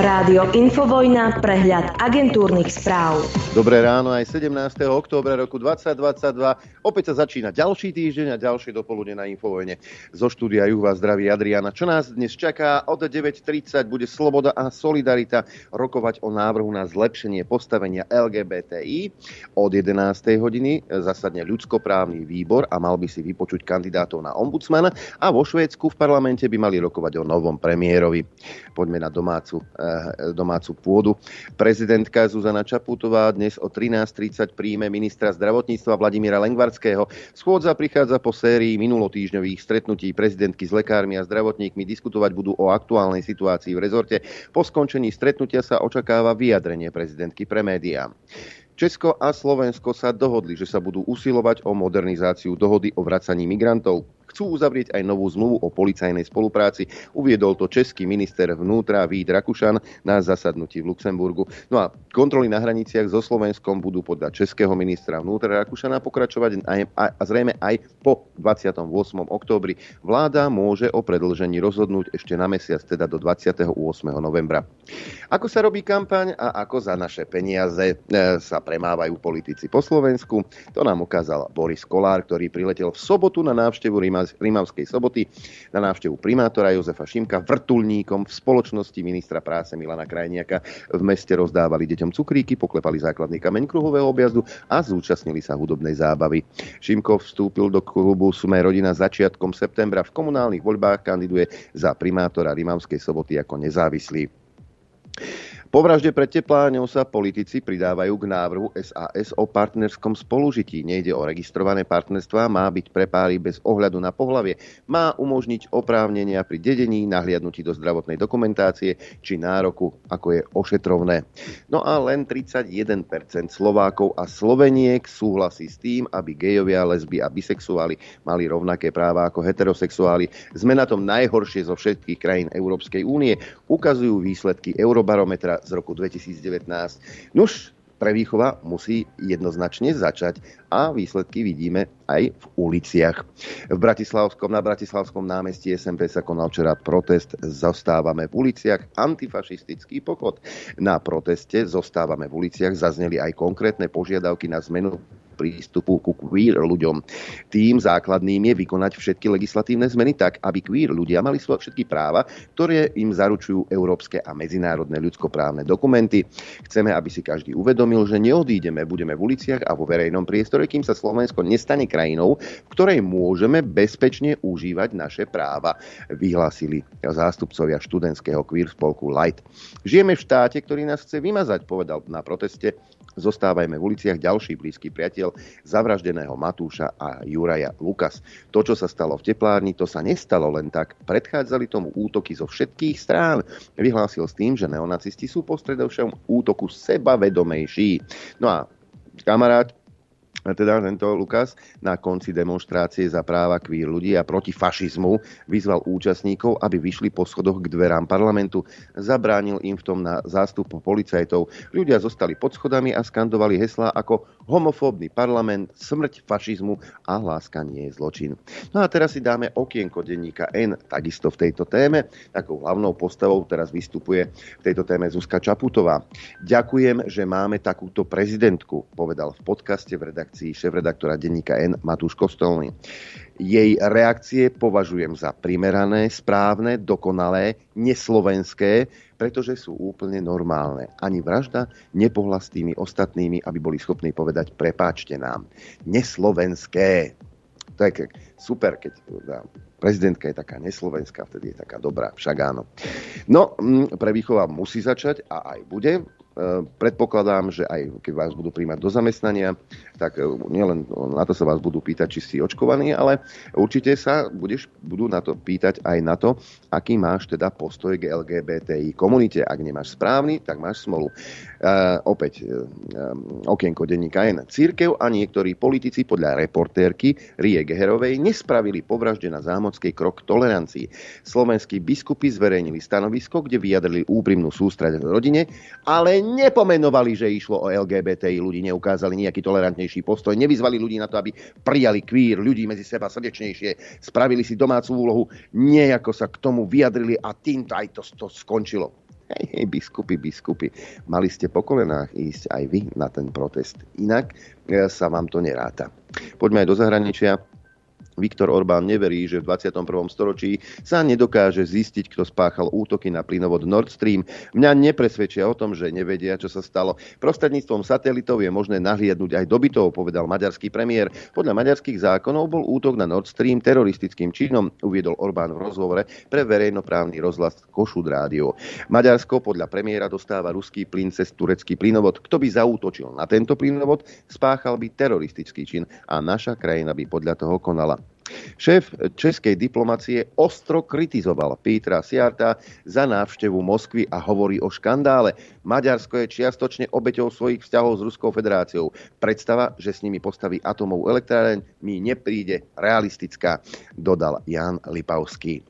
Rádio Infovojna, prehľad agentúrnych správ. Dobré ráno aj 17. októbra roku 2022. Opäť sa začína ďalší týždeň a ďalšie dopoludne na Infovojne. Zo štúdia Juh vás zdraví Adriana. Čo nás dnes čaká? Od 9.30 bude Sloboda a Solidarita rokovať o návrhu na zlepšenie postavenia LGBTI. Od 11. hodiny zasadne ľudskoprávny výbor a mal by si vypočuť kandidátov na ombudsmana a vo Švédsku v parlamente by mali rokovať o novom premiérovi. Poďme na domácu Eh, domácu pôdu. Prezidentka Zuzana Čaputová dnes o 13.30 príjme ministra zdravotníctva Vladimíra Lengvarského. Schôdza prichádza po sérii minulotýžňových stretnutí prezidentky s lekármi a zdravotníkmi. Diskutovať budú o aktuálnej situácii v rezorte. Po skončení stretnutia sa očakáva vyjadrenie prezidentky pre médiá. Česko a Slovensko sa dohodli, že sa budú usilovať o modernizáciu dohody o vracaní migrantov. Chcú uzavrieť aj novú zmluvu o policajnej spolupráci. Uviedol to český minister vnútra Vít Rakušan na zasadnutí v Luxemburgu. No a kontroly na hraniciach so Slovenskom budú podľa českého ministra vnútra Rakušana pokračovať aj, a, zrejme aj po 28. októbri. Vláda môže o predlžení rozhodnúť ešte na mesiac, teda do 28. novembra. Ako sa robí kampaň a ako za naše peniaze e, sa premávajú politici po Slovensku, to nám ukázal Boris Kolár, ktorý priletel v sobotu na návštevu Ríma Rimavskej soboty na návštevu primátora Jozefa Šimka vrtulníkom v spoločnosti ministra práce Milana Krajniaka. V meste rozdávali deťom cukríky, poklepali základný kameň kruhového objazdu a zúčastnili sa hudobnej zábavy. Šimko vstúpil do klubu Sumé rodina začiatkom septembra. V komunálnych voľbách kandiduje za primátora Rimavskej soboty ako nezávislý. Po vražde pred Tepláňou sa politici pridávajú k návrhu SAS o partnerskom spolužití. Nejde o registrované partnerstva, má byť pre páry bez ohľadu na pohlavie. Má umožniť oprávnenia pri dedení, nahliadnutí do zdravotnej dokumentácie či nároku, ako je ošetrovné. No a len 31% Slovákov a Sloveniek súhlasí s tým, aby gejovia, lesby a bisexuáli mali rovnaké práva ako heterosexuáli. Sme na tom najhoršie zo všetkých krajín Európskej únie, ukazujú výsledky Eurobarometra z roku 2019. Nuž, prevýchova musí jednoznačne začať a výsledky vidíme aj v uliciach. V Bratislavskom, na Bratislavskom námestí SMP sa konal včera protest Zostávame v uliciach, antifašistický pochod. Na proteste Zostávame v uliciach zazneli aj konkrétne požiadavky na zmenu prístupu ku queer ľuďom. Tým základným je vykonať všetky legislatívne zmeny tak, aby queer ľudia mali svoje všetky práva, ktoré im zaručujú európske a medzinárodné ľudskoprávne dokumenty. Chceme, aby si každý uvedomil, že neodídeme, budeme v uliciach a vo verejnom priestore, kým sa Slovensko nestane krajinou, v ktorej môžeme bezpečne užívať naše práva, vyhlásili zástupcovia študentského queer spolku Light. Žijeme v štáte, ktorý nás chce vymazať, povedal na proteste Zostávajme v uliciach ďalší blízky priateľ zavraždeného Matúša a Juraja Lukas. To, čo sa stalo v teplárni, to sa nestalo len tak. Predchádzali tomu útoky zo všetkých strán. Vyhlásil s tým, že neonacisti sú postredovšom útoku sebavedomejší. No a kamarát teda tento Lukas na konci demonstrácie za práva queer ľudí a proti fašizmu vyzval účastníkov, aby vyšli po schodoch k dverám parlamentu. Zabránil im v tom na zástup policajtov. Ľudia zostali pod schodami a skandovali heslá ako homofóbny parlament, smrť fašizmu a láska nie je zločin. No a teraz si dáme okienko denníka N, takisto v tejto téme. Takou hlavnou postavou teraz vystupuje v tejto téme Zuzka Čaputová. Ďakujem, že máme takúto prezidentku, povedal v podcaste v redakcii reakcií šéf-redaktora denníka N Matúš Kostolný. Jej reakcie považujem za primerané, správne, dokonalé, neslovenské, pretože sú úplne normálne. Ani vražda nepohla s tými ostatnými, aby boli schopní povedať prepáčte nám. Neslovenské. To je super, keď prezidentka je taká neslovenská, vtedy je taká dobrá, však áno. No, mm, pre výchova musí začať a aj bude. E, predpokladám, že aj keď vás budú príjmať do zamestnania, tak e, nielen na to sa vás budú pýtať, či si očkovaný, ale určite sa budeš, budú na to pýtať aj na to, aký máš teda postoj k LGBTI komunite. Ak nemáš správny, tak máš smolu. Uh, opäť uh, okienko denníka N. Církev a niektorí politici podľa reportérky Rie Geherovej nespravili po vražde na zámockej krok tolerancii. Slovenskí biskupy zverejnili stanovisko, kde vyjadrili úprimnú sústrať rodine, ale nepomenovali, že išlo o LGBTI ľudí, neukázali nejaký tolerantnejší postoj, nevyzvali ľudí na to, aby prijali queer ľudí medzi seba srdečnejšie, spravili si domácu úlohu, nejako sa k tomu vyjadrili a týmto aj to, to skončilo Hej, hej, biskupy, biskupy, mali ste po kolenách ísť aj vy na ten protest. Inak e, sa vám to neráta. Poďme aj do zahraničia. Viktor Orbán neverí, že v 21. storočí sa nedokáže zistiť, kto spáchal útoky na plynovod Nord Stream. Mňa nepresvedčia o tom, že nevedia, čo sa stalo. Prostredníctvom satelitov je možné nahliadnúť aj do bytov, povedal maďarský premiér. Podľa maďarských zákonov bol útok na Nord Stream teroristickým činom, uviedol Orbán v rozhovore pre verejnoprávny rozhlas Košud rádio. Maďarsko podľa premiéra dostáva ruský plyn cez turecký plynovod. Kto by zaútočil na tento plynovod, spáchal by teroristický čin a naša krajina by podľa toho konala. Šéf českej diplomacie ostro kritizoval Petra Siarta za návštevu Moskvy a hovorí o škandále. Maďarsko je čiastočne obeťou svojich vzťahov s Ruskou federáciou. Predstava, že s nimi postaví atomovú elektráreň, mi nepríde realistická, dodal Jan Lipavský.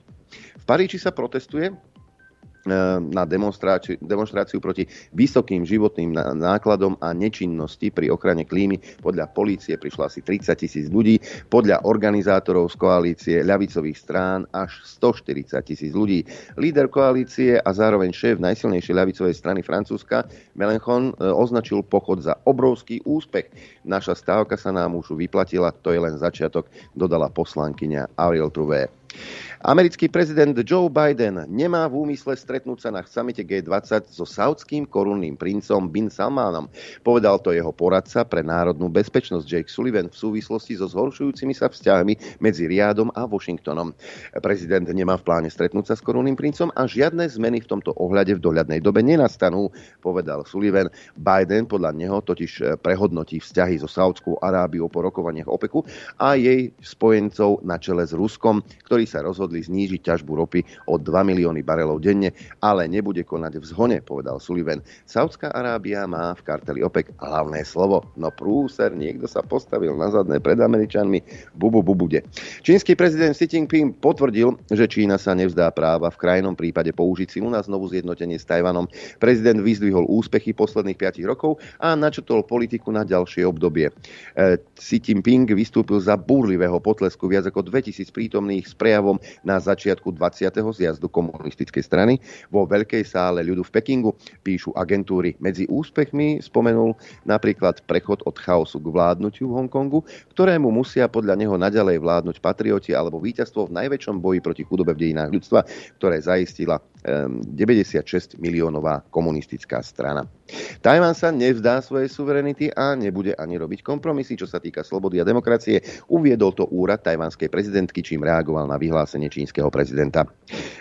V Paríži sa protestuje na demonstráciu, proti vysokým životným nákladom a nečinnosti pri ochrane klímy. Podľa polície prišlo asi 30 tisíc ľudí, podľa organizátorov z koalície ľavicových strán až 140 tisíc ľudí. Líder koalície a zároveň šéf najsilnejšej ľavicovej strany Francúzska Melenchon e, označil pochod za obrovský úspech. Naša stávka sa nám už vyplatila, to je len začiatok, dodala poslankyňa Ariel Trouvé. Americký prezident Joe Biden nemá v úmysle stretnúť sa na samite G20 so saudským korunným princom Bin Salmanom. Povedal to jeho poradca pre národnú bezpečnosť Jake Sullivan v súvislosti so zhoršujúcimi sa vzťahmi medzi Riadom a Washingtonom. Prezident nemá v pláne stretnúť sa s korunným princom a žiadne zmeny v tomto ohľade v dohľadnej dobe nenastanú, povedal Sullivan. Biden podľa neho totiž prehodnotí vzťahy so Saudskou Arábiou po rokovaniach OPECu a jej spojencov na čele s Ruskom, ktorý sa rozhodli znížiť ťažbu ropy o 2 milióny barelov denne, ale nebude konať v zhone, povedal Sullivan. Saudská Arábia má v karteli OPEC hlavné slovo. No prúser, niekto sa postavil na zadné pred Američanmi. Bubu bubude. Čínsky prezident Xi Jinping potvrdil, že Čína sa nevzdá práva v krajnom prípade použiť silu na znovu zjednotenie s Tajvanom. Prezident vyzdvihol úspechy posledných 5 rokov a načrtol politiku na ďalšie obdobie. E, Xi Jinping vystúpil za búrlivého potlesku viac ako 2000 prítomných s prejavom na začiatku 20. zjazdu komunistickej strany vo Veľkej sále ľudu v Pekingu, píšu agentúry. Medzi úspechmi spomenul napríklad prechod od chaosu k vládnutiu v Hongkongu, ktorému musia podľa neho naďalej vládnuť patrioti alebo víťazstvo v najväčšom boji proti chudobe v dejinách ľudstva, ktoré zaistila 96 miliónová komunistická strana. Tajván sa nevzdá svojej suverenity a nebude ani robiť kompromisy, čo sa týka slobody a demokracie. Uviedol to úrad tajvanskej prezidentky, čím reagoval na vyhlásenie čínskeho prezidenta.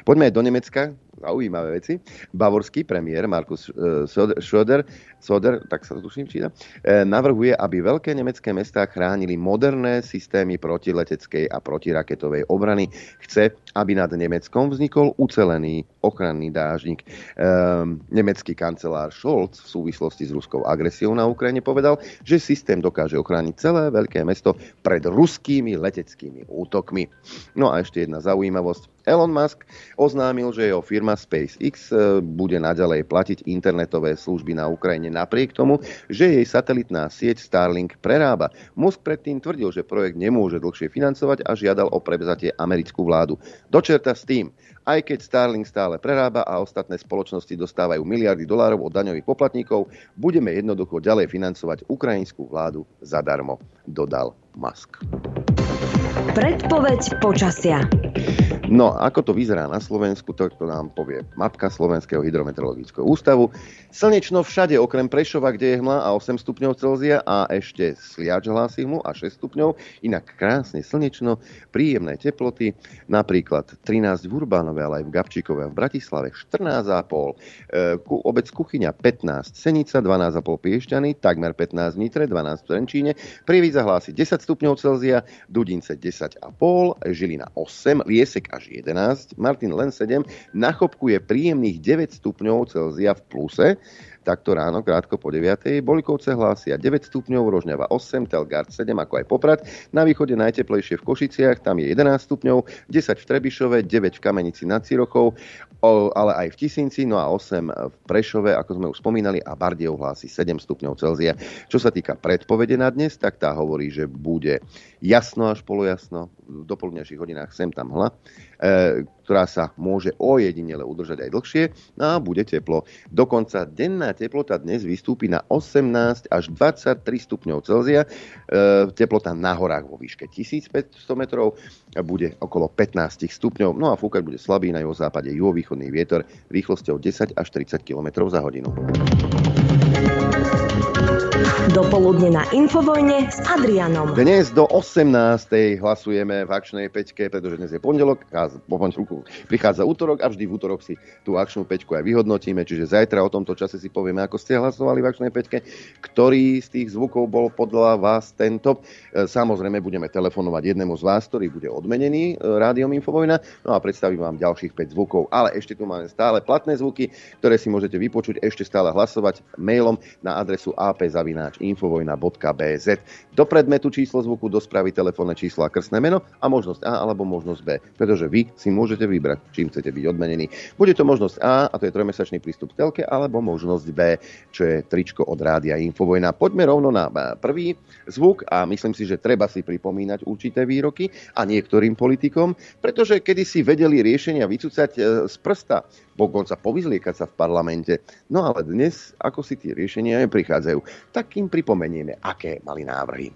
Poďme do Nemecka, zaujímavé veci. Bavorský premiér Markus e, Söder, Söder tak sa tuším číta, e, navrhuje, aby veľké nemecké mestá chránili moderné systémy protileteckej a protiraketovej obrany. Chce, aby nad Nemeckom vznikol ucelený ochranný dážnik. Ehm, nemecký kancelár Scholz v súvislosti s ruskou agresiou na Ukrajine povedal, že systém dokáže ochrániť celé veľké mesto pred ruskými leteckými útokmi. No a ešte jedna zaujímavosť. Elon Musk oznámil, že jeho firma SpaceX e, bude naďalej platiť internetové služby na Ukrajine napriek tomu, že jej satelitná sieť Starlink prerába. Musk predtým tvrdil, že projekt nemôže dlhšie financovať a žiadal o prevzatie americkú vládu. Dočerta s tým, aj keď Starlink stále prerába a ostatné spoločnosti dostávajú miliardy dolárov od daňových poplatníkov, budeme jednoducho ďalej financovať ukrajinskú vládu zadarmo, dodal Musk. Predpoveď počasia. No, ako to vyzerá na Slovensku, to, to nám povie matka Slovenského hydrometeorologického ústavu. Slnečno všade, okrem Prešova, kde je hmla a 8 stupňov Celzia a ešte Sliač hlási hmlu a 6 stupňov. Inak krásne slnečno, príjemné teploty, napríklad 13 v Urbánove, ale aj v Gabčíkove a v Bratislave 14,5. E, ku, obec Kuchyňa 15, Senica 12,5 Piešťany, takmer 15 v Nitre, 12 v Trenčíne, Prievidza hlási 10 stupňov Celzia, Dudince 10,5, Žilina 8, Liesek až 11, Martin len 7, na Chopku je príjemných 9 stupňov Celzia v pluse, takto ráno, krátko po 9. Bolikovce hlásia 9 stupňov, Rožňava 8, Telgard 7, ako aj Poprad. Na východe najteplejšie v Košiciach, tam je 11 stupňov, 10 v Trebišove, 9 v Kamenici nad Cirochou, ale aj v Tisinci, no a 8 v Prešove, ako sme už spomínali, a Bardiev hlási 7 stupňov Celzia. Čo sa týka predpovede na dnes, tak tá hovorí, že bude jasno až polojasno, v dopoludnejších hodinách sem tam hla ktorá sa môže ojedinele udržať aj dlhšie a bude teplo. Dokonca denná teplota dnes vystúpi na 18 až 23 stupňov Celzia. Teplota na horách vo výške 1500 metrov bude okolo 15 stupňov. No a fúkať bude slabý na západe juhovýchodný vietor rýchlosťou 10 až 30 km za hodinu. Dopoludne na Infovojne s Adrianom. Dnes do 18. hlasujeme v akčnej peťke, pretože dnes je pondelok a po pondelku prichádza útorok a vždy v útorok si tú akčnú peťku aj vyhodnotíme, čiže zajtra o tomto čase si povieme, ako ste hlasovali v akčnej peťke, ktorý z tých zvukov bol podľa vás tento. E, samozrejme budeme telefonovať jednému z vás, ktorý bude odmenený e, rádiom Infovojna, no a predstavím vám ďalších 5 zvukov. Ale ešte tu máme stále platné zvuky, ktoré si môžete vypočuť, ešte stále hlasovať mailom na adresu apzavináč infovojna.bz. Do predmetu číslo zvuku, do správy telefónne číslo a krstné meno a možnosť A alebo možnosť B, pretože vy si môžete vybrať, čím chcete byť odmenení. Bude to možnosť A, a to je trojmesačný prístup k telke, alebo možnosť B, čo je tričko od rádia Infovojna. Poďme rovno na prvý zvuk a myslím si, že treba si pripomínať určité výroky a niektorým politikom, pretože kedy si vedeli riešenia vycúcať e, z prsta, dokonca povyzliekať sa v parlamente. No ale dnes, ako si tie riešenia prichádzajú, tak im pripomenieme, aké mali návrhy.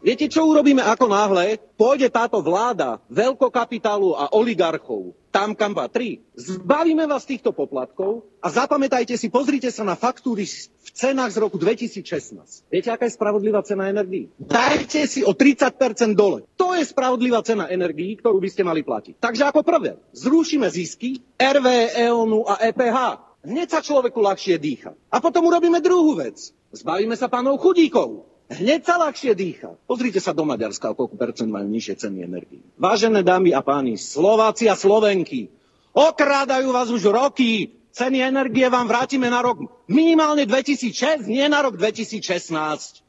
Viete, čo urobíme ako náhle? Pôjde táto vláda veľkokapitálu a oligarchov tam, kam patrí. Zbavíme vás týchto poplatkov a zapamätajte si, pozrite sa na faktúry v cenách z roku 2016. Viete, aká je spravodlivá cena energií? Dajte si o 30% dole. To je spravodlivá cena energií, ktorú by ste mali platiť. Takže ako prvé, zrušíme zisky RV, EONu a EPH. Hneď sa človeku ľahšie dýcha. A potom urobíme druhú vec. Zbavíme sa pánov chudíkov. Hneď sa ľahšie dýcha. Pozrite sa do Maďarska, o koľko percent majú nižšie ceny energii. Vážené dámy a páni, Slováci a Slovenky, okrádajú vás už roky. Ceny energie vám vrátime na rok minimálne 2006, nie na rok 2016.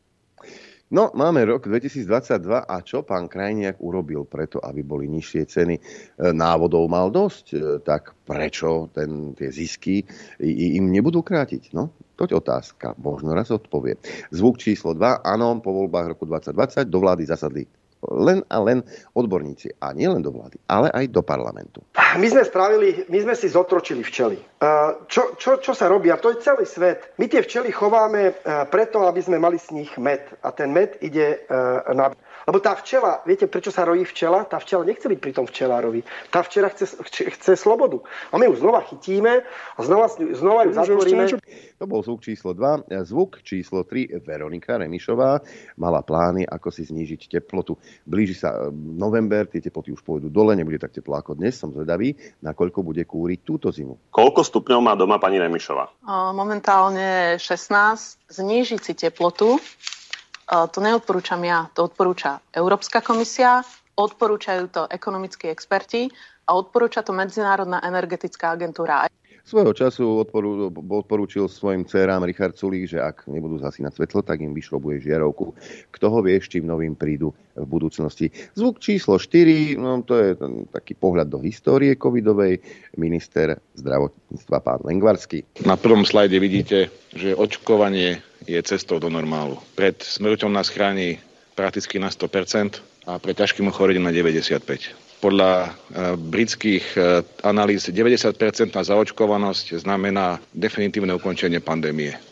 No, máme rok 2022 a čo pán Krajniak urobil preto, aby boli nižšie ceny? E, návodov mal dosť, e, tak prečo ten, tie zisky im nebudú krátiť? No, Toť otázka, možno raz odpovie. Zvuk číslo 2, áno, po voľbách roku 2020 do vlády zasadli len a len odborníci. A nie len do vlády, ale aj do parlamentu. My sme spravili, my sme si zotročili včely. Čo, čo, čo sa robí? A to je celý svet. My tie včely chováme preto, aby sme mali z nich med. A ten med ide na lebo tá včela, viete, prečo sa rojí včela? Tá včela nechce byť pri tom včelárovi. Tá včela chce, chce, slobodu. A my ju znova chytíme a znova, znova ju zatvoríme. To bol zvuk číslo 2. Zvuk číslo 3. Veronika Remišová mala plány, ako si znížiť teplotu. Blíži sa e, november, tie teploty už pôjdu dole, nebude tak teplo ako dnes. Som zvedavý, nakoľko bude kúriť túto zimu. Koľko stupňov má doma pani Remišová? Momentálne 16. Znížiť si teplotu to neodporúčam ja, to odporúča Európska komisia, odporúčajú to ekonomickí experti a odporúča to Medzinárodná energetická agentúra. Svojho času odporu, odporúčil svojim dcerám Richard Sulík, že ak nebudú zasínať svetlo, tak im vyšrobuje žiarovku. Kto ho vie, s čím novým prídu v budúcnosti. Zvuk číslo 4, no to je ten, taký pohľad do histórie covidovej. Minister zdravotníctva pán Lengvarský. Na prvom slajde vidíte, že očkovanie je cestou do normálu. Pred smrťou nás chráni prakticky na 100% a pre ťažkým ochorením na 95% podľa e, britských e, analýz 90% zaočkovanosť znamená definitívne ukončenie pandémie.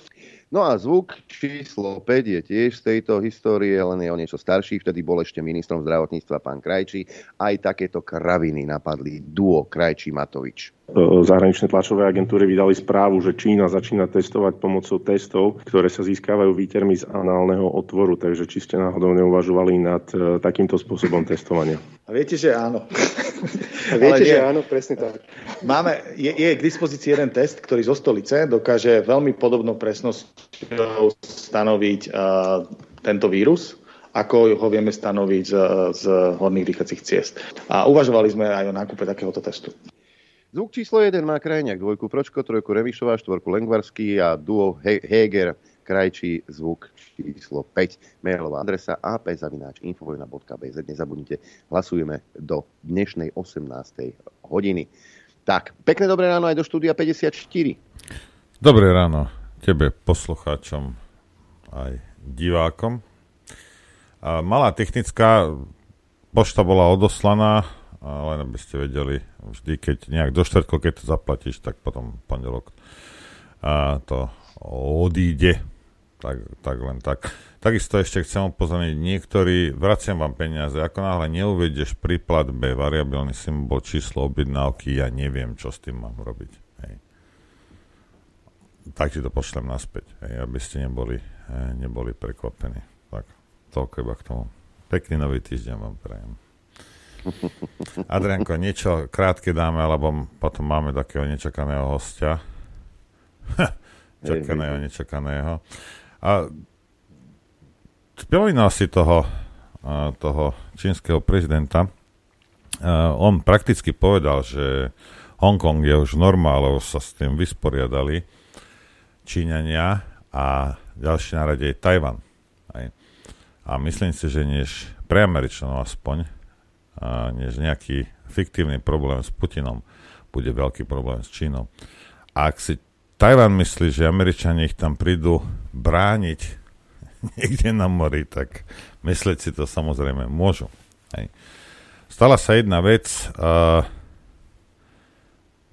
No a zvuk číslo 5 je tiež z tejto histórie, len je o niečo starší. Vtedy bol ešte ministrom zdravotníctva pán Krajčí. Aj takéto kraviny napadli duo Krajčí-Matovič. Zahraničné tlačové agentúry vydali správu, že Čína začína testovať pomocou testov, ktoré sa získavajú výtermi z análneho otvoru. Takže či ste náhodou neuvažovali nad e, takýmto spôsobom testovania? A viete, že áno. Viete, že áno, presne tak. Máme, je, je k dispozícii jeden test, ktorý zo stolice dokáže veľmi podobnou presnosťou stanoviť uh, tento vírus ako ho vieme stanoviť z, z horných dýchacích ciest. A uvažovali sme aj o nákupe takéhoto testu. Zvuk číslo 1 má Krajňák, dvojku Pročko, trojku Remišová, štvorku Lengvarský a duo Heger krajčí zvuk číslo 5. Mailová adresa ap.infovojna.bz. Nezabudnite, hlasujeme do dnešnej 18. hodiny. Tak, pekné dobré ráno aj do štúdia 54. Dobré ráno tebe, poslucháčom aj divákom. A malá technická pošta bola odoslaná len aby ste vedeli, vždy keď nejak do štvrtko, keď to zaplatíš, tak potom pondelok to odíde. Tak, tak len tak. Takisto ešte chcem upozorniť, niektorí, vraciam vám peniaze, ako náhle neuvedieš pri platbe variabilný symbol číslo objednávky, ja neviem, čo s tým mám robiť. Hej. Tak ti to pošlem naspäť, hej, aby ste neboli, hej, neboli prekvapení. Tak, toľko iba k tomu. Pekný nový týždeň vám prajem. Adrianko, niečo krátke dáme, alebo potom máme takého nečakaného hostia. Čakaného, nečakaného. A spomínal si toho, toho čínskeho prezidenta. On prakticky povedal, že Hongkong je už normále, už sa s tým vysporiadali Číňania a ďalší na rade je Tajvan. A myslím si, že než pre Američanov aspoň, než nejaký fiktívny problém s Putinom, bude veľký problém s Čínou. A ak si Tajvan myslí, že Američania ich tam prídu brániť niekde na mori, tak myslieť si to samozrejme môžu. Hej. Stala sa jedna vec, uh,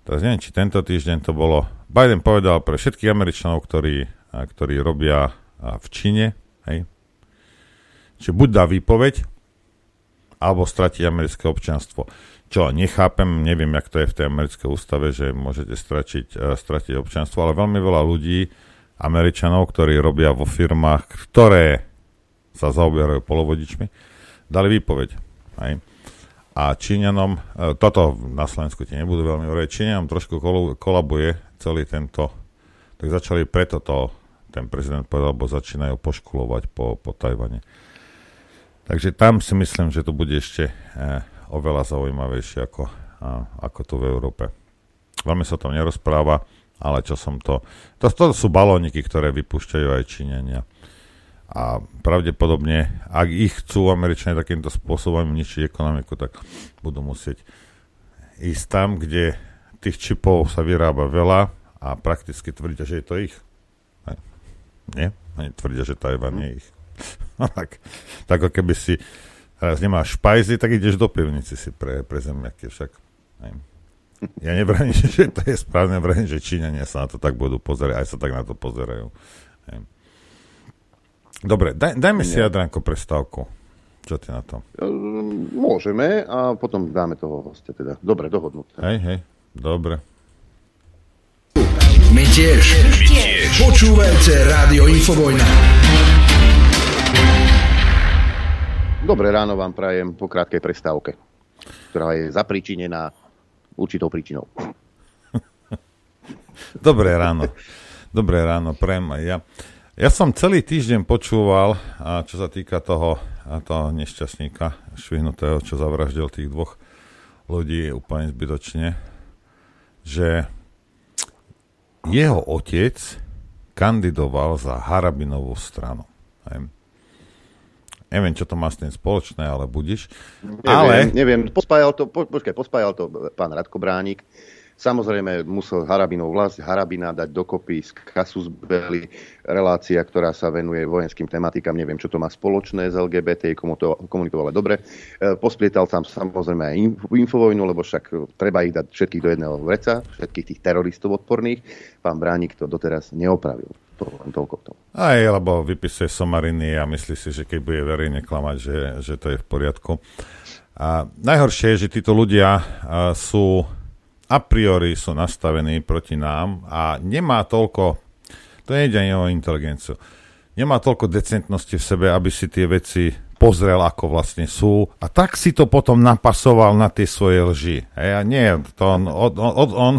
teraz neviem, či tento týždeň to bolo, Biden povedal pre všetkých Američanov, ktorí, uh, ktorí robia uh, v Číne, hej, že buď dá výpoveď, alebo stratí americké občianstvo čo nechápem, neviem, jak to je v tej americkej ústave, že môžete stratiť, uh, stratiť občanstvo, ale veľmi veľa ľudí, Američanov, ktorí robia vo firmách, ktoré sa zaoberajú polovodičmi, dali výpoveď. Aj. A Číňanom, uh, toto na Slovensku ti nebudú veľmi hovoriť, Číňanom trošku kolabuje celý tento, tak začali preto to, ten prezident povedal, lebo začínajú poškulovať po, po Tajvane. Takže tam si myslím, že to bude ešte uh, oveľa zaujímavejšie ako, a, ako tu v Európe. Veľmi sa tam nerozpráva, ale čo som to... To, to sú balóniky, ktoré vypúšťajú aj Číňania. A pravdepodobne, ak ich chcú Američania takýmto spôsobom ničiť ekonomiku, tak budú musieť ísť tam, kde tých čipov sa vyrába veľa a prakticky tvrdia, že je to ich. Nie? Oni tvrdia, že Tajvan je ich. tak, tak ako keby si Teraz nemáš špajzy, tak ideš do pivnici si pre, pre zemiaky však. Aj. Ja nebraním, že to je správne, braním, že Číňania sa na to tak budú pozerať, aj sa tak na to pozerajú. Aj. Dobre, daj, dajme si, Jadranko, prestávku. Čo ty na to? Môžeme a potom dáme toho hostia. Teda. Dobre, dohodnuté. Hej, hej, dobre. My tiež. My tiež. Počúvajte Rádio Infovojna. Dobré ráno vám prajem po krátkej prestávke, ktorá je zapričinená určitou príčinou. Dobré ráno. Dobré ráno, prajem aj ja. Ja som celý týždeň počúval, čo sa týka toho, toho nešťastníka švihnutého, čo zavraždil tých dvoch ľudí úplne zbytočne, že jeho otec kandidoval za Harabinovú stranu. Neviem, čo to má s tým spoločné, ale budiš. Neviem, ale... neviem. Pospájal to, po, počkaj, pospájal to pán Radko Bránik. Samozrejme musel Harabinov vlast, Harabina dať dokopy z Kasus Belli, relácia, ktorá sa venuje vojenským tematikám. Neviem, čo to má spoločné s LGBT komunitou, ale dobre. E, posplietal tam samozrejme aj infovojnu, lebo však treba ich dať všetkých do jedného vreca, všetkých tých teroristov odporných. Pán Bránik to doteraz neopravil. To len toľko tomu. Aj, lebo vypisuje somariny a myslí si, že keď bude verejne klamať, že, že to je v poriadku. A najhoršie je, že títo ľudia sú a priori sú nastavení proti nám a nemá toľko, to nejde ani o inteligenciu, nemá toľko decentnosti v sebe, aby si tie veci pozrel, ako vlastne sú a tak si to potom napasoval na tie svoje lži. Hej, a nie, to on, on, on, on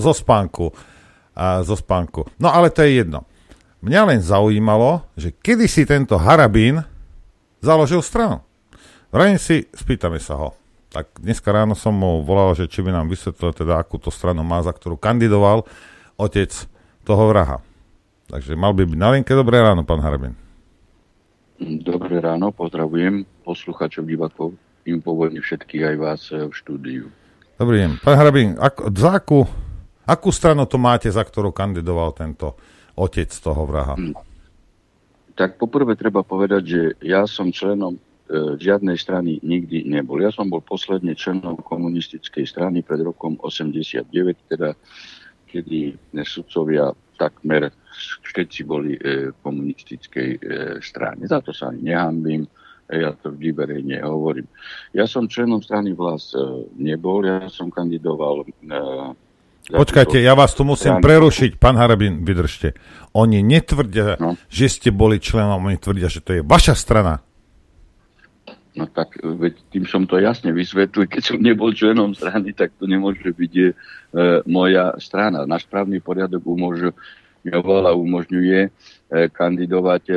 zo spánku a zo spánku. No ale to je jedno. Mňa len zaujímalo, že kedy si tento Harabín založil stranu. Vrajím si, spýtame sa ho. Tak dneska ráno som mu volal, že či by nám vysvetlil teda, akú to stranu má, za ktorú kandidoval otec toho vraha. Takže mal by byť na linke. Dobré ráno, pán Harabín. Dobré ráno, pozdravujem posluchačov, divákov, im povodne všetkých aj vás v štúdiu. Dobrý deň. Pán Harabín, ako, za akú Akú stranu to máte, za ktorú kandidoval tento otec toho vraha? Tak poprvé treba povedať, že ja som členom žiadnej strany nikdy nebol. Ja som bol posledne členom komunistickej strany pred rokom 89, teda kedy sudcovia takmer všetci boli v komunistickej strane. Za to sa ani nehambím ja to vždy verejne hovorím. Ja som členom strany vlast nebol, ja som kandidoval Počkajte, ja vás tu musím prerušiť, pán Harabin, vydržte. Oni netvrdia, no. že ste boli členom, oni tvrdia, že to je vaša strana. No tak veď tým som to jasne vysvetlil, keď som nebol členom strany, tak to nemôže byť e, moja strana. Náš právny poriadok umožňuje, umožňuje e, kandidovať e,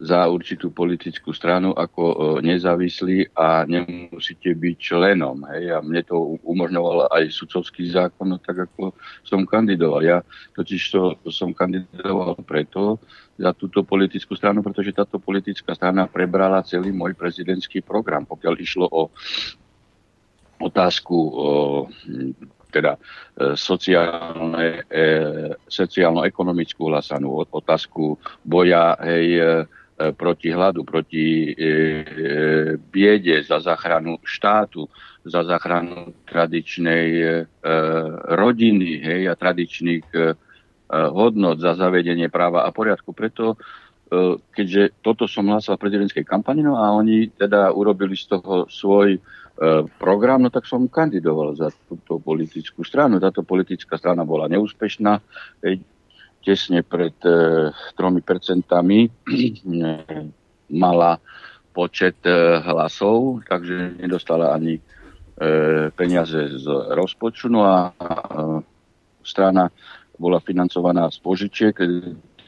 za určitú politickú stranu ako e, nezávislý a nemusíte byť členom. Hej. A mne to umožňoval aj sudcovský zákon, no tak ako som kandidoval. Ja totiž to som kandidoval preto za túto politickú stranu, pretože táto politická strana prebrala celý môj prezidentský program. Pokiaľ išlo o otázku o, teda e, sociálne, e, sociálno-ekonomickú hlasanú, otázku boja hej, E, proti hladu, proti e, e, biede, za záchranu štátu, za záchranu tradičnej e, rodiny hej, a tradičných e, hodnot, za zavedenie práva a poriadku. Preto, e, keďže toto som hlasoval v prezidentskej kampani, no a oni teda urobili z toho svoj e, program, no tak som kandidoval za túto politickú stranu. Táto politická strana bola neúspešná. Tesne pred e, tromi percentami mala počet e, hlasov, takže nedostala ani e, peniaze z rozpočtu. No a strana bola financovaná z požičiek,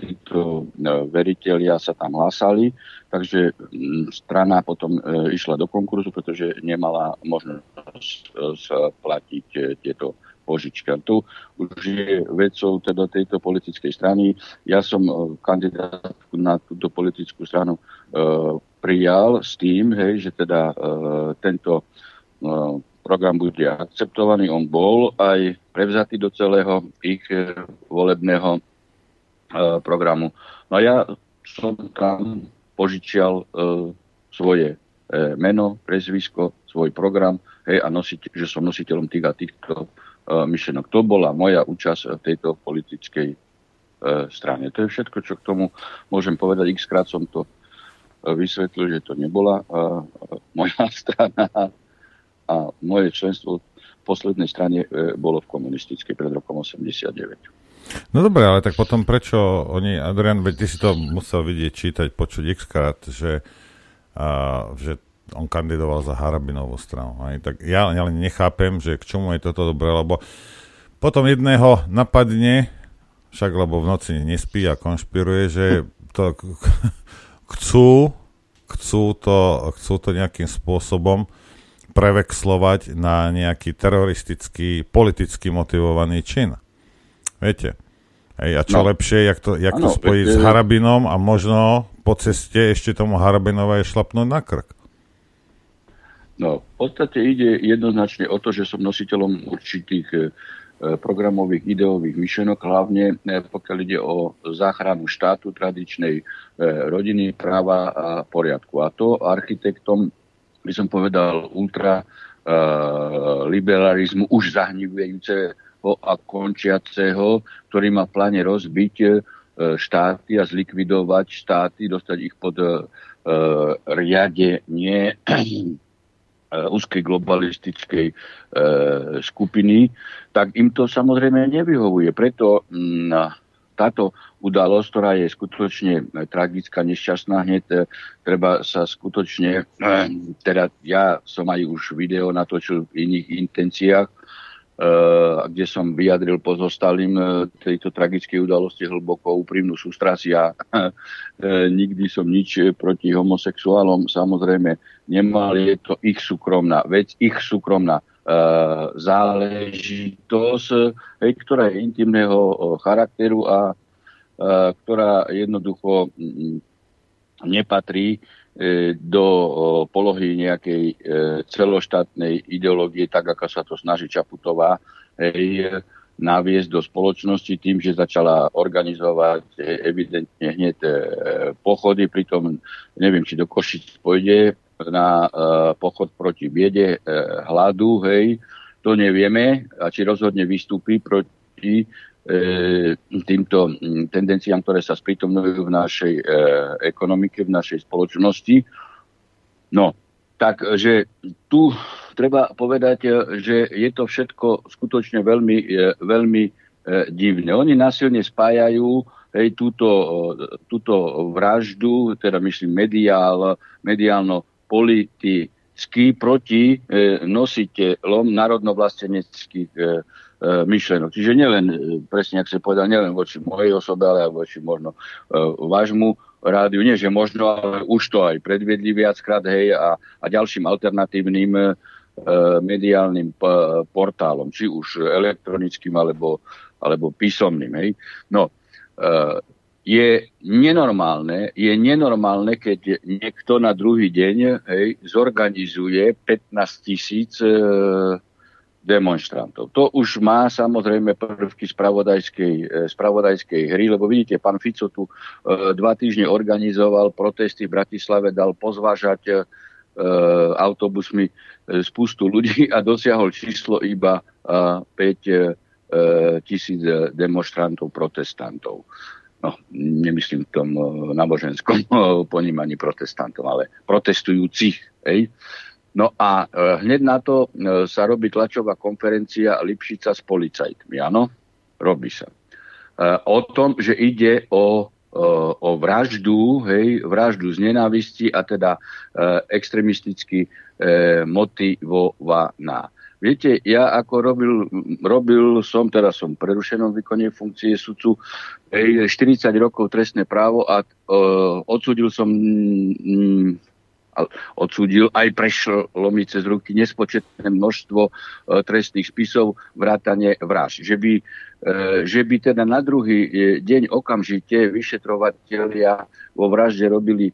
títo veriteľia sa tam hlásali, takže strana potom išla do konkurzu, pretože nemala možnosť splatiť tieto požička. Tu už je vecou teda tejto politickej strany. Ja som e, kandidát na túto politickú stranu e, prijal s tým, hej, že teda e, tento e, program bude akceptovaný. On bol aj prevzatý do celého ich e, volebného e, programu. No a ja som tam požičial e, svoje e, meno, prezvisko, svoj program, hej, a nosiť, že som nositeľom tých týchto myšlenok. To bola moja účasť v tejto politickej e, strane. To je všetko, čo k tomu môžem povedať. X krát som to e, vysvetlil, že to nebola moja strana a moje členstvo v poslednej strane bolo v komunistickej pred rokom 89. No dobre, ale tak potom prečo oni, Adrian, veď ty si to musel vidieť, čítať, počuť x krát, že, a, že on kandidoval za Harabinovú stranu. Aj, tak ja, ja len nechápem, že k čomu je toto dobré, lebo potom jedného napadne, však lebo v noci nespí a konšpiruje, že to chcú, chcú to, chcú to nejakým spôsobom prevexlovať na nejaký teroristický, politicky motivovaný čin. Viete? Hej, a čo no. lepšie, jak to, jak ano, to spojiť s Harabinom a možno po ceste ešte tomu Harabinova je šlapnúť na krk. No, v podstate ide jednoznačne o to, že som nositeľom určitých e, programových ideových myšlenok, hlavne e, pokiaľ ide o záchranu štátu, tradičnej e, rodiny, práva a poriadku. A to architektom, by som povedal, ultra liberalizmu už zahnivujúceho a končiaceho, ktorý má pláne rozbiť štáty a zlikvidovať štáty, dostať ich pod riadenie úzkej globalistickej e, skupiny, tak im to samozrejme nevyhovuje. Preto mm, táto udalosť, ktorá je skutočne tragická, nešťastná, hneď treba sa skutočne, teda ja som aj už video natočil v iných intenciách, Eh, kde som vyjadril pozostalým eh, tejto tragickej udalosti hlboko úprimnú sústrasť. Ja eh, nikdy som nič proti homosexuálom samozrejme nemal. Je to ich súkromná vec, ich súkromná záležitosť, ktorá je intimného charakteru a ktorá jednoducho mm, nepatrí do polohy nejakej e, celoštátnej ideológie, tak ako sa to snaží Čaputová. Hej. naviesť do spoločnosti tým, že začala organizovať evidentne hneď pochody, pritom neviem, či do Košic pôjde na pochod proti biede, hladu, hej, to nevieme, a či rozhodne vystúpi proti týmto tendenciám, ktoré sa sprítomňujú v našej ekonomike, v našej spoločnosti. No, takže tu treba povedať, že je to všetko skutočne veľmi, veľmi divné. Oni násilne spájajú hej, túto, túto vraždu, teda myslím mediál, mediálno politický proti e, nositeľom národnovlasteneckých e, myšlenok. Čiže nielen, presne ak sa povedal, nielen voči mojej osobe, ale aj voči možno e, vášmu rádiu. Nie, že možno, ale už to aj predviedli viackrát, hej, a, a ďalším alternatívnym e, mediálnym p- portálom, či už elektronickým alebo, alebo písomným. Hej. No, e, je nenormálne, je nenormálne, keď niekto na druhý deň hej, zorganizuje 15 tisíc e, demonstrantov. To už má samozrejme prvky spravodajskej, e, spravodajskej hry, lebo vidíte, pán Fico tu e, dva týždne organizoval protesty v Bratislave, dal pozvážať e, autobusmi spustu ľudí a dosiahol číslo iba 5 tisíc demonstrantov, protestantov. No, nemyslím v tom náboženskom ponímaní protestantov, ale protestujúcich. Hej. No a e, hneď na to e, sa robí tlačová konferencia Lipšica s policajtmi. Áno, robí sa. E, o tom, že ide o, o vraždu, hej, vraždu z nenávisti a teda extremisticky motivovaná. Viete, ja ako robil, robil som, teraz som prerušenom výkone funkcie sudcu, 40 rokov trestné právo a odsudil som odsúdil, aj prešlo mi cez ruky nespočetné množstvo e, trestných spisov, vrátane vraž. Že by, e, že by teda na druhý e, deň okamžite vyšetrovateľia vo vražde robili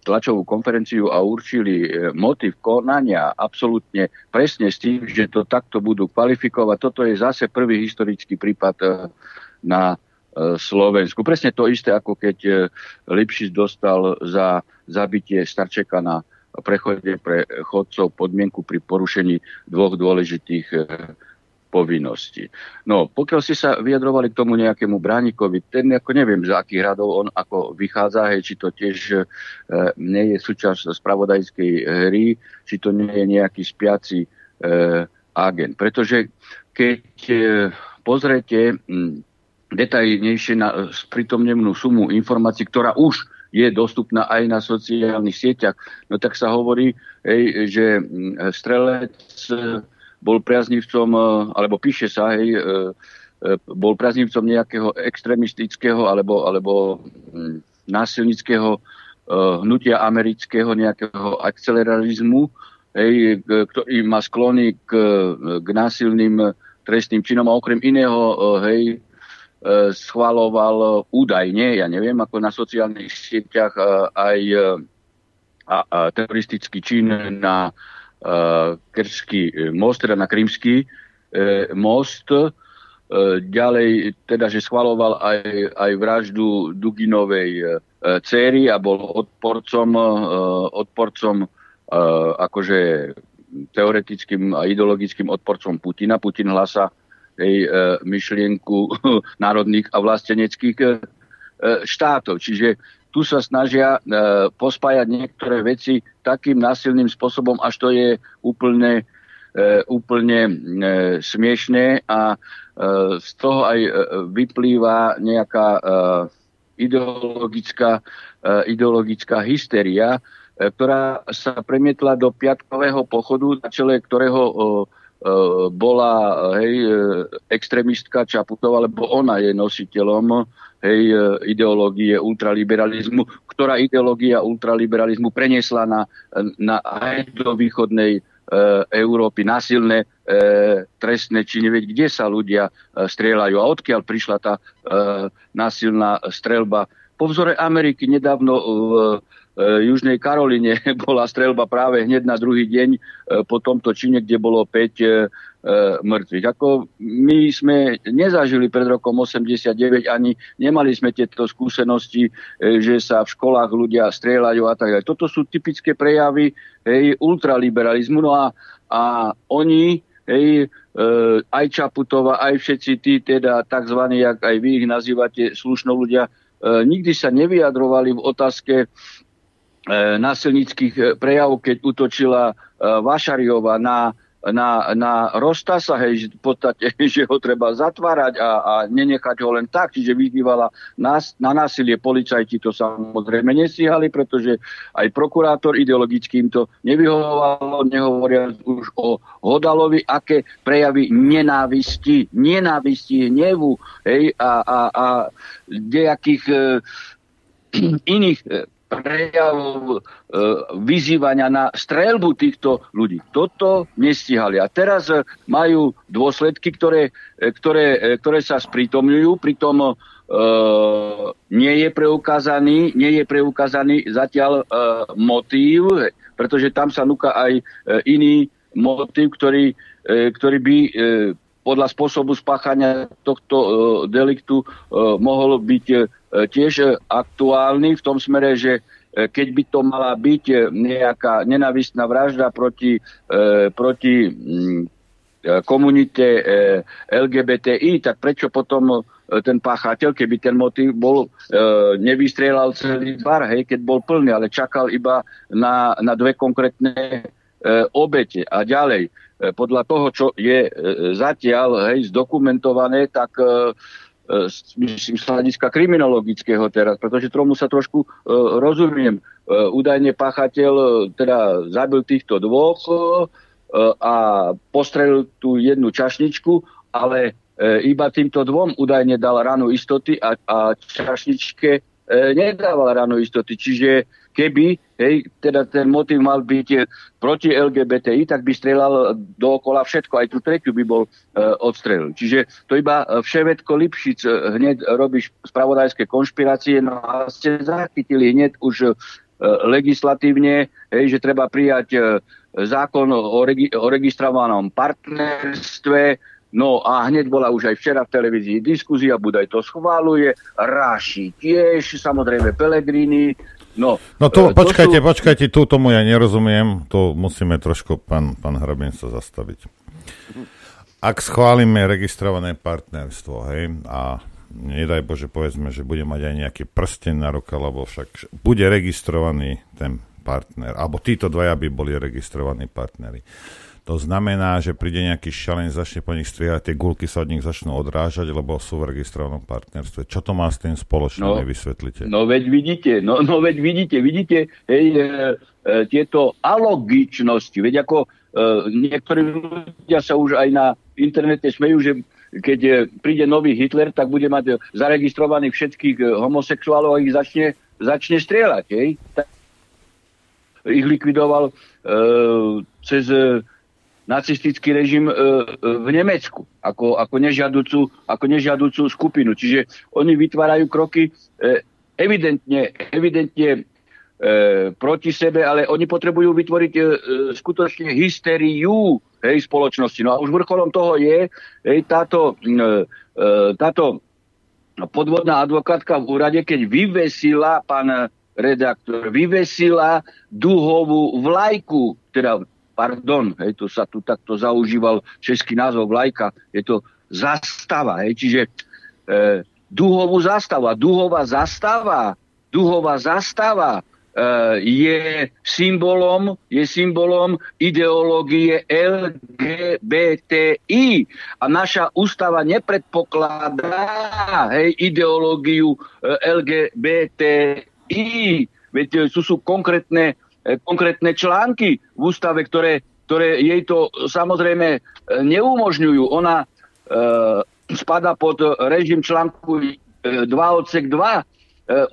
tlačovú konferenciu a určili motiv konania absolútne presne s tým, že to takto budú kvalifikovať. Toto je zase prvý historický prípad na Slovensku. Presne to isté, ako keď Lipšic dostal za zabitie starčeka na prechode pre chodcov podmienku pri porušení dvoch dôležitých e, povinností. No, pokiaľ ste sa vyjadrovali k tomu nejakému bránikovi, ten ako neviem, za akých radov on ako vychádza, hej, či to tiež e, nie je súčasť spravodajskej hry, či to nie je nejaký spiaci e, agent. Pretože keď e, pozrete m, detajnejšie na spritomnenú sumu informácií, ktorá už je dostupná aj na sociálnych sieťach. No tak sa hovorí, hej, že mm, strelec e, bol priaznivcom, e, alebo píše sa, hej, e, bol priaznivcom nejakého extremistického alebo, alebo mm, násilnického hnutia amerického nejakého akcelerarizmu, hej, ktorý má sklony k, k násilným trestným činom a okrem iného hej, E, schvaloval údajne, ja neviem, ako na sociálnych sieťach e, aj e, a, a teroristický čin na Kerský most, teda na Krymský most. Ďalej teda, že schvaloval aj, aj vraždu Duginovej céry a bol odporcom, odporcom akože teoretickým a ideologickým odporcom Putina. Putin hlasa hej, e, myšlienku národných a vlasteneckých e, štátov. Čiže tu sa snažia e, pospájať niektoré veci takým násilným spôsobom, až to je úplne, úplne smiešné a z toho aj vyplýva nejaká ideologická, ideologická hysteria, ktorá sa premietla do piatkového pochodu, na čele ktorého bola hej, eh, extrémistka Čaputová, lebo ona je nositeľom hej, eh, ideológie ultraliberalizmu, ktorá ideológia ultraliberalizmu preniesla na, na aj do východnej e, Európy násilné e, trestné činy. Veď kde sa ľudia e, strieľajú a odkiaľ prišla tá e, násilná strelba. Po vzore Ameriky nedávno e, E, Južnej Karoline bola strelba práve hneď na druhý deň e, po tomto čine, kde bolo 5 e, mŕtvych. Ako my sme nezažili pred rokom 89 ani nemali sme tieto skúsenosti, e, že sa v školách ľudia strieľajú a tak ďalej. Toto sú typické prejavy hej, ultraliberalizmu. No a, a oni, hej, e, aj Čaputová, aj všetci tí, teda tzv. jak aj vy ich nazývate, slušno ľudia, e, nikdy sa nevyjadrovali v otázke e, násilnických prejavov, keď utočila e, Vašariova na na, na Rostasa, hej, v podstate, že ho treba zatvárať a, a nenechať ho len tak, čiže vyzývala nás, na násilie policajti to samozrejme nestíhali, pretože aj prokurátor ideologicky im to nevyhovovalo, nehovoria už o Hodalovi, aké prejavy nenávisti, nenávisti, hnevu hej, a, a, a nejakých e, iných e, prejavov e, vyzývania na strelbu týchto ľudí. Toto nestihali. A teraz e, majú dôsledky, ktoré, e, ktoré, ktoré sa sprítomňujú, pritom e, nie je preukázaný, nie je preukázaný zatiaľ e, motív, pretože tam sa núka aj e, iný motív, ktorý, e, ktorý by e, podľa spôsobu spáchania tohto e, deliktu e, mohol byť e, tiež aktuálny v tom smere, že keď by to mala byť nejaká nenavistná vražda proti, proti mm, komunite LGBTI, tak prečo potom ten páchateľ, keby ten motív bol, nevystrelal celý bar, hej, keď bol plný, ale čakal iba na, na dve konkrétne obete a ďalej podľa toho, čo je e, zatiaľ hej, zdokumentované, tak e, myslím z hľadiska kriminologického teraz, pretože tomu sa trošku rozumiem. Údajne páchateľ teda zabil týchto dvoch a postrelil tú jednu čašničku, ale iba týmto dvom údajne dal ranu istoty a, a čašničke nedával ranu istoty. Čiže keby hej, teda ten motiv mal byť eh, proti LGBTI, tak by strelal dookola všetko, aj tú tretiu by bol e, odstrelil. Čiže to iba eh, Vševedko Lipšic hneď robíš spravodajské konšpirácie, no a ste zachytili hneď už e, legislatívne, hej, že treba prijať e, zákon o, regi- o registrovanom partnerstve, No a hneď bola už aj včera v televízii diskuzia, Budaj to schváluje, Ráši tiež, samozrejme Pelegrini, No, no to, to počkajte, sú... počkajte, tu tomu ja nerozumiem, to musíme trošku, pán, pán Hrabin, sa zastaviť. Ak schválime registrované partnerstvo, hej, a nedaj Bože, povedzme, že bude mať aj nejaký prsten na ruka, lebo však bude registrovaný ten partner, alebo títo dvaja by boli registrovaní partnery. To znamená, že príde nejaký šalen, začne po nich strieľať, tie gulky sa od nich začnú odrážať, lebo sú v registrovanom partnerstve. Čo to má s tým spoločné, no, vysvetlite? No veď vidíte, no, no veď vidíte, vidíte hej, e, e, tieto alogičnosti. Veď ako e, niektorí ľudia sa už aj na internete smejú, že keď e, príde nový Hitler, tak bude mať zaregistrovaných všetkých e, homosexuálov a ich začne, začne strieľať. Hej? Tak ich likvidoval e, cez e, nacistický režim e, e, v Nemecku ako, ako, nežiaducu, ako nežiaducu skupinu. Čiže oni vytvárajú kroky e, evidentne, evidentne proti sebe, ale oni potrebujú vytvoriť skutočne hysteriu hej, spoločnosti. No a už vrcholom toho je hej, táto, táto podvodná advokátka v úrade, keď vyvesila, pán redaktor, vyvesila duhovú vlajku, teda pardon, hej, to sa tu takto zaužíval český názov vlajka, je to zastava, hej, čiže e, duhovú zastava, duhová zastava, duhová zastava e, je symbolom, je symbolom ideológie LGBTI. A naša ústava nepredpokladá hej, ideológiu e, LGBTI. Veď sú, sú konkrétne konkrétne články v ústave, ktoré, ktoré jej to samozrejme e, neumožňujú. Ona e, spada pod režim článku 2 e, odsek 2 e,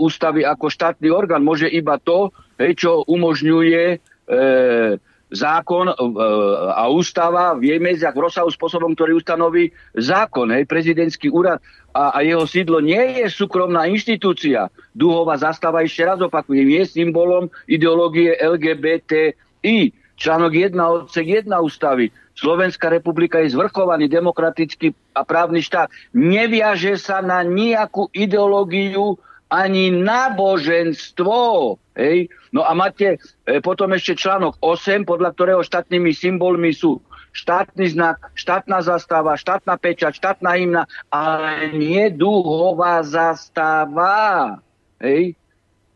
ústavy ako štátny orgán. Môže iba to, hej, čo umožňuje e, zákon e, a ústava v jej medziach v rozsahu spôsobom, ktorý ustanoví zákon. Hej, prezidentský úrad a, a jeho sídlo nie je súkromná inštitúcia. Duhová zastava, ešte raz opakujem, je symbolom ideológie LGBTI. Článok 1 odsek 1 ústavy. Slovenská republika je zvrchovaný demokratický a právny štát. Neviaže sa na nejakú ideológiu ani náboženstvo. Hej? No a máte e, potom ešte článok 8, podľa ktorého štátnymi symbolmi sú štátny znak, štátna zastava, štátna pečať, štátna hymna, ale nie duhová zastava. Hej?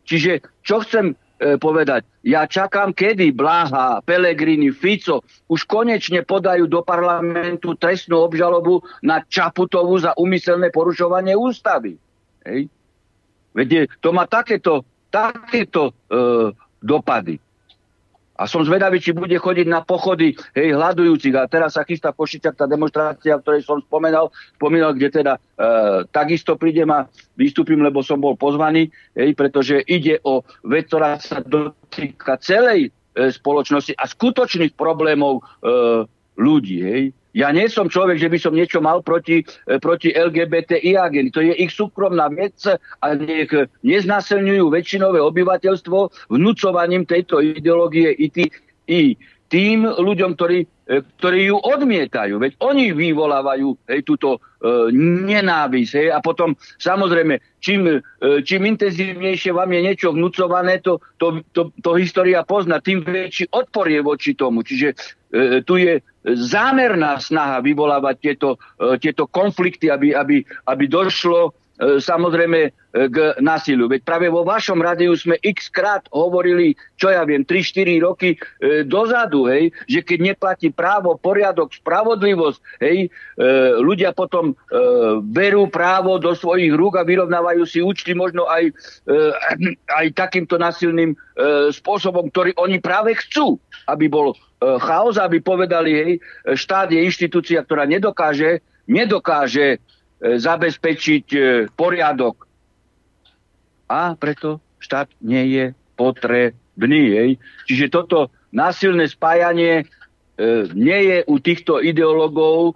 Čiže čo chcem e, povedať? Ja čakám, kedy Blaha, Pelegrini, Fico už konečne podajú do parlamentu trestnú obžalobu na Čaputovu za umyselné porušovanie ústavy. Hej? Veď to má takéto, takéto e, dopady. A som zvedavý, či bude chodiť na pochody hej, hľadujúcich. A teraz sa chystá v Košiciach tá demonstrácia, o ktorej som spomenal, spomínal, kde teda e, takisto prídem a vystúpim, lebo som bol pozvaný, hej, pretože ide o vec, ktorá sa dotýka celej e, spoločnosti a skutočných problémov e, ľudí. Hej. Ja nie som človek, že by som niečo mal proti, e, proti LGBTI agenty. To je ich súkromná vec a nech neznásilňujú väčšinové obyvateľstvo vnúcovaním tejto ideológie i, tý, i tým ľuďom, ktorí, e, ktorí ju odmietajú. Veď oni vyvolávajú hej, túto nenávisť. Hej, a potom, samozrejme, čím, e, čím intenzívnejšie vám je niečo vnúcované, to, to, to, to história pozná, tým väčší odpor je voči tomu. Čiže e, tu je zámerná snaha vyvolávať tieto, e, tieto konflikty, aby, aby, aby došlo samozrejme e, k násiliu. Veď práve vo vašom rádiu sme x krát hovorili, čo ja viem, 3-4 roky e, dozadu, hej, že keď neplatí právo, poriadok, spravodlivosť, hej, e, ľudia potom e, berú právo do svojich rúk a vyrovnávajú si účty možno aj, e, aj takýmto násilným e, spôsobom, ktorý oni práve chcú, aby bol E, chaos, aby povedali, hej, štát je inštitúcia, ktorá nedokáže, nedokáže e, zabezpečiť e, poriadok. A preto štát nie je potrebný. Hej. Čiže toto násilné spájanie nie je u týchto ideológov,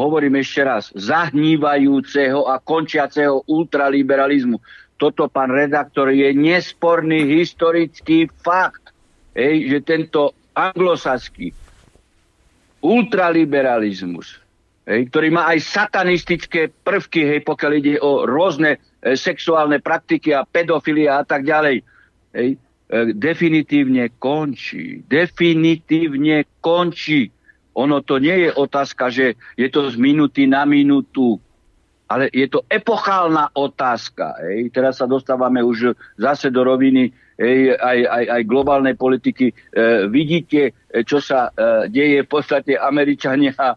hovorím ešte raz, zahnívajúceho a končiaceho ultraliberalizmu. Toto, pán redaktor, je nesporný historický fakt, hej, že tento anglosaský ultraliberalizmus, hej, ktorý má aj satanistické prvky, hej, pokiaľ ide o rôzne e, sexuálne praktiky a pedofilia a tak ďalej, hej, e, definitívne končí. Definitívne končí. Ono to nie je otázka, že je to z minúty na minútu, ale je to epochálna otázka. Hej. Teraz sa dostávame už zase do roviny aj, aj, aj globálnej politiky. E, vidíte, e, čo sa e, deje. V podstate Američania e,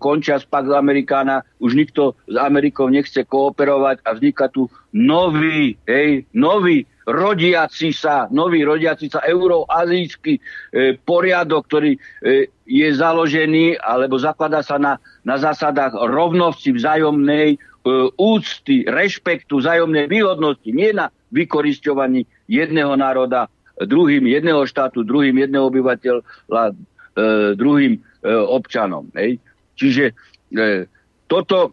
končia z Pax Amerikána, už nikto s Amerikou nechce kooperovať a vzniká tu nový, hej, nový rodiaci sa, nový rodiaci sa euroazijský e, poriadok, ktorý e, je založený alebo zakladá sa na, na zásadách rovnosti vzájomnej e, úcty, rešpektu, vzájomnej výhodnosti, nie na vykoristovaní jedného národa druhým jedného štátu, druhým jedného obyvateľa, e, druhým e, občanom. Hej. Čiže e, toto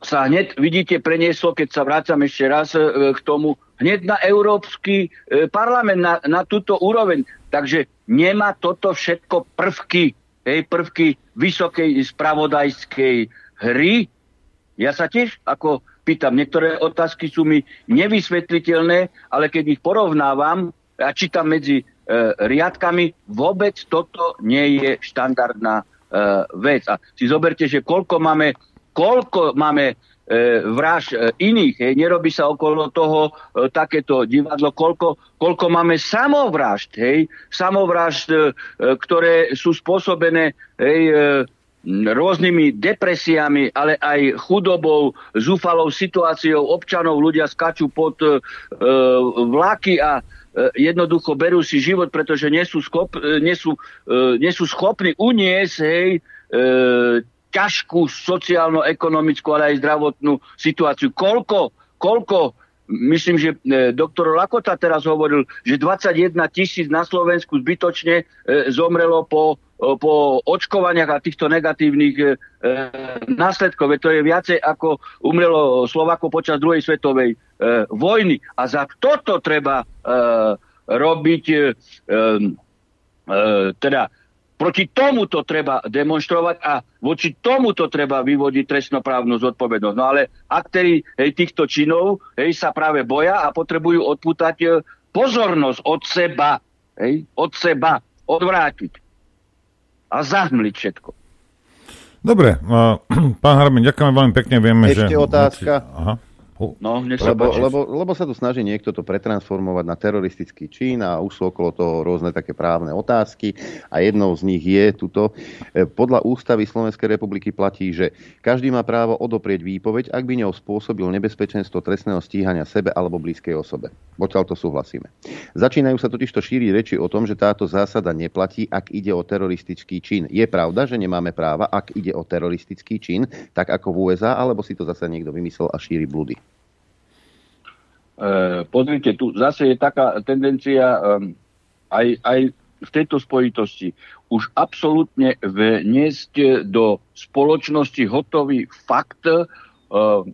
sa hneď, vidíte, prenieslo, keď sa vrácam ešte raz e, k tomu, hneď na Európsky parlament, na, na túto úroveň. Takže nemá toto všetko prvky, hej, prvky vysokej spravodajskej hry. Ja sa tiež ako pýtam. Niektoré otázky sú mi nevysvetliteľné, ale keď ich porovnávam a čítam medzi e, riadkami, vôbec toto nie je štandardná e, vec. A si zoberte, že koľko máme, koľko máme e, vraž e, iných, hej, nerobí sa okolo toho e, takéto divadlo, koľko, koľko máme samovražd, hej, samovražd, e, ktoré sú spôsobené hej, e, rôznymi depresiami, ale aj chudobou, zúfalou situáciou občanov. Ľudia skačú pod e, vlaky a e, jednoducho berú si život, pretože nie sú, schop, e, nie sú, e, nie sú schopní uniesť hej, e, ťažkú sociálno-ekonomickú, ale aj zdravotnú situáciu. Koľko, koľko Myslím, že e, doktor Lakota teraz hovoril, že 21 tisíc na Slovensku zbytočne e, zomrelo po po očkovaniach a týchto negatívnych e, následkov. To je viacej ako umrelo Slovako počas druhej svetovej e, vojny. A za toto treba e, robiť e, e, teda Proti tomuto treba demonstrovať a voči tomuto treba vyvodiť trestnoprávnu zodpovednosť. No ale aktéri hej, týchto činov hej, sa práve boja a potrebujú odputať e, pozornosť od seba. Hej, od seba. Odvrátiť. A zahmliť všetko. Dobre, pán Harbin, ďakujem veľmi pekne. Vieme, Ešte že... otázka. Aha. No, nech sa Lebo, páči. lebo, lebo sa tu snaží niekto to pretransformovať na teroristický čin a už sú okolo toho rôzne také právne otázky a jednou z nich je tuto. e, Podľa ústavy Slovenskej republiky platí, že každý má právo odoprieť výpoveď, ak by ňou spôsobil nebezpečenstvo trestného stíhania sebe alebo blízkej osobe. Pokiaľ to súhlasíme. Začínajú sa totiž to šíriť reči o tom, že táto zásada neplatí, ak ide o teroristický čin. Je pravda, že nemáme práva, ak ide o teroristický čin, tak ako v USA, alebo si to zase niekto vymyslel a šíri blúdy. E, pozrite, tu zase je taká tendencia aj, aj v tejto spojitosti už absolútne vniesť do spoločnosti hotový fakt, um,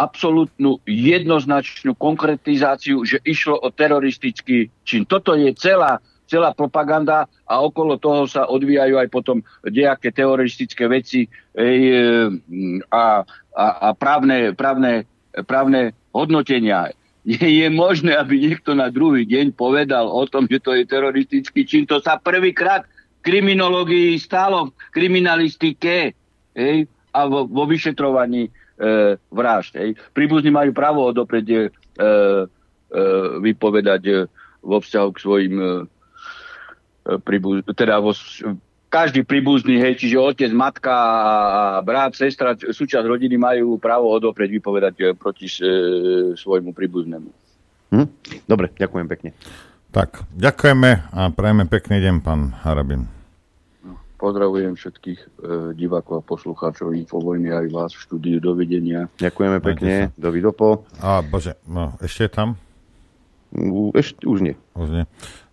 absolútnu jednoznačnú konkretizáciu, že išlo o teroristický čin. Toto je celá, celá propaganda a okolo toho sa odvíjajú aj potom nejaké teroristické veci ej, a, a, a právne, právne, právne hodnotenia. Nie je možné, aby niekto na druhý deň povedal o tom, že to je teroristický čin. To sa prvýkrát v kriminológii stalo, v kriminalistike hej, a vo, vo vyšetrovaní e, vražd. Hej. Príbuzní majú právo odoprieť e, e, vypovedať e, vo vzťahu k svojim e, príbuz, teda vo, každý príbuzný, hej, čiže otec, matka a brat, sestra, súčasť rodiny majú právo odoprieť vypovedať e, proti e, svojmu príbuznému. Hm? Dobre, ďakujem pekne. Tak, ďakujeme a prajeme pekný deň, pán Harabin. Pozdravujem všetkých e, divákov a poslucháčov Infovojny aj vás v štúdiu. Dovidenia. Ďakujeme pekne. Dovidopo. A bože, no, ešte je tam? U, ešte, už nie. Už nie.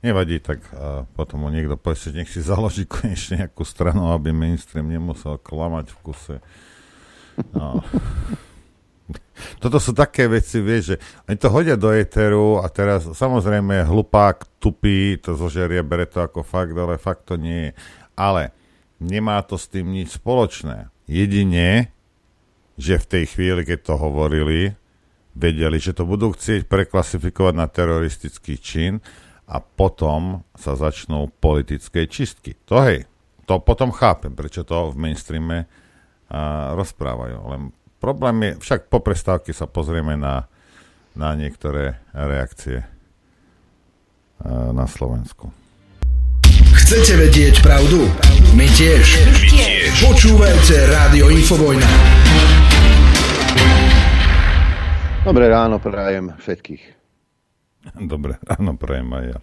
Nevadí, tak a potom mu niekto povie, že nech si založí konečne nejakú stranu, aby mainstream nemusel klamať v kuse. No. Toto sú také veci, vieš, že oni to hodia do éteru a teraz samozrejme hlupák, tupý, to zožerie, bere to ako fakt, ale fakt to nie je. Ale nemá to s tým nič spoločné. Jedine, že v tej chvíli, keď to hovorili, vedeli, že to budú chcieť preklasifikovať na teroristický čin a potom sa začnú politické čistky. To hej, to potom chápem, prečo to v mainstreame a, rozprávajú. Len problém je, však po prestávke sa pozrieme na, na niektoré reakcie a, na Slovensku. Chcete vedieť pravdu? My tiež. My tiež. Počúvajte Rádio Infovojna. Dobré ráno prajem všetkých. Dobre ráno prajem aj ja.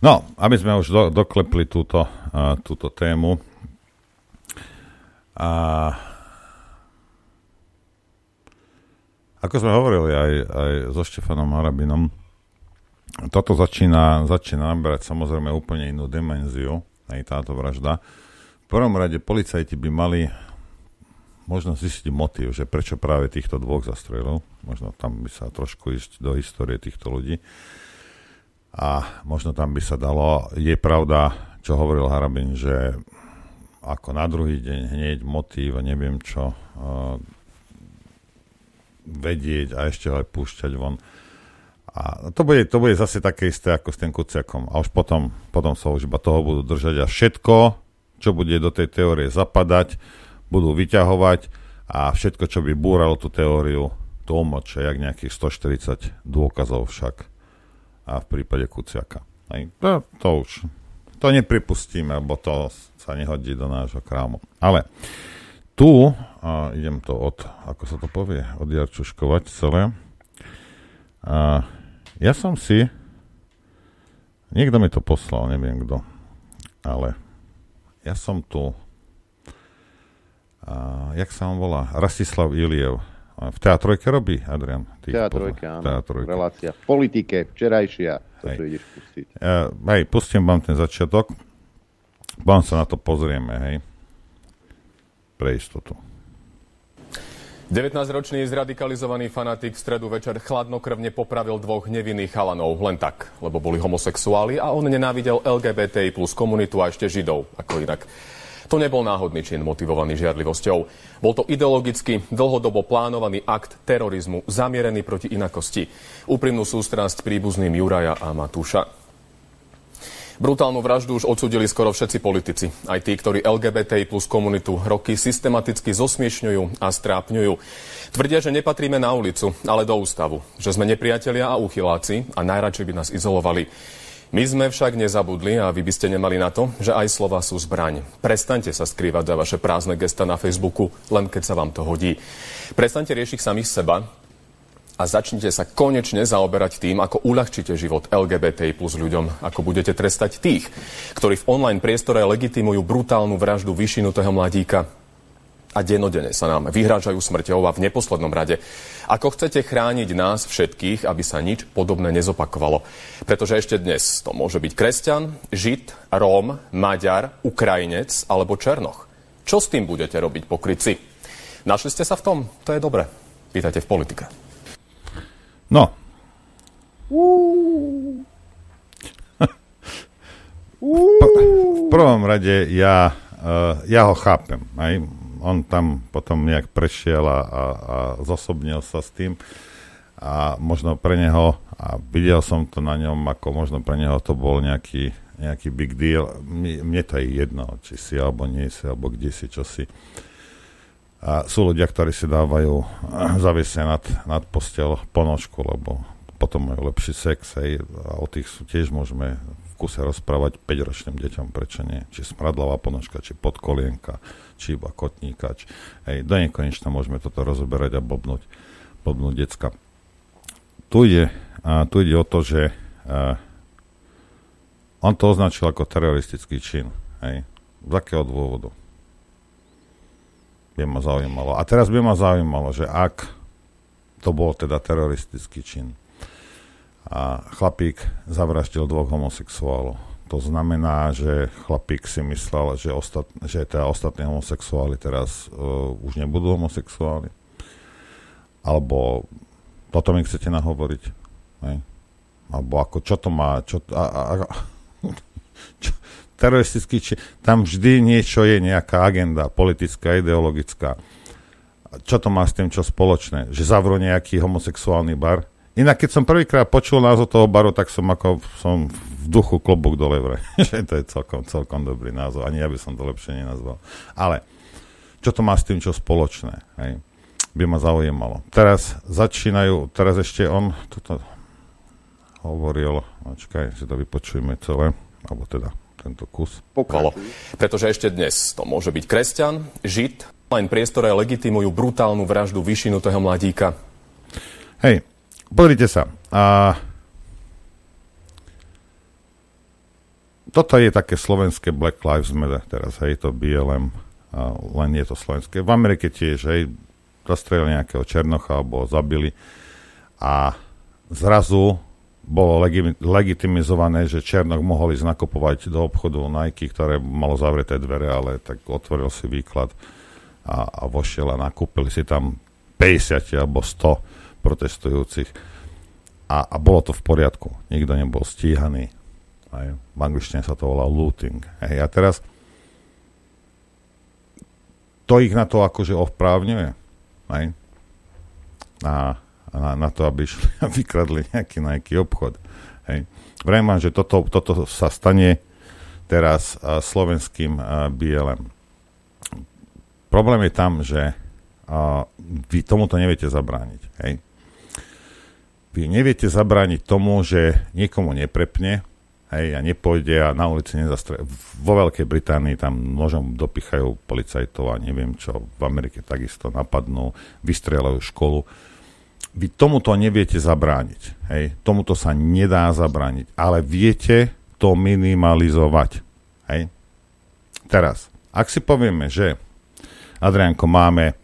No, aby sme už do, doklepli túto, uh, túto tému. A ako sme hovorili aj, aj so Štefanom Harabinom, toto začína, začína naberať samozrejme úplne inú dimenziu, aj táto vražda. V prvom rade policajti by mali možno zistiť motív, že prečo práve týchto dvoch zastrelil. Možno tam by sa trošku ísť do histórie týchto ľudí. A možno tam by sa dalo, je pravda, čo hovoril Harabin, že ako na druhý deň hneď motív a neviem čo uh, vedieť a ešte aj púšťať von. A to bude, to bude zase také isté ako s tým Kuciakom. A už potom, potom sa už iba toho budú držať a všetko, čo bude do tej teórie zapadať, budú vyťahovať a všetko, čo by búralo tú teóriu, to umlčia, jak nejakých 140 dôkazov však a v prípade Kuciaka. Aj, to, to už to nepripustíme, lebo to sa nehodí do nášho krámu. Ale tu, a idem to od, ako sa to povie, odjarčuškovať celé. A ja som si, niekto mi to poslal, neviem kto, ale ja som tu a, jak sa on volá? Rastislav Iliev. A v teatrojke robí, Adrian? Pozna- áno. Teatrojke. Relácia v politike, včerajšia, to, Hej. čo ideš pustiť. Uh, hej, pustím vám ten začiatok. Vám sa na to pozrieme, hej. Pre istotu. 19-ročný zradikalizovaný fanatik v stredu večer chladnokrvne popravil dvoch nevinných chalanov len tak, lebo boli homosexuáli a on nenávidel LGBTI plus komunitu a ešte Židov, ako inak. To nebol náhodný čin motivovaný žiadlivosťou. Bol to ideologicky dlhodobo plánovaný akt terorizmu zamierený proti inakosti. Úprimnú sústrasť príbuzným Juraja a Matúša. Brutálnu vraždu už odsudili skoro všetci politici. Aj tí, ktorí LGBTI plus komunitu roky systematicky zosmiešňujú a strápňujú. Tvrdia, že nepatríme na ulicu, ale do ústavu. Že sme nepriatelia a uchyláci a najradšej by nás izolovali. My sme však nezabudli a vy by ste nemali na to, že aj slova sú zbraň. Prestaňte sa skrývať za vaše prázdne gesta na Facebooku, len keď sa vám to hodí. Prestaňte riešiť samých seba a začnite sa konečne zaoberať tým, ako uľahčíte život LGBTI plus ľuďom, ako budete trestať tých, ktorí v online priestore legitimujú brutálnu vraždu vyšinutého mladíka a denodene sa nám vyhrážajú smrťou a v neposlednom rade, ako chcete chrániť nás všetkých, aby sa nič podobné nezopakovalo. Pretože ešte dnes to môže byť kresťan, žid, róm, maďar, ukrajinec alebo černoch. Čo s tým budete robiť, pokryci? Našli ste sa v tom? To je dobre. Pýtajte v politike. No. v prvom rade ja, uh, ja ho chápem. Aj? On tam potom nejak prešiel a, a, a zosobnil sa s tým a možno pre neho, a videl som to na ňom, ako možno pre neho to bol nejaký, nejaký big deal. Mne, to je jedno, či si alebo nie si, alebo kde si, čo si. A sú ľudia, ktorí si dávajú zaviesne nad, nad postel ponožku, lebo potom majú lepší sex, hej, a o tých sú tiež môžeme v kuse rozprávať 5-ročným deťom, prečo nie. Či smradlavá ponožka, či podkolienka, či iba kotníkač. Hej, do nekonečna môžeme toto rozoberať a blbnúť, blbnúť decka. Tu ide, a tu ide o to, že a, on to označil ako teroristický čin. Hej. Z akého dôvodu? by ma zaujímalo. A teraz by ma zaujímalo, že ak to bol teda teroristický čin a chlapík zavraždil dvoch homosexuálov, to znamená, že chlapík si myslel, že, ostat, že teda ostatní homosexuáli teraz uh, už nebudú homosexuáli? Alebo toto mi chcete nahovoriť? Hej? Alebo ako, čo to má? Čo, a, a, a, čo, teroristický, či tam vždy niečo je, nejaká agenda politická, ideologická. Čo to má s tým čo spoločné? Že zavrú nejaký homosexuálny bar? Inak, keď som prvýkrát počul názov toho baru, tak som ako som v duchu klobúk dole vraj. to je celkom, celkom dobrý názov. Ani ja by som to lepšie nenazval. Ale čo to má s tým čo spoločné? Hej? By ma zaujímalo. Teraz začínajú, teraz ešte on toto hovoril, počkaj, si to vypočujeme celé, alebo teda tento kus. Pokračuj. Pretože ešte dnes to môže byť kresťan, žid, len priestore legitimujú brutálnu vraždu vyšinutého mladíka. Hej, pozrite sa. A... Toto je také slovenské Black Lives Matter teraz, hej, to BLM, a len je to slovenské. V Amerike tiež, hej, zastrelili nejakého Černocha alebo zabili a zrazu bolo legi- legitimizované, že Černok mohol ísť nakupovať do obchodu Nike, ktoré malo zavreté dvere, ale tak otvoril si výklad a, a vošiel a nakúpili si tam 50 alebo 100 protestujúcich. A, a bolo to v poriadku. Nikto nebol stíhaný. Aj, v angličtine sa to volá looting. Hej, a teraz to ich na to akože ovprávňuje. Aj? A na, na to, aby šli a vykradli nejaký, nejaký obchod. Hej. Vrajím že toto, toto sa stane teraz uh, slovenským uh, BLM. Problém je tam, že uh, vy tomuto neviete zabrániť. Hej. Vy neviete zabrániť tomu, že niekomu neprepne hej, a nepôjde a na ulici nezastre... Vo Veľkej Británii tam nožom dopichajú policajtov a neviem čo, v Amerike takisto napadnú, vystrelajú školu vy tomuto neviete zabrániť. Hej? Tomuto sa nedá zabrániť. Ale viete to minimalizovať. Hej? Teraz, ak si povieme, že Adrianko máme,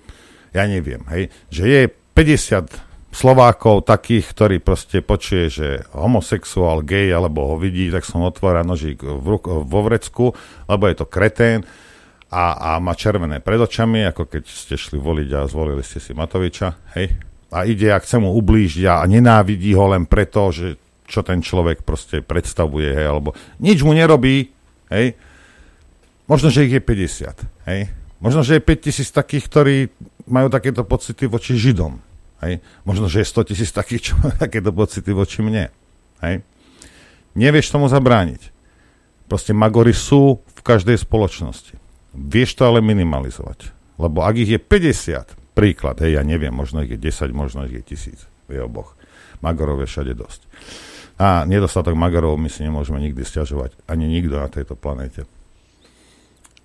ja neviem, hej, že je 50 Slovákov takých, ktorí proste počuje, že homosexuál, gay, alebo ho vidí, tak som otvára nožík v ruk- vo vrecku, lebo je to kretén a, a má červené pred očami, ako keď ste šli voliť a zvolili ste si Matoviča, hej, a ide a chce mu ublížiť a nenávidí ho len preto, že čo ten človek proste predstavuje, hej, alebo nič mu nerobí, hej, možno, že ich je 50, hej, možno, že je 5000 takých, ktorí majú takéto pocity voči Židom, hej, možno, že je 100 tisíc takých, čo majú takéto pocity voči mne, hej, nevieš tomu zabrániť. Proste magory sú v každej spoločnosti. Vieš to ale minimalizovať. Lebo ak ich je 50, príklad, hej, ja neviem, možno ich je 10, možno ich je tisíc, vie oboch. Magorov je všade dosť. A nedostatok magarov my si nemôžeme nikdy stiažovať. Ani nikto na tejto planete.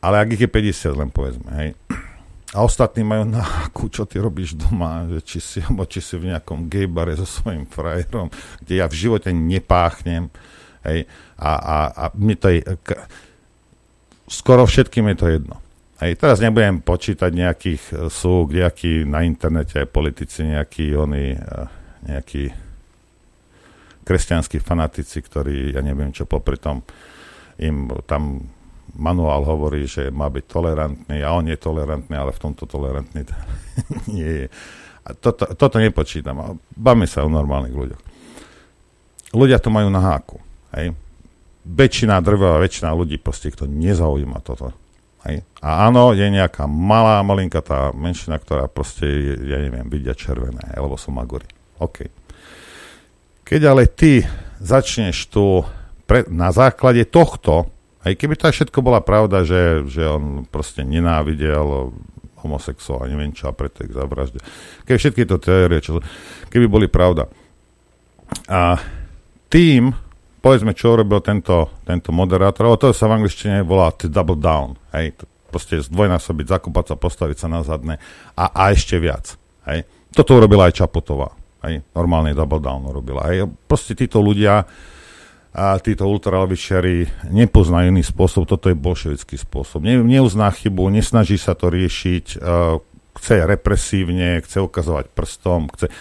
Ale ak ich je 50, len povedzme, hej. A ostatní majú na akú, čo ty robíš doma, že či si, alebo či si v nejakom gejbare so svojím frajerom, kde ja v živote nepáchnem, hej. A, a, a mi to je, k, skoro všetkým je to jedno. Hej, teraz nebudem počítať nejakých, e, sú kdejakí na internete politici, nejakí oni, e, nejakí kresťanskí fanatici, ktorí, ja neviem čo, popri tom im tam manuál hovorí, že má byť tolerantný a on je tolerantný, ale v tomto tolerantný nie je. A toto, toto nepočítam. Bavme sa o normálnych ľuďoch. Ľudia to majú na háku. Hej? Väčšina, drvová väčšina ľudí proste to nezaujíma toto. Hej? A áno, je nejaká malá, malinká tá menšina, ktorá proste, ja neviem, vidia červené, alebo sú magory. OK. Keď ale ty začneš tu pre, na základe tohto, aj keby to všetko bola pravda, že, že on proste nenávidel homosexuál, neviem čo, a preto ich zavraždil. Keby všetky to teórie, čo, keby boli pravda. A tým, povedzme, čo urobil tento, tento moderátor, to sa v angličtine volá to double down, hej, proste zdvojnásobiť, zakúpať sa, postaviť sa na zadné a, a ešte viac. Hej. Toto urobila aj Čaputová. Hej, normálny double down robila. Hej. Proste títo ľudia a títo ultralavičiari nepoznajú iný spôsob, toto je bolševický spôsob. Ne, neuzná chybu, nesnaží sa to riešiť, uh, chce represívne, chce ukazovať prstom, chce...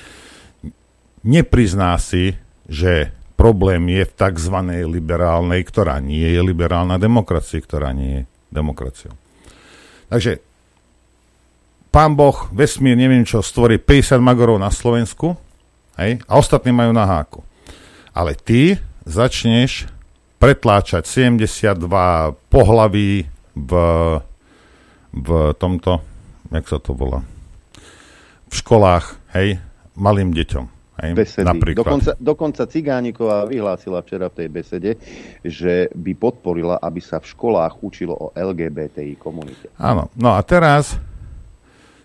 Neprizná si, že problém je v tzv. liberálnej, ktorá nie je liberálna demokracia, ktorá nie je demokraciou. Takže pán Boh, vesmír, neviem čo, stvorí 50 magorov na Slovensku, Hej? A ostatní majú na háku. Ale ty začneš pretláčať 72 pohlaví v, v tomto, jak sa to volá, v školách, hej, malým deťom. Hej, besedy. Napríklad. Dokonca, dokonca Cigániková vyhlásila včera v tej besede, že by podporila, aby sa v školách učilo o LGBTI komunite. Áno, no a teraz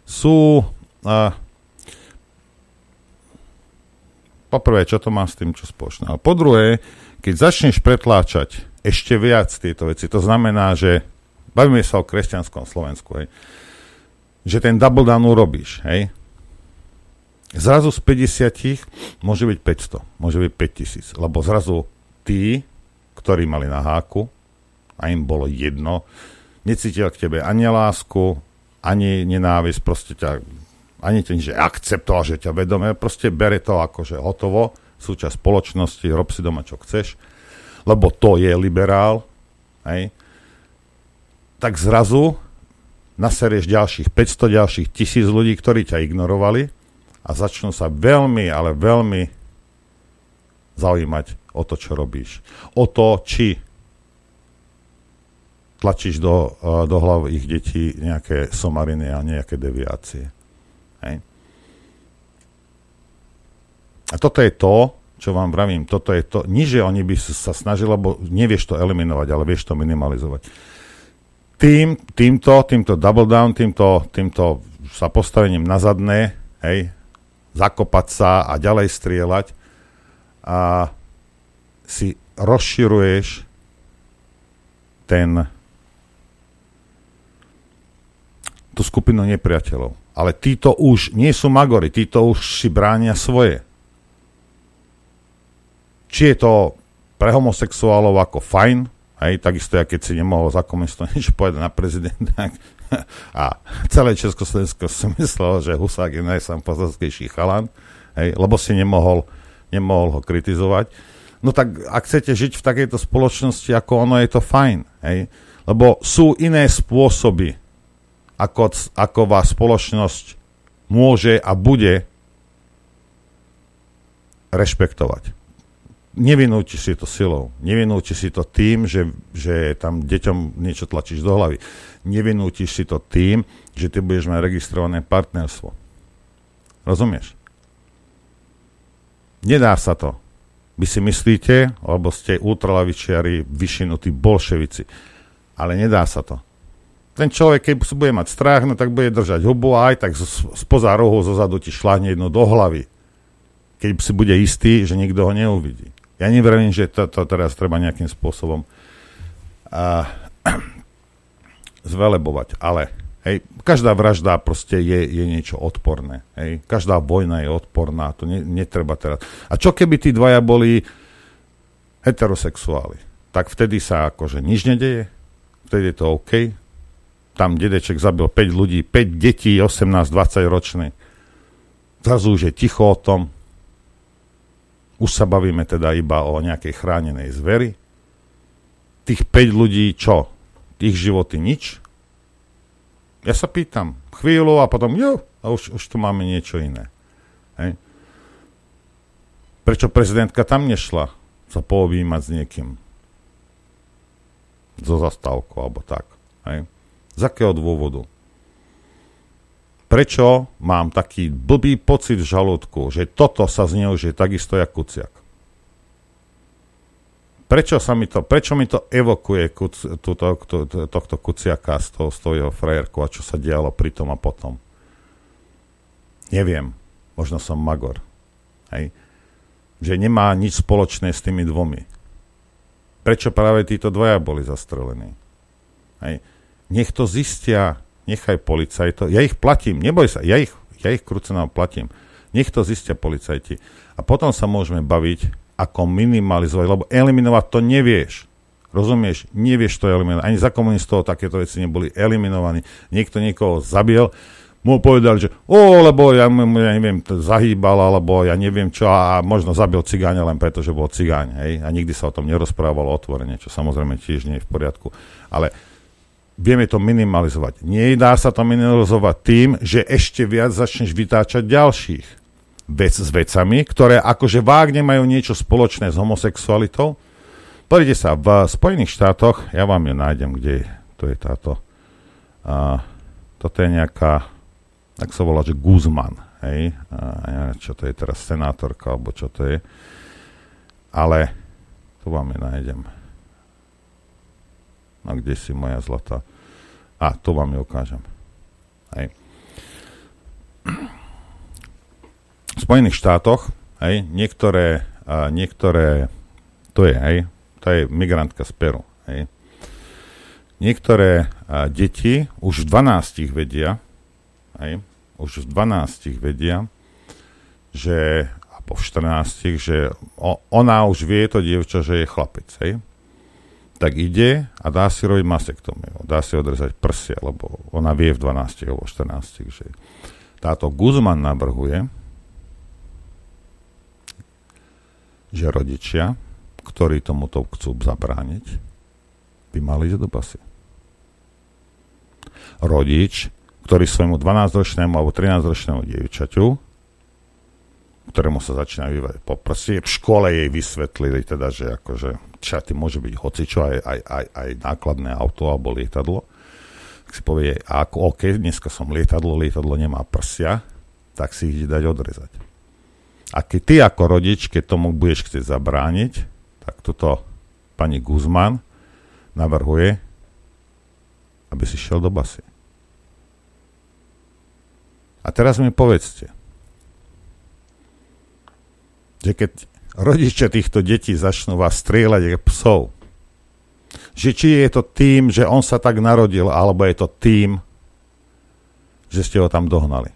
sú uh, poprvé, čo to má s tým čo spoločné. A po druhé, keď začneš pretláčať ešte viac tieto veci, to znamená, že bavíme sa o kresťanskom Slovensku, hej, že ten double down urobíš, hej, zrazu z 50 môže byť 500, môže byť 5000, lebo zrazu tí, ktorí mali na háku a im bolo jedno, necítil k tebe ani lásku, ani nenávisť, proste ťa ani tým, že akceptoval, že ťa vedome, proste bere to ako, že hotovo, súčasť spoločnosti, rob si doma, čo chceš, lebo to je liberál, hej, tak zrazu naserieš ďalších 500, ďalších tisíc ľudí, ktorí ťa ignorovali a začnú sa veľmi, ale veľmi zaujímať o to, čo robíš. O to, či tlačíš do, eh, do hlav ich detí nejaké somariny a nejaké deviácie. Hej. A toto je to, čo vám vravím, toto je to, nie že oni by sa snažili, lebo nevieš to eliminovať, ale vieš to minimalizovať. Tým, týmto, týmto double down, týmto, týmto sa postavením na zadné, hej, zakopať sa a ďalej strieľať a si rozširuješ ten tú skupinu nepriateľov. Ale títo už nie sú magory, títo už si bránia svoje. Či je to pre homosexuálov ako fajn, hej, takisto, keď si nemohol za komunistu niečo povedať na prezidenta. A celé Československo si myslelo, že Husák je najsampozorskejší chalan, hej, lebo si nemohol, nemohol ho kritizovať. No tak ak chcete žiť v takejto spoločnosti, ako ono, je to fajn. Hej? Lebo sú iné spôsoby, ako, ako vás spoločnosť môže a bude rešpektovať. Nevinúti si to silou, nevinúti si to tým, že, že tam deťom niečo tlačíš do hlavy. Nevinútiš si to tým, že ty budeš mať registrované partnerstvo. Rozumieš? Nedá sa to. Vy si myslíte, lebo ste ultralavičiari, vyšinutí bolševici. Ale nedá sa to. Ten človek, keď bude mať strach, no tak bude držať hubu a aj tak spoza rohu, zo zadu ti šláhne jedno do hlavy. Keď si bude istý, že nikto ho neuvidí. Ja neverím, že to, to teraz treba nejakým spôsobom a, zvelebovať, ale hej, každá vražda proste je, je niečo odporné. Hej. Každá vojna je odporná, to ne, netreba teraz. A čo keby tí dvaja boli heterosexuáli? Tak vtedy sa akože nič nedeje, vtedy je to OK. Tam dedeček zabil 5 ľudí, 5 detí, 18-20 ročných. Zrazu už je ticho o tom, už sa bavíme teda iba o nejakej chránenej zvery. Tých 5 ľudí, čo? Ich životy nič? Ja sa pýtam chvíľu a potom, jo, a už, už tu máme niečo iné. Hej. Prečo prezidentka tam nešla sa poobímať s niekým? Zo zastávkou alebo tak. Hej. Z akého dôvodu? Prečo mám taký blbý pocit v žalúdku, že toto sa zneužije takisto jak Kuciak. Prečo, sa mi to, prečo mi to evokuje kuc, túto, to, to, tohto Kuciaka z toho, z toho jeho frajerku a čo sa dialo pri tom a potom? Neviem. Možno som magor. Hej. Že nemá nič spoločné s tými dvomi. Prečo práve títo dvaja boli zastrelení? Hej. Nech to zistia nechaj policajto, ja ich platím, neboj sa, ja ich, ja ich krucená platím. Nech to zistia policajti. A potom sa môžeme baviť, ako minimalizovať, lebo eliminovať to nevieš. Rozumieš? Nevieš to eliminovať. Ani za komunistov takéto veci neboli eliminovaní. Niekto niekoho zabil, mu povedali, že o, lebo ja, ja neviem, zahýbal, alebo ja neviem čo, a možno zabil cigáňa len preto, že bol cigáň, hej? A nikdy sa o tom nerozprávalo otvorene, čo samozrejme tiež nie je v poriadku. Ale vieme to minimalizovať. Nie dá sa to minimalizovať tým, že ešte viac začneš vytáčať ďalších vec s vecami, ktoré akože vágne majú niečo spoločné s homosexualitou. Pozrite sa, v Spojených štátoch, ja vám ju nájdem, kde to je táto, a, toto je nejaká, tak sa volá, že Guzman, hej, a, ja čo to je teraz, senátorka, alebo čo to je, ale tu vám ju nájdem. A kde si moja zlatá? A, to vám ju ukážem. Hej. V Spojených štátoch, hej, niektoré, a, niektoré, to je, hej, to je migrantka z Peru, hej. Niektoré a, deti už v 12 vedia, hej, už v 12 vedia, že, a po 14, že ona už vie, to dievča, že je chlapec, hej tak ide a dá si robiť mastektomiu. Dá si odrezať prsia, lebo ona vie v 12 alebo 14, že táto Guzman navrhuje, že rodičia, ktorí tomuto chcú zabrániť, by mali ísť do basy. Rodič, ktorý svojmu 12-ročnému alebo 13-ročnému dievčaťu ktorému sa začína vyvať po prsi. V škole jej vysvetlili teda, že akože čaty môže byť hocičo, aj, aj, aj, aj nákladné auto alebo lietadlo. Tak si povie, ako, OK, dneska som lietadlo, lietadlo nemá prsia, tak si ich dať odrezať. A keď ty ako rodič, keď tomu budeš chcieť zabrániť, tak toto pani Guzman navrhuje, aby si šiel do basy. A teraz mi povedzte, že keď rodičia týchto detí začnú vás strieľať ako psov, že či je to tým, že on sa tak narodil, alebo je to tým, že ste ho tam dohnali.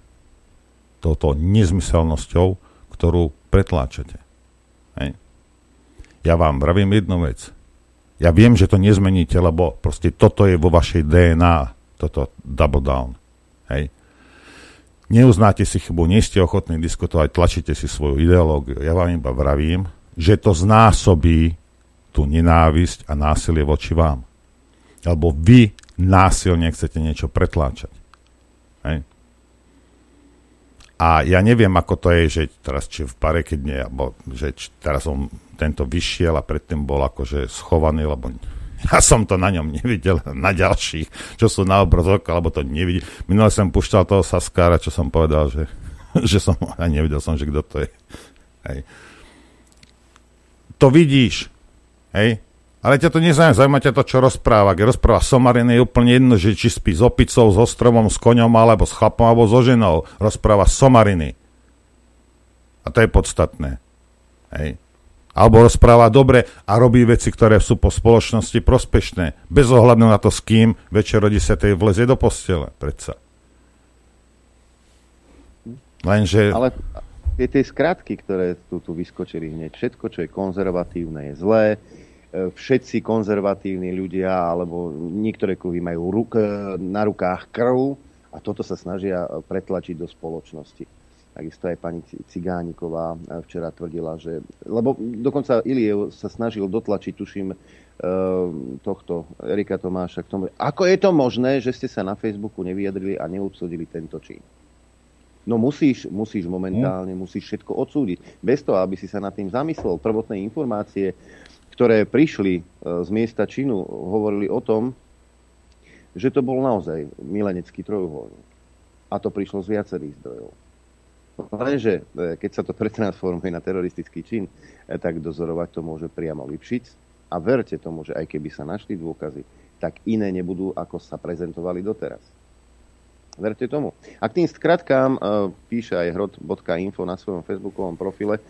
Toto nezmyselnosťou, ktorú pretláčate. Hej. Ja vám vravím jednu vec. Ja viem, že to nezmeníte, lebo proste toto je vo vašej DNA, toto double down. Hej neuznáte si chybu, nie ste ochotní diskutovať, tlačíte si svoju ideológiu. Ja vám iba vravím, že to znásobí tú nenávisť a násilie voči vám. Lebo vy násilne chcete niečo pretláčať. Hej. A ja neviem, ako to je, že teraz či v pare, keď nie, alebo že teraz som tento vyšiel a predtým bol akože schovaný, lebo ja som to na ňom nevidel, na ďalších, čo sú na obrazok, alebo to nevidí. Minule som pušťal toho Saskára, čo som povedal, že, že som, a nevidel som, že kto to je. Hej. To vidíš, hej, ale ťa to nezaujíma, zaujíma ťa to, čo rozpráva. Keď rozpráva Somarin, je úplne jedno, že či spí s opicou, s ostromom, s koňom, alebo s chlapom, alebo so ženou. Rozpráva Somariny. A to je podstatné. Hej. Alebo rozpráva dobre a robí veci, ktoré sú po spoločnosti prospešné. Bez ohľadu na to, s kým večer o 10. vlezie do postele. Predsa. Lenže... Ale tie, tie skratky, ktoré tu, tu vyskočili hneď, všetko, čo je konzervatívne, je zlé E, všetci konzervatívni ľudia alebo niektoré kruhy majú ruk, e, na rukách krv a toto sa snažia pretlačiť do spoločnosti. Takisto aj pani Cigániková včera tvrdila, že... Lebo dokonca Iliev sa snažil dotlačiť, tuším, e, tohto Erika Tomáša k tomu, ako je to možné, že ste sa na Facebooku nevyjadrili a neodsúdili tento čin. No musíš, musíš momentálne, musíš všetko odsúdiť. Bez toho, aby si sa nad tým zamyslel. Prvotné informácie ktoré prišli e, z miesta činu, hovorili o tom, že to bol naozaj milenecký trojuholník. A to prišlo z viacerých zdrojov. Lenže e, keď sa to pretransformuje na teroristický čin, e, tak dozorovať to môže priamo Lipšic. A verte tomu, že aj keby sa našli dôkazy, tak iné nebudú, ako sa prezentovali doteraz. Verte tomu. A k tým skratkám píše aj hrod.info na svojom facebookovom profile,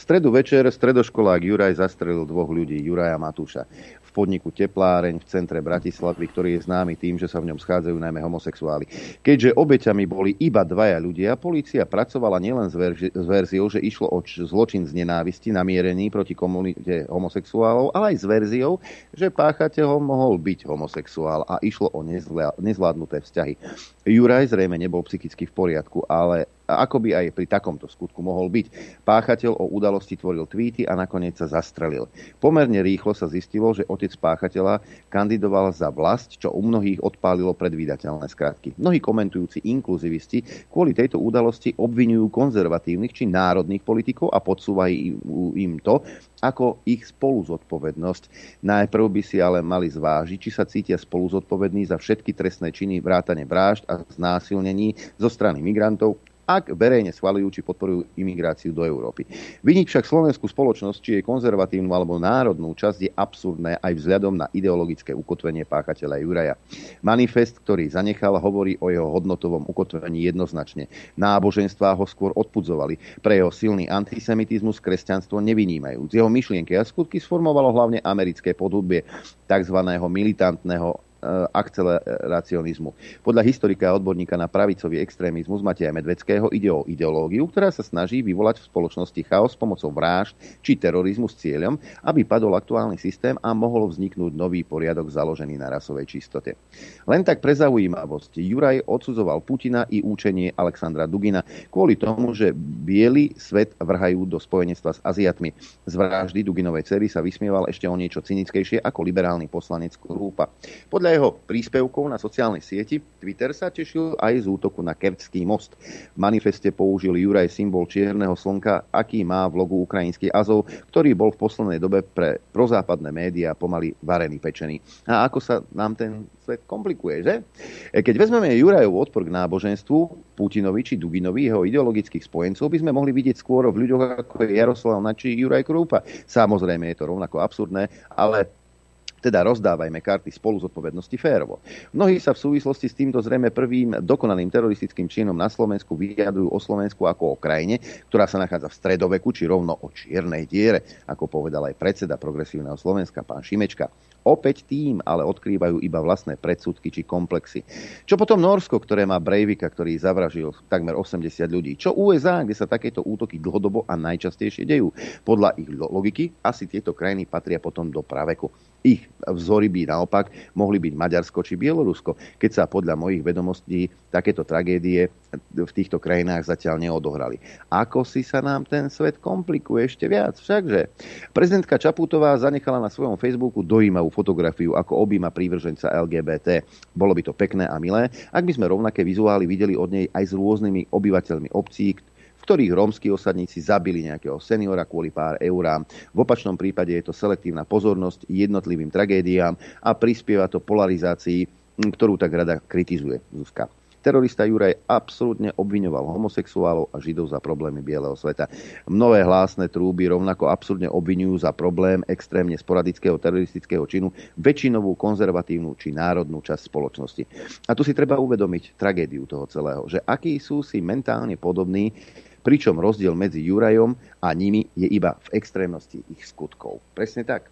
v stredu večer stredoškolák Juraj zastrelil dvoch ľudí, Juraja Matúša v podniku Tepláreň v centre Bratislavy, ktorý je známy tým, že sa v ňom schádzajú najmä homosexuáli. Keďže obeťami boli iba dvaja ľudia, polícia pracovala nielen s, verzi- s verziou, že išlo o zločin z nenávisti namierený proti komunite homosexuálov, ale aj s verziou, že páchateľom mohol byť homosexuál a išlo o nezvlá- nezvládnuté vzťahy. Juraj zrejme nebol psychicky v poriadku, ale ako by aj pri takomto skutku mohol byť. Páchateľ o udalosti tvoril tweety a nakoniec sa zastrelil. Pomerne rýchlo sa zistilo, že otec páchateľa kandidoval za vlast, čo u mnohých odpálilo predvídateľné skratky. Mnohí komentujúci inkluzivisti kvôli tejto udalosti obvinujú konzervatívnych či národných politikov a podsúvajú im to, ako ich spolu zodpovednosť. Najprv by si ale mali zvážiť, či sa cítia spolu zodpovední za všetky trestné činy vrátane vražd a znásilnení zo strany migrantov ak verejne schvalujú či podporujú imigráciu do Európy. Vyniť však slovenskú spoločnosť, či jej konzervatívnu alebo národnú časť je absurdné aj vzhľadom na ideologické ukotvenie páchateľa Juraja. Manifest, ktorý zanechal, hovorí o jeho hodnotovom ukotvení jednoznačne. Náboženstvá ho skôr odpudzovali. Pre jeho silný antisemitizmus kresťanstvo nevynímajú. Z jeho myšlienky a skutky sformovalo hlavne americké podhubie tzv. militantného akceleracionizmu. Podľa historika a odborníka na pravicový extrémizmus Mateja Medveckého ide o ideológiu, ktorá sa snaží vyvolať v spoločnosti chaos pomocou vražd či terorizmu s cieľom, aby padol aktuálny systém a mohol vzniknúť nový poriadok založený na rasovej čistote. Len tak pre zaujímavosť, Juraj odsudzoval Putina i účenie Alexandra Dugina kvôli tomu, že biely svet vrhajú do spojenectva s Aziatmi. Z vraždy Duginovej cery sa vysmieval ešte o niečo cynickejšie ako liberálny poslanec Krúpa. Podľa podľa jeho príspevkov na sociálnej sieti Twitter sa tešil aj z útoku na Kerčský most. V manifeste použil Juraj symbol čierneho slnka, aký má v logu ukrajinský Azov, ktorý bol v poslednej dobe pre prozápadné médiá pomaly varený pečený. A ako sa nám ten svet komplikuje, že? E, keď vezmeme Jurajov odpor k náboženstvu, Putinovi či Duginovi, jeho ideologických spojencov, by sme mohli vidieť skôr v ľuďoch ako Jaroslav Nači Juraj Krúpa. Samozrejme je to rovnako absurdné, ale teda rozdávajme karty spolu zodpovednosti férovo. Mnohí sa v súvislosti s týmto zrejme prvým dokonalým teroristickým činom na Slovensku vyjadujú o Slovensku ako o krajine, ktorá sa nachádza v stredoveku, či rovno o čiernej diere, ako povedal aj predseda progresívneho Slovenska, pán Šimečka. Opäť tým ale odkrývajú iba vlastné predsudky či komplexy. Čo potom Norsko, ktoré má Breivika, ktorý zavražil takmer 80 ľudí? Čo USA, kde sa takéto útoky dlhodobo a najčastejšie dejú? Podľa ich logiky asi tieto krajiny patria potom do praveku. Ich vzory by naopak mohli byť Maďarsko či Bielorusko, keď sa podľa mojich vedomostí takéto tragédie v týchto krajinách zatiaľ neodohrali. Ako si sa nám ten svet komplikuje ešte viac? Všakže prezidentka Čaputová zanechala na svojom Facebooku dojímavú fotografiu, ako objíma prívrženca LGBT. Bolo by to pekné a milé, ak by sme rovnaké vizuály videli od nej aj s rôznymi obyvateľmi obcí, ktorých rómsky osadníci zabili nejakého seniora kvôli pár eurám. V opačnom prípade je to selektívna pozornosť jednotlivým tragédiám a prispieva to polarizácii, ktorú tak rada kritizuje Zuzka. Terorista Juraj absolútne obviňoval homosexuálov a židov za problémy bieleho sveta. Mnohé hlásne trúby rovnako absurdne obvinujú za problém extrémne sporadického teroristického činu väčšinovú konzervatívnu či národnú časť spoločnosti. A tu si treba uvedomiť tragédiu toho celého, že akí sú si mentálne podobní, pričom rozdiel medzi Jurajom a nimi je iba v extrémnosti ich skutkov. Presne tak.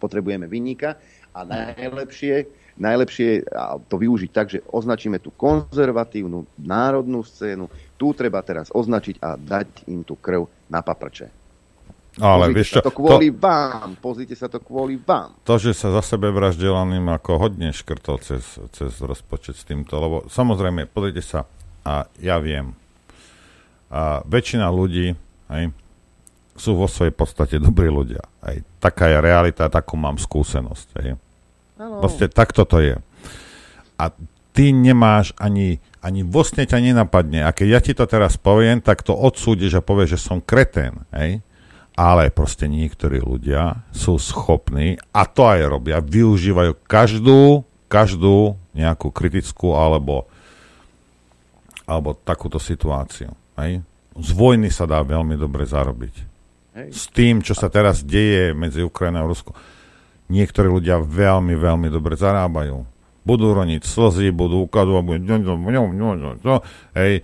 Potrebujeme vinníka a najlepšie najlepšie to využiť tak, že označíme tú konzervatívnu národnú scénu, tu treba teraz označiť a dať im tú krv na paprče. Ale pozrite vieš sa čo, to kvôli to, vám, pozrite sa to kvôli vám. To, že sa za sebe vraždelaným ako hodne škrtol cez, cez rozpočet s týmto, lebo samozrejme, pozrite sa, a ja viem, a väčšina ľudí hej, sú vo svojej podstate dobrí ľudia. Hej. Taká je realita, takú mám skúsenosť. Hej. Proste takto to je. A ty nemáš ani, ani vo sne ťa nenapadne. A keď ja ti to teraz poviem, tak to odsúdiš a povieš, že som kretén. Hej? Ale proste niektorí ľudia sú schopní, a to aj robia, využívajú každú, každú nejakú kritickú alebo, alebo takúto situáciu. Hej? Z vojny sa dá veľmi dobre zarobiť. Hej. S tým, čo sa teraz deje medzi Ukrajinou a Ruskou niektorí ľudia veľmi, veľmi dobre zarábajú. Budú roniť slzy, budú ukazovať, budú, hej,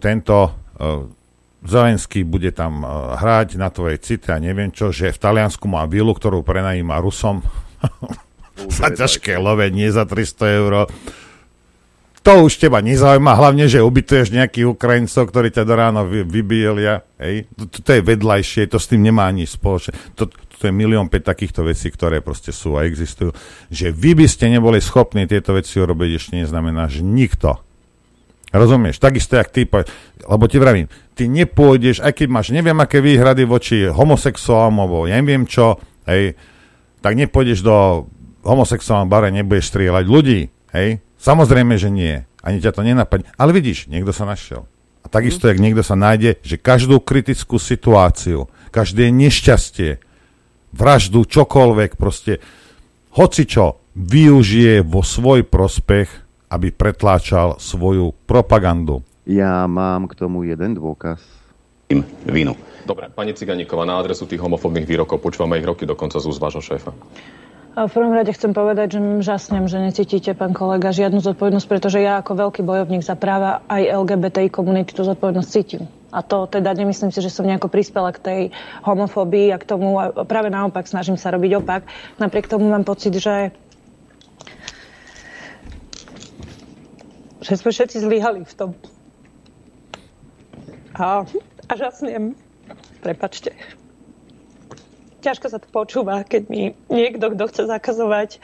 tento uh, Zelenský bude tam uh, hrať na tvojej cite a neviem čo, že v Taliansku má vilu, ktorú prenajíma Rusom za ťažké love, nie za 300 eur. To už teba nezaujíma, hlavne, že ubytuješ nejakých Ukrajincov, ktorí ťa do ráno vy, vybielia. Hej. To, to je vedľajšie, to s tým nemá ani spoločné. To, to je milión päť takýchto vecí, ktoré proste sú a existujú. Že vy by ste neboli schopní tieto veci urobiť, ešte neznamená, že nikto. Rozumieš? Takisto, jak ty, lebo ti vravím, ty nepôjdeš, aj keď máš neviem aké výhrady voči homosexuálom, alebo ja neviem čo, hej, tak nepôjdeš do homosexuálnom bare, nebudeš strieľať ľudí, hej? Samozrejme, že nie. Ani ťa to nenapadne. Ale vidíš, niekto sa našiel. A takisto, mm. jak niekto sa nájde, že každú kritickú situáciu, každé nešťastie, vraždu, čokoľvek, proste hocičo využije vo svoj prospech, aby pretláčal svoju propagandu. Ja mám k tomu jeden dôkaz. Vínu. Dobre, pani Ciganíková, na adresu tých homofóbnych výrokov počúvame ich roky dokonca z úst vášho šéfa. V prvom rade chcem povedať, že žasnem, že necítite, pán kolega, žiadnu zodpovednosť, pretože ja ako veľký bojovník za práva aj LGBTI komunity tú zodpovednosť cítim. A to teda nemyslím si, že som nejako prispela k tej homofóbii a k tomu, a práve naopak snažím sa robiť opak. Napriek tomu mám pocit, že že sme všetci zlyhali v tom. A, a žasnem. Prepačte. Ťažko sa to počúva, keď mi niekto, kto chce zakazovať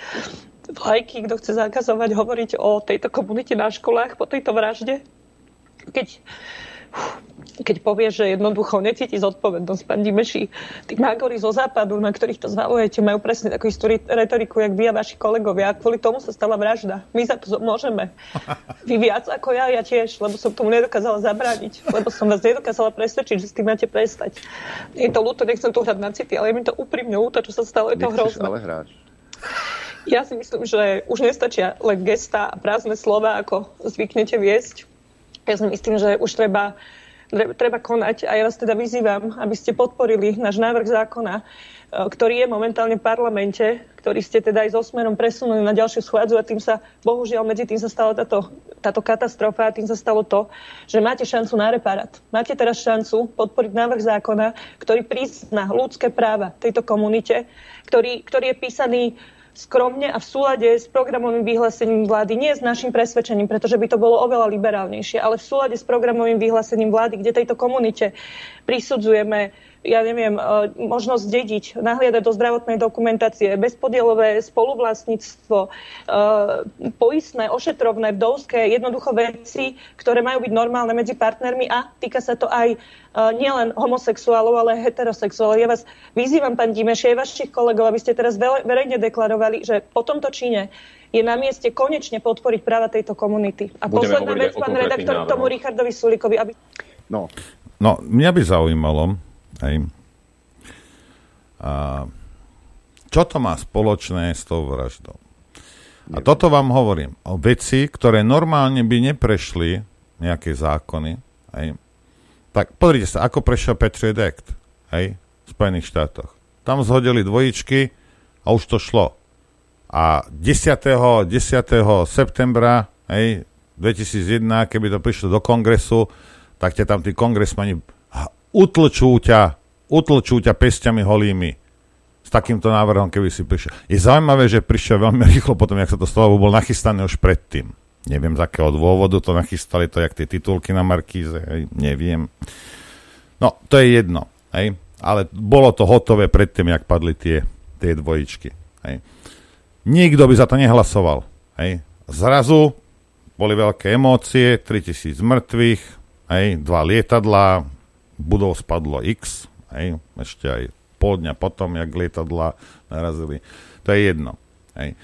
vlajky, kto chce zakazovať hovoriť o tejto komunite na školách po tejto vražde, keď keď povie, že jednoducho necíti zodpovednosť. Pán Dimeši, tí mágori zo západu, na ktorých to zvalujete, majú presne takú istú retoriku, jak vy a vaši kolegovia. A kvôli tomu sa stala vražda. My za to môžeme. Vy viac ako ja, ja tiež, lebo som tomu nedokázala zabrániť. Lebo som vás nedokázala presvedčiť, že s tým máte prestať. Je to ľúto, nechcem tu hrať na city, ale je mi to úprimne ľúto, čo sa stalo, je to hrozné. ale hráč. Ja si myslím, že už nestačia len gesta a prázdne slova, ako zvyknete viesť. Ja si myslím, že už treba treba konať a ja vás teda vyzývam, aby ste podporili náš návrh zákona, e, ktorý je momentálne v parlamente, ktorý ste teda aj so smerom presunuli na ďalšiu schôdzu a tým sa, bohužiaľ, medzi tým sa stala táto, táto katastrofa a tým sa stalo to, že máte šancu na reparát. Máte teraz šancu podporiť návrh zákona, ktorý prizná ľudské práva tejto komunite, ktorý, ktorý je písaný skromne a v súlade s programovým vyhlásením vlády, nie s našim presvedčením, pretože by to bolo oveľa liberálnejšie, ale v súlade s programovým vyhlásením vlády, kde tejto komunite prisudzujeme ja neviem, uh, možnosť dediť, nahliadať do zdravotnej dokumentácie, bezpodielové spoluvlastníctvo, uh, poistné, ošetrovné, vdovské, jednoducho veci, ktoré majú byť normálne medzi partnermi a týka sa to aj uh, nielen homosexuálov, ale aj heterosexuálov. Ja vás vyzývam, pán Dimeš, aj vašich kolegov, aby ste teraz verejne deklarovali, že po tomto čine je na mieste konečne podporiť práva tejto komunity. A Budeme posledná vec, pán redaktor, k tomu Richardovi Sulikovi. Aby... No. no, mňa by zaujímalo, hej, a, čo to má spoločné s tou vraždou. A toto vám hovorím o veci, ktoré normálne by neprešli nejaké zákony. Hej. Tak pozrite sa, ako prešiel Patriot Act hej, v Spojených štátoch. Tam zhodili dvojičky a už to šlo. A 10. 10. septembra hej, 2001, keby to prišlo do kongresu, tak ťa tam tí kongresmani utlčú ťa, utlčú ťa pestiami holými s takýmto návrhom, keby si prišiel. Je zaujímavé, že prišiel veľmi rýchlo potom, jak sa to stalo, bol nachystaný už predtým. Neviem, z akého dôvodu to nachystali, to jak tie titulky na Markíze, hej, neviem. No, to je jedno, hej. Ale bolo to hotové predtým, jak padli tie, tie dvojičky, hej. Nikto by za to nehlasoval. Hej. Zrazu boli veľké emócie, 3000 mŕtvych, hej, dva lietadlá, budov spadlo X, hej, ešte aj pol dňa potom, jak lietadla narazili. To je jedno. Hej.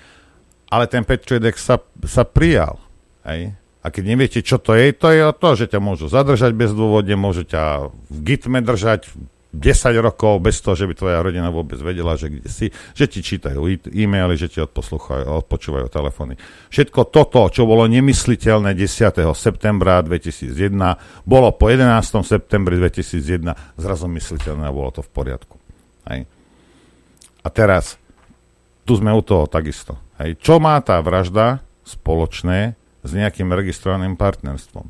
Ale ten Patriot sa, sa prijal. Hej. A keď neviete, čo to je, to je to, že ťa môžu zadržať bez dôvodne, môžu ťa v gitme držať, 10 rokov bez toho, že by tvoja rodina vôbec vedela, že kde si, že ti čítajú e-maily, že ti odpočúvajú telefóny. Všetko toto, čo bolo nemysliteľné 10. septembra 2001, bolo po 11. septembri 2001 zrazu mysliteľné a bolo to v poriadku. Hej. A teraz, tu sme u toho takisto. Hej. Čo má tá vražda spoločné s nejakým registrovaným partnerstvom?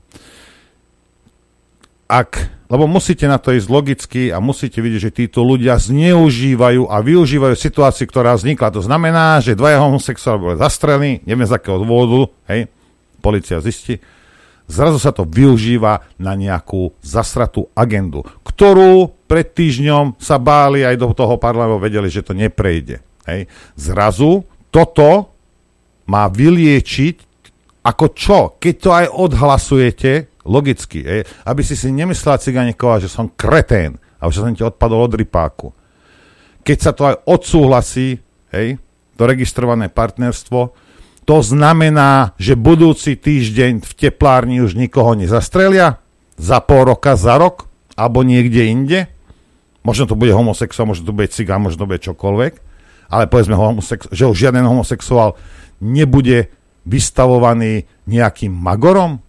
Ak, lebo musíte na to ísť logicky a musíte vidieť, že títo ľudia zneužívajú a využívajú situáciu, ktorá vznikla. To znamená, že dvaja homosexuáli boli zastrelení, neviem z akého dôvodu, hej, policia zistí, zrazu sa to využíva na nejakú zasratú agendu, ktorú pred týždňom sa báli aj do toho parlamentu, vedeli, že to neprejde. Hej. Zrazu toto má vyliečiť ako čo? Keď to aj odhlasujete, logicky, ej, aby si si nemyslela Ciganíková, že som kretén a že som ti odpadol od rypáku. Keď sa to aj odsúhlasí, hej, to registrované partnerstvo, to znamená, že budúci týždeň v teplárni už nikoho nezastrelia? Za pol roka, za rok? Alebo niekde inde? Možno to bude homosexuál, možno to bude cigán, možno to bude čokoľvek. Ale povedzme, že už žiaden homosexuál nebude vystavovaný nejakým magorom?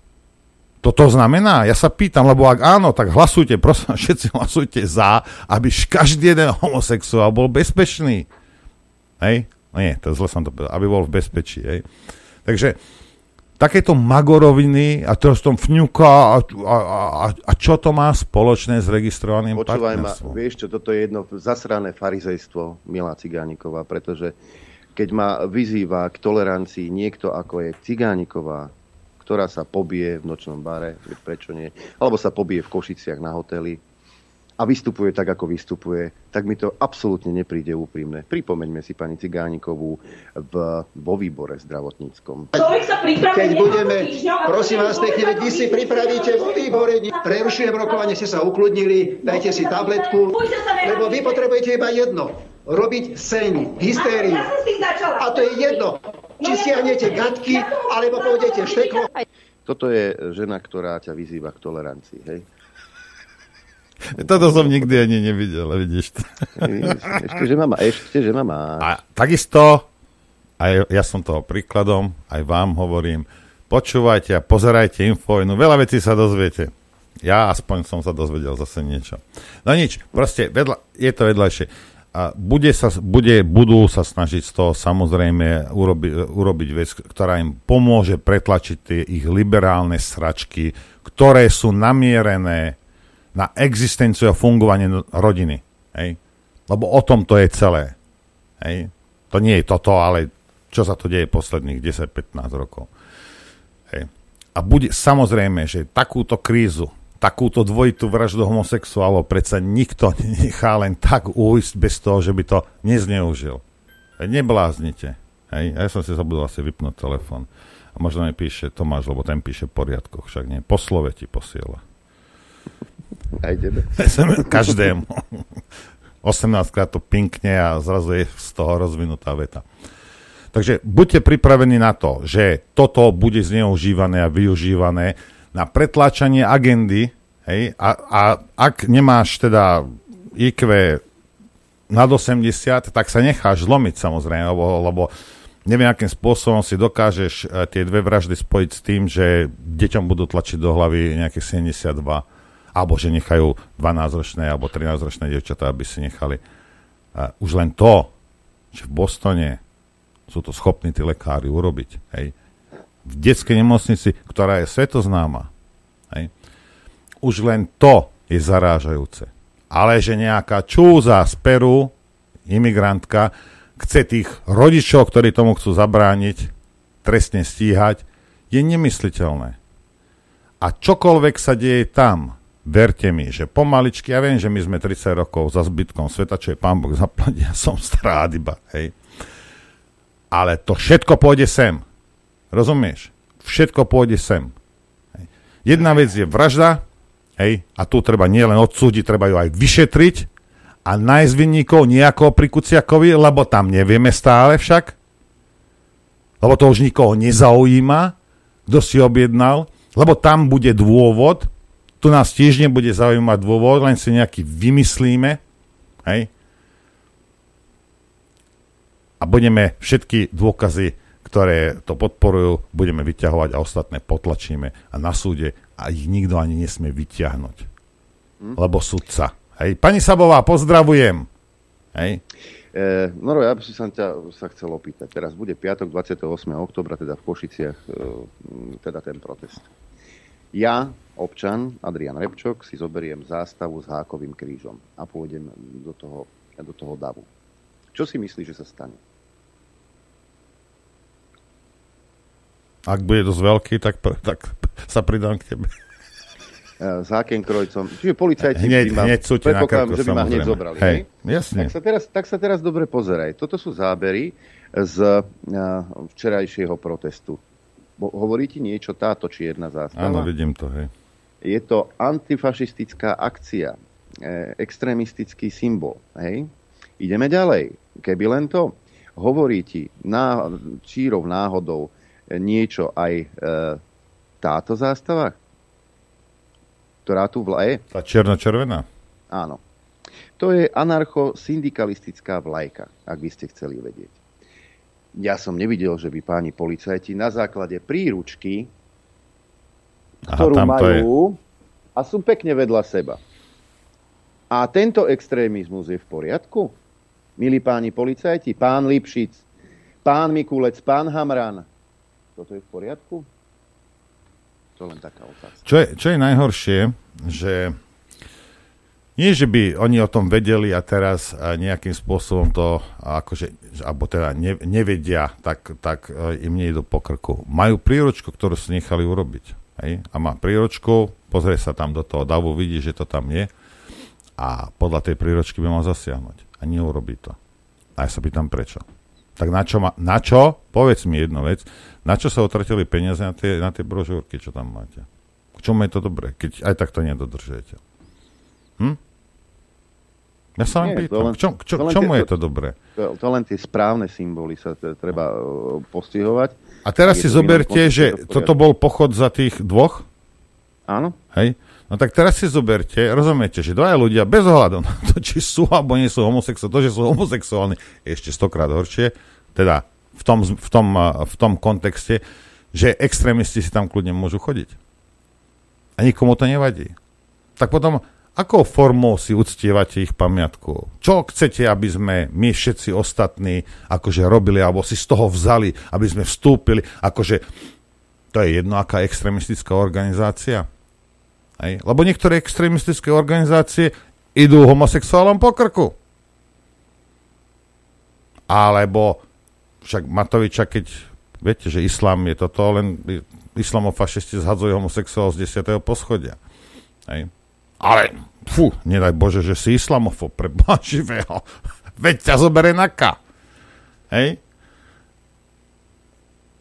Toto znamená? Ja sa pýtam, lebo ak áno, tak hlasujte, prosím, všetci hlasujte za, aby každý jeden homosexuál bol bezpečný. Hej? No nie, to zle som to povedal, aby bol v bezpečí. Hej? Takže takéto magoroviny a to tom fňuka a, a, a, a čo to má spoločné s registrovaným Počúvaj ma, vieš čo, toto je jedno zasrané farizejstvo Milá Cigániková, pretože keď ma vyzýva k tolerancii niekto ako je Cigániková, ktorá sa pobije v nočnom bare, prečo nie, alebo sa pobije v Košiciach na hoteli a vystupuje tak, ako vystupuje, tak mi to absolútne nepríde úprimné. Pripomeňme si pani Cigánikovú v, vo výbore zdravotníckom. Keď budeme, prosím vás pekne, vy si pripravíte vo výbore, prerušujem rokovanie, ste sa ukludnili, dajte si tabletku, lebo vy potrebujete iba jedno, robiť sen, hystériu. A to je jedno. Či stiahnete gatky, alebo pôjdete šteklo. Toto je žena, ktorá ťa vyzýva k tolerancii, hej? Toto som nikdy ani nevidel, vidíš to. Ešte, že má, ešte, že má. A takisto, aj ja som toho príkladom, aj vám hovorím, počúvajte a pozerajte Infovojnu, veľa vecí sa dozviete. Ja aspoň som sa dozvedel zase niečo. No nič, proste vedľa, je to vedľajšie a bude sa, bude, budú sa snažiť z toho samozrejme urobi, urobiť vec, ktorá im pomôže pretlačiť tie ich liberálne sračky, ktoré sú namierené na existenciu a fungovanie rodiny. Hej? Lebo o tom to je celé. Hej? To nie je toto, ale čo sa to deje posledných 10-15 rokov. Hej? A bude samozrejme, že takúto krízu takúto dvojitú vraždu homosexuálov predsa nikto nechá len tak újsť bez toho, že by to nezneužil. Nebláznite. Hej? Ja som si zabudol asi vypnúť telefón. A možno mi píše Tomáš, lebo ten píše v poriadku, však nie. Po slove ti posiela. Aj tebe. Každému. 18 krát to pinkne a zrazu je z toho rozvinutá veta. Takže buďte pripravení na to, že toto bude zneužívané a využívané na pretláčanie agendy, hej, a, a ak nemáš teda IQ nad 80, tak sa necháš zlomiť samozrejme, lebo, lebo neviem, akým spôsobom si dokážeš e, tie dve vraždy spojiť s tým, že deťom budú tlačiť do hlavy nejaké 72, alebo že nechajú 12-ročné alebo 13-ročné devčatá, aby si nechali. Už len to, že v Bostone sú to schopní tí lekári urobiť. Hej. V detskej nemocnici, ktorá je svetoznáma. Hej. Už len to je zarážajúce. Ale že nejaká čúza z Peru, imigrantka, chce tých rodičov, ktorí tomu chcú zabrániť, trestne stíhať, je nemysliteľné. A čokoľvek sa deje tam, verte mi, že pomaličky, ja viem, že my sme 30 rokov za zbytkom sveta, čo je pán Boh zaplatí, ja som stará iba, hej. Ale to všetko pôjde sem. Rozumieš? Všetko pôjde sem. Jedna vec je vražda, hej, a tu treba nielen odsúdiť, treba ju aj vyšetriť, a nájsť vinníkov nejako pri Kuciakovi, lebo tam nevieme stále však, lebo to už nikoho nezaujíma, kto si objednal, lebo tam bude dôvod, tu nás tiež nebude zaujímať dôvod, len si nejaký vymyslíme, hej, a budeme všetky dôkazy, ktoré to podporujú, budeme vyťahovať a ostatné potlačíme a na súde a ich nikto ani nesmie vyťahnuť. Hm? Lebo sudca Hej. Pani Sabová, pozdravujem. Hej. E, Noro, ja by som sa ťa sa chcel opýtať. Teraz bude piatok 28. oktobra, teda v Košiciach, e, teda ten protest. Ja, občan Adrian Repčok, si zoberiem zástavu s hákovým krížom a pôjdem do toho, do toho davu. Čo si myslíš, že sa stane? Ak bude dosť veľký, tak, tak sa pridám k tebe s Hakenkrojcom. Čiže policajti hneď, ma, hneď sú krku, že by ma hneď zobrali. Hej, jasne. Tak sa, teraz, tak sa teraz dobre pozeraj. Toto sú zábery z uh, včerajšieho protestu. Bo, hovorí ti niečo táto čierna zástava? Áno, vidím to, hej. Je to antifašistická akcia, e, extrémistický symbol. Hej? Ideme ďalej. Keby len to hovorí ti ná, čírov náhodou niečo aj e, táto zástava, ktorá tu vlaje. Tá černo-červená? Áno. To je anarcho-syndikalistická vlajka, ak by ste chceli vedieť. Ja som nevidel, že by páni policajti na základe príručky, ktorú Aha, majú, a sú pekne vedľa seba. A tento extrémizmus je v poriadku? Milí páni policajti, pán Lipšic, pán Mikulec, pán Hamran, toto je v poriadku? To len taká otázka. Čo je, čo je najhoršie, že nie, že by oni o tom vedeli a teraz nejakým spôsobom to, akože, alebo teda ne, nevedia, tak, tak e, im nejdu po krku. Majú príročku, ktorú si nechali urobiť. Hej? A má príročku, pozrie sa tam do toho davu, vidí, že to tam je a podľa tej príročky by mal zasiahnuť. A neurobí to. A ja sa pýtam prečo. Tak na čo, ma, na čo? Povedz mi jednu vec. Na čo sa otratili peniaze na tie, na tie brožúrky, čo tam máte? K čomu je to dobré, keď aj tak to nedodržujete? Hm? Ja sa len pýtam, len, k, čom, k, čo, k čomu tie, je to dobré? To, to len tie správne symboly sa t- treba uh, postihovať. A teraz si zoberte, že toto bol pochod za tých dvoch? Áno. Hej? No tak teraz si zoberte, rozumiete, že dvaja ľudia bez ohľadu na to, či sú alebo nie sú homosexuálni, to, že sú homosexuálni, je ešte stokrát horšie, teda v tom, v tom, v tom kontexte, že extrémisti si tam kľudne môžu chodiť. A nikomu to nevadí. Tak potom, akou formou si uctievate ich pamiatku? Čo chcete, aby sme my všetci ostatní akože robili, alebo si z toho vzali, aby sme vstúpili, akože to je jedno, aká extrémistická organizácia. Hej? Lebo niektoré extrémistické organizácie idú homosexuálom po krku. Alebo však Matoviča, keď viete, že islám je toto, len islamofašisti zhadzujú homosexuál z 10. poschodia. Hej. Ale, fú, nedaj Bože, že si islamofob pre živého. Veď ťa zobere na K. Hej.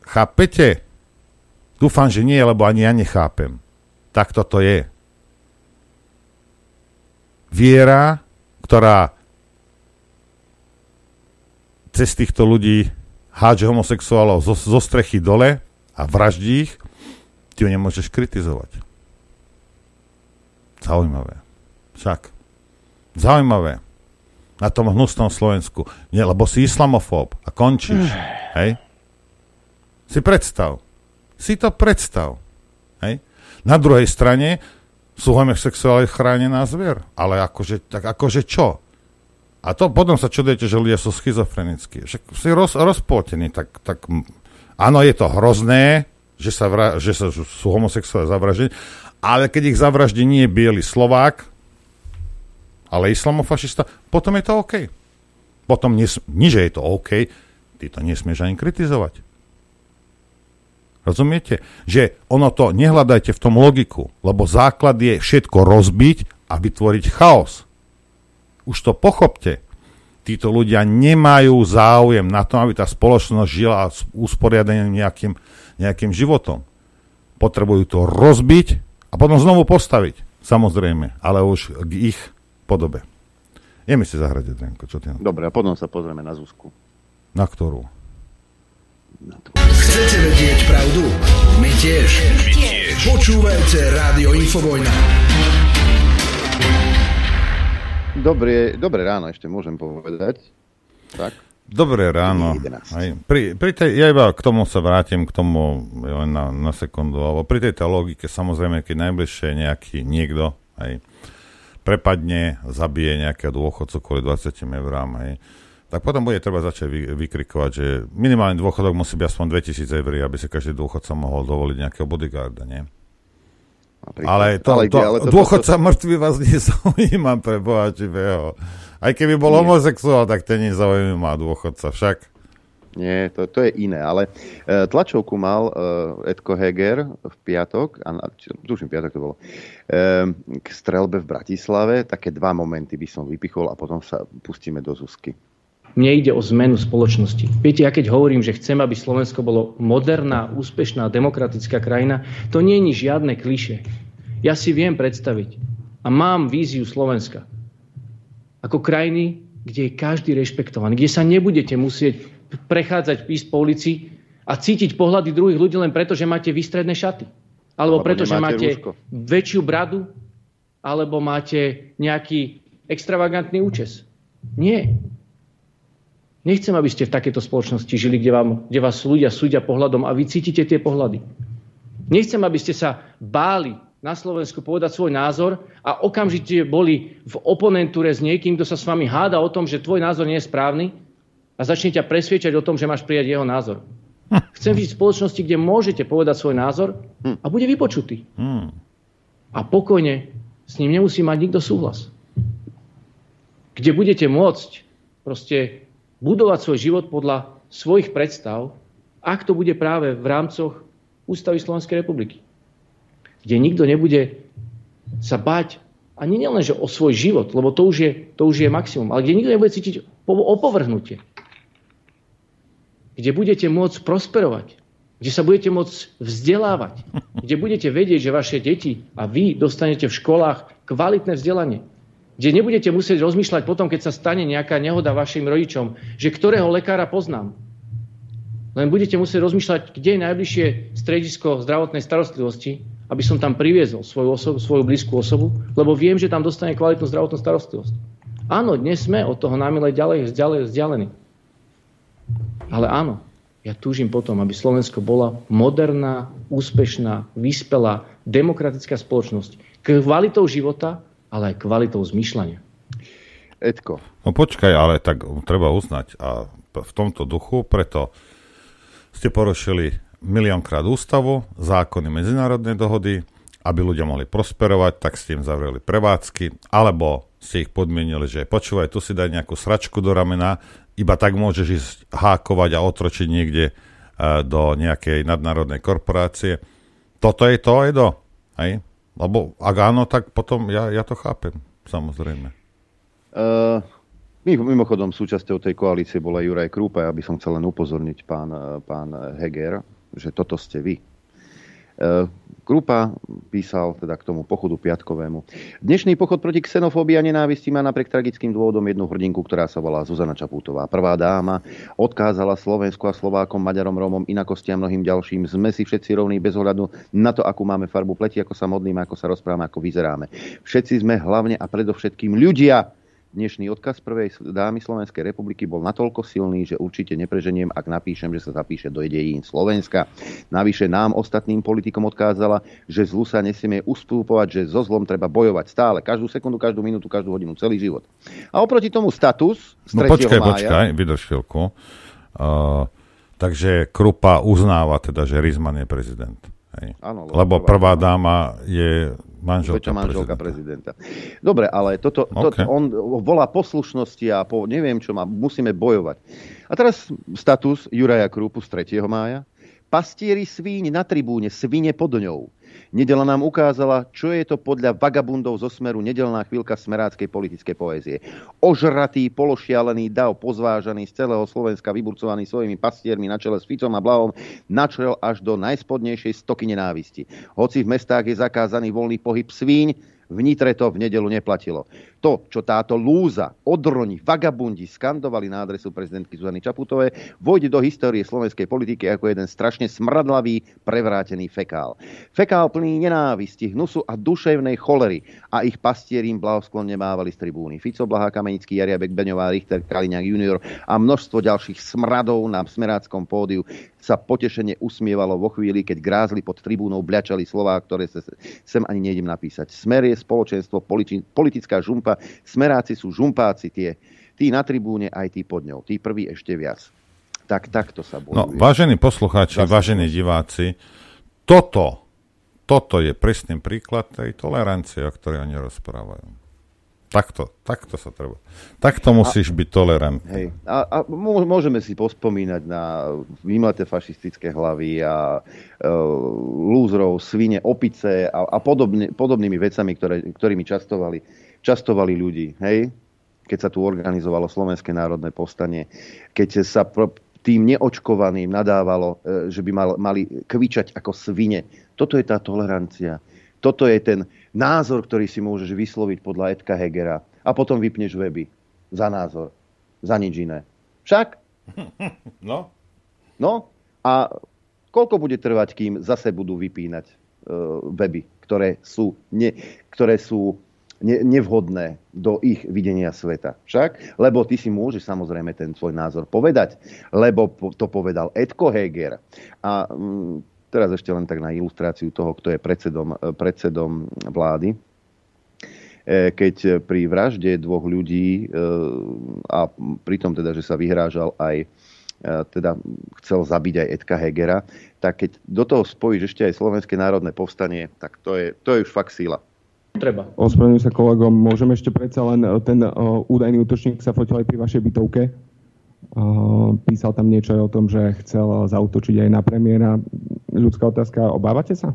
Chápete? Dúfam, že nie, lebo ani ja nechápem. Tak toto je. Viera, ktorá cez týchto ľudí hádže homosexuálov zo, zo strechy dole a vraždí ich, ty ju nemôžeš kritizovať. Zaujímavé. Však. Zaujímavé. Na tom hnusnom Slovensku. Nie, lebo si islamofób a končíš. Hej? Si predstav. Si to predstav. Hej? Na druhej strane sú homosexuáli chránená zvier. Ale akože, tak akože čo? A to potom sa čudujete, že ľudia sú schizofrenickí. Však si roz, rozpoltení, tak, tak áno, je to hrozné, že sa, vra, že sa sú homosexuáli zavraždení, ale keď ich zavraždí nie je biely Slovák, ale islamofašista, potom je to OK. Potom nie, nie, že je to OK, ty to nesmieš ani kritizovať. Rozumiete? Že ono to, nehľadajte v tom logiku, lebo základ je všetko rozbiť a vytvoriť chaos. Už to pochopte. Títo ľudia nemajú záujem na tom, aby tá spoločnosť žila usporiadaným nejakým, nejakým životom. Potrebujú to rozbiť a potom znovu postaviť. Samozrejme, ale už k ich podobe. Je mi si zahrať, Adrianko, čo ty Dobre, a potom sa pozrieme na Zuzku. Na ktorú? Chcete vedieť pravdu? My tiež. My tiež. Počúvajte Rádio Infovojna. Dobré, dobré ráno ešte môžem povedať. Tak. Dobré ráno. Aj, pri, pri tej, ja iba k tomu sa vrátim, k tomu len na, na sekundu, alebo pri tejto logike, samozrejme, keď najbližšie nejaký niekto aj prepadne, zabije nejakého dôchodcu kvôli 20 eurám, hej, tak potom bude treba začať vy, vykrikovať, že minimálny dôchodok musí byť aspoň 2000 eur, aby si každý dôchodca mohol dovoliť nejakého bodyguarda, nie? Ale, to, ale, to, ale to, dôchodca to, mŕtvy vás nezaujíma pre Boha živého. Aj keby bol Nie. homosexuál, tak ten nezaujíma dôchodca však. Nie, to, to je iné, ale uh, tlačovku mal uh, Edko Heger v piatok, a, tuším, piatok to bolo, uh, k strelbe v Bratislave. Také dva momenty by som vypichol a potom sa pustíme do Zuzky. Mne ide o zmenu spoločnosti. Viete, ja keď hovorím, že chcem, aby Slovensko bolo moderná, úspešná, demokratická krajina, to nie je žiadne kliše. Ja si viem predstaviť a mám víziu Slovenska ako krajiny, kde je každý rešpektovaný, kde sa nebudete musieť prechádzať písť po ulici a cítiť pohľady druhých ľudí len preto, že máte výstredné šaty. Alebo, alebo preto, že máte rúško. väčšiu bradu, alebo máte nejaký extravagantný účes. Nie. Nechcem, aby ste v takejto spoločnosti žili, kde, vám, kde vás ľudia súdia pohľadom a vy cítite tie pohľady. Nechcem, aby ste sa báli na Slovensku povedať svoj názor a okamžite boli v oponentúre s niekým, kto sa s vami háda o tom, že tvoj názor nie je správny a začne ťa presviečať o tom, že máš prijať jeho názor. Chcem žiť v spoločnosti, kde môžete povedať svoj názor a bude vypočutý. A pokojne s ním nemusí mať nikto súhlas. Kde budete môcť proste budovať svoj život podľa svojich predstav, ak to bude práve v rámcoch Ústavy Slovenskej republiky. Kde nikto nebude sa bať ani že o svoj život, lebo to už, je, to už je maximum, ale kde nikto nebude cítiť opovrhnutie. Kde budete môcť prosperovať, kde sa budete môcť vzdelávať, kde budete vedieť, že vaše deti a vy dostanete v školách kvalitné vzdelanie, kde nebudete musieť rozmýšľať potom, keď sa stane nejaká nehoda vašim rodičom, že ktorého lekára poznám. Len budete musieť rozmýšľať, kde je najbližšie stredisko zdravotnej starostlivosti, aby som tam priviezol svoju, osobu, svoju blízku osobu, lebo viem, že tam dostane kvalitnú zdravotnú starostlivosť. Áno, dnes sme od toho námile ďalej, ďalej vzdialení. Ale áno, ja túžim potom, aby Slovensko bola moderná, úspešná, vyspelá, demokratická spoločnosť. Kvalitou života ale aj kvalitou zmyšľania. Edko. No počkaj, ale tak treba uznať a v tomto duchu, preto ste porušili miliónkrát ústavu, zákony medzinárodnej dohody, aby ľudia mohli prosperovať, tak ste im zavreli prevádzky, alebo ste ich podmienili, že počúvaj, tu si daj nejakú sračku do ramena, iba tak môžeš ísť hákovať a otročiť niekde uh, do nejakej nadnárodnej korporácie. Toto je to, Edo. Hej? Lebo ak áno, tak potom ja, ja to chápem, samozrejme. Uh, mimochodom, súčasťou tej koalície bola Juraj Krúpa. Ja by som chcel len upozorniť pán, pán Heger, že toto ste vy. Uh, Krupa písal teda k tomu pochodu piatkovému. Dnešný pochod proti xenofóbii a nenávisti má napriek tragickým dôvodom jednu hrdinku, ktorá sa volá Zuzana Čapútová. Prvá dáma odkázala Slovensku a Slovákom, Maďarom, Rómom, inakosti a mnohým ďalším. Sme si všetci rovní bez ohľadu na to, akú máme farbu pleti, ako sa modlíme, ako sa rozprávame, ako vyzeráme. Všetci sme hlavne a predovšetkým ľudia Dnešný odkaz prvej dámy Slovenskej republiky bol natoľko silný, že určite nepreženiem, ak napíšem, že sa zapíše do dejín Slovenska. Navyše nám, ostatným politikom odkázala, že zlu sa nesieme ustúpovať, že so zlom treba bojovať stále, každú sekundu, každú minútu, každú hodinu, celý život. A oproti tomu status z No počkaj, mája, počkaj, vydrž chvíľku. Uh, takže Krupa uznáva teda, že Rizman je prezident. Hej. Áno, lebo, lebo prvá dáma je manželka, manželka prezidenta. prezidenta. Dobre, ale toto, okay. toto, on volá poslušnosti a po, neviem čo má, musíme bojovať. A teraz status Juraja Krúpu z 3. mája. Pastieri svíň na tribúne, svine pod ňou. Nedela nám ukázala, čo je to podľa vagabundov zo smeru nedelná chvíľka smeráckej politickej poézie. Ožratý, pološialený dav, pozvážaný z celého Slovenska, vyburcovaný svojimi pastiermi na čele s Ficom a Blahom, načrel až do najspodnejšej stoky nenávisti. Hoci v mestách je zakázaný voľný pohyb svíň, v Nitre to v nedelu neplatilo. To, čo táto lúza, odroni, vagabundi skandovali na adresu prezidentky Zuzany Čaputovej, vojde do histórie slovenskej politiky ako jeden strašne smradlavý, prevrátený fekál. Fekál plný nenávisti, hnusu a duševnej cholery a ich pastierim blahosklonne mávali z tribúny. Fico, Blaha, Kamenický, Jariabek, Beňová, Richter, Kaliňák junior a množstvo ďalších smradov na smeráckom pódiu sa potešene usmievalo vo chvíli, keď grázli pod tribúnou bľačali slová, ktoré sa sem ani nejdem napísať. Smer je spoločenstvo, politická žumpa, smeráci sú žumpáci, tie, tí na tribúne, aj tí pod ňou. Tí prví ešte viac. Tak takto sa bojuje. No, vážení poslucháči, Zase vážení diváci, toto, toto je presný príklad tej tolerancie, o ktorej oni rozprávajú. Takto, takto sa treba. Takto musíš a, byť tolerantný. Hej. A, a môžeme si pospomínať na vymleté fašistické hlavy a e, lúzrov, svine, opice a, a podobne, podobnými vecami, ktoré, ktorými častovali, častovali ľudí. Hej? Keď sa tu organizovalo Slovenské národné povstanie, keď sa pro, tým neočkovaným nadávalo, e, že by mal, mali kvičať ako svine. Toto je tá tolerancia. Toto je ten, názor, ktorý si môžeš vysloviť podľa Edka Hegera a potom vypneš weby za názor, za nič iné. Však? No. No a koľko bude trvať, kým zase budú vypínať uh, weby, ktoré sú, ne, ktoré sú ne, nevhodné do ich videnia sveta. Však? Lebo ty si môžeš samozrejme ten svoj názor povedať, lebo to povedal Edko Heger. A mm, Teraz ešte len tak na ilustráciu toho, kto je predsedom, e, predsedom vlády. E, keď pri vražde dvoch ľudí e, a pri tom teda, že sa vyhrážal aj teda chcel zabiť aj Edka Hegera, tak keď do toho spojíš ešte aj Slovenské národné povstanie, tak to je, to je už fakt síla. Treba. Ospravedlňujem sa kolegom, môžeme ešte predsa len ten uh, údajný útočník sa fotil aj pri vašej bytovke. Písal tam niečo aj o tom, že chcel zautočiť aj na premiéra. Ľudská otázka, obávate sa?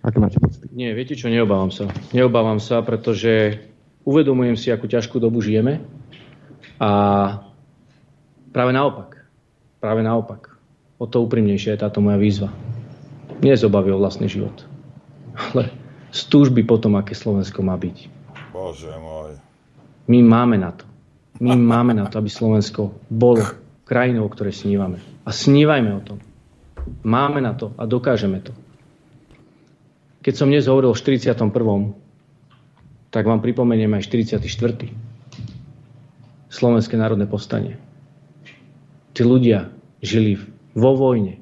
Aké máte pocity? Nie, viete čo, neobávam sa. Neobávam sa, pretože uvedomujem si, akú ťažkú dobu žijeme a práve naopak. Práve naopak. O to úprimnejšia je táto moja výzva. Nie z obavy o vlastný život, ale z túžby potom, aké Slovensko má byť. Bože môj. My máme na to. My máme na to, aby Slovensko bolo krajinou, o ktorej snívame. A snívajme o tom. Máme na to a dokážeme to. Keď som dnes hovoril o 41. tak vám pripomeniem aj 44. Slovenské národné povstanie. Tí ľudia žili vo vojne.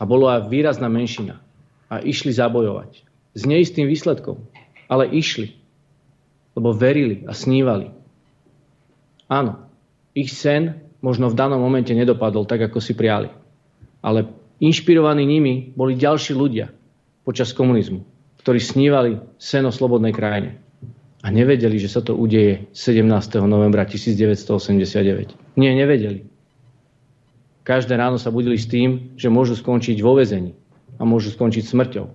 A bolo aj výrazná menšina. A išli zabojovať. S neistým výsledkom. Ale išli. Lebo verili a snívali. Áno, ich sen možno v danom momente nedopadol tak, ako si priali. Ale inšpirovaní nimi boli ďalší ľudia počas komunizmu, ktorí snívali sen o slobodnej krajine. A nevedeli, že sa to udeje 17. novembra 1989. Nie, nevedeli. Každé ráno sa budili s tým, že môžu skončiť vo vezení a môžu skončiť smrťou.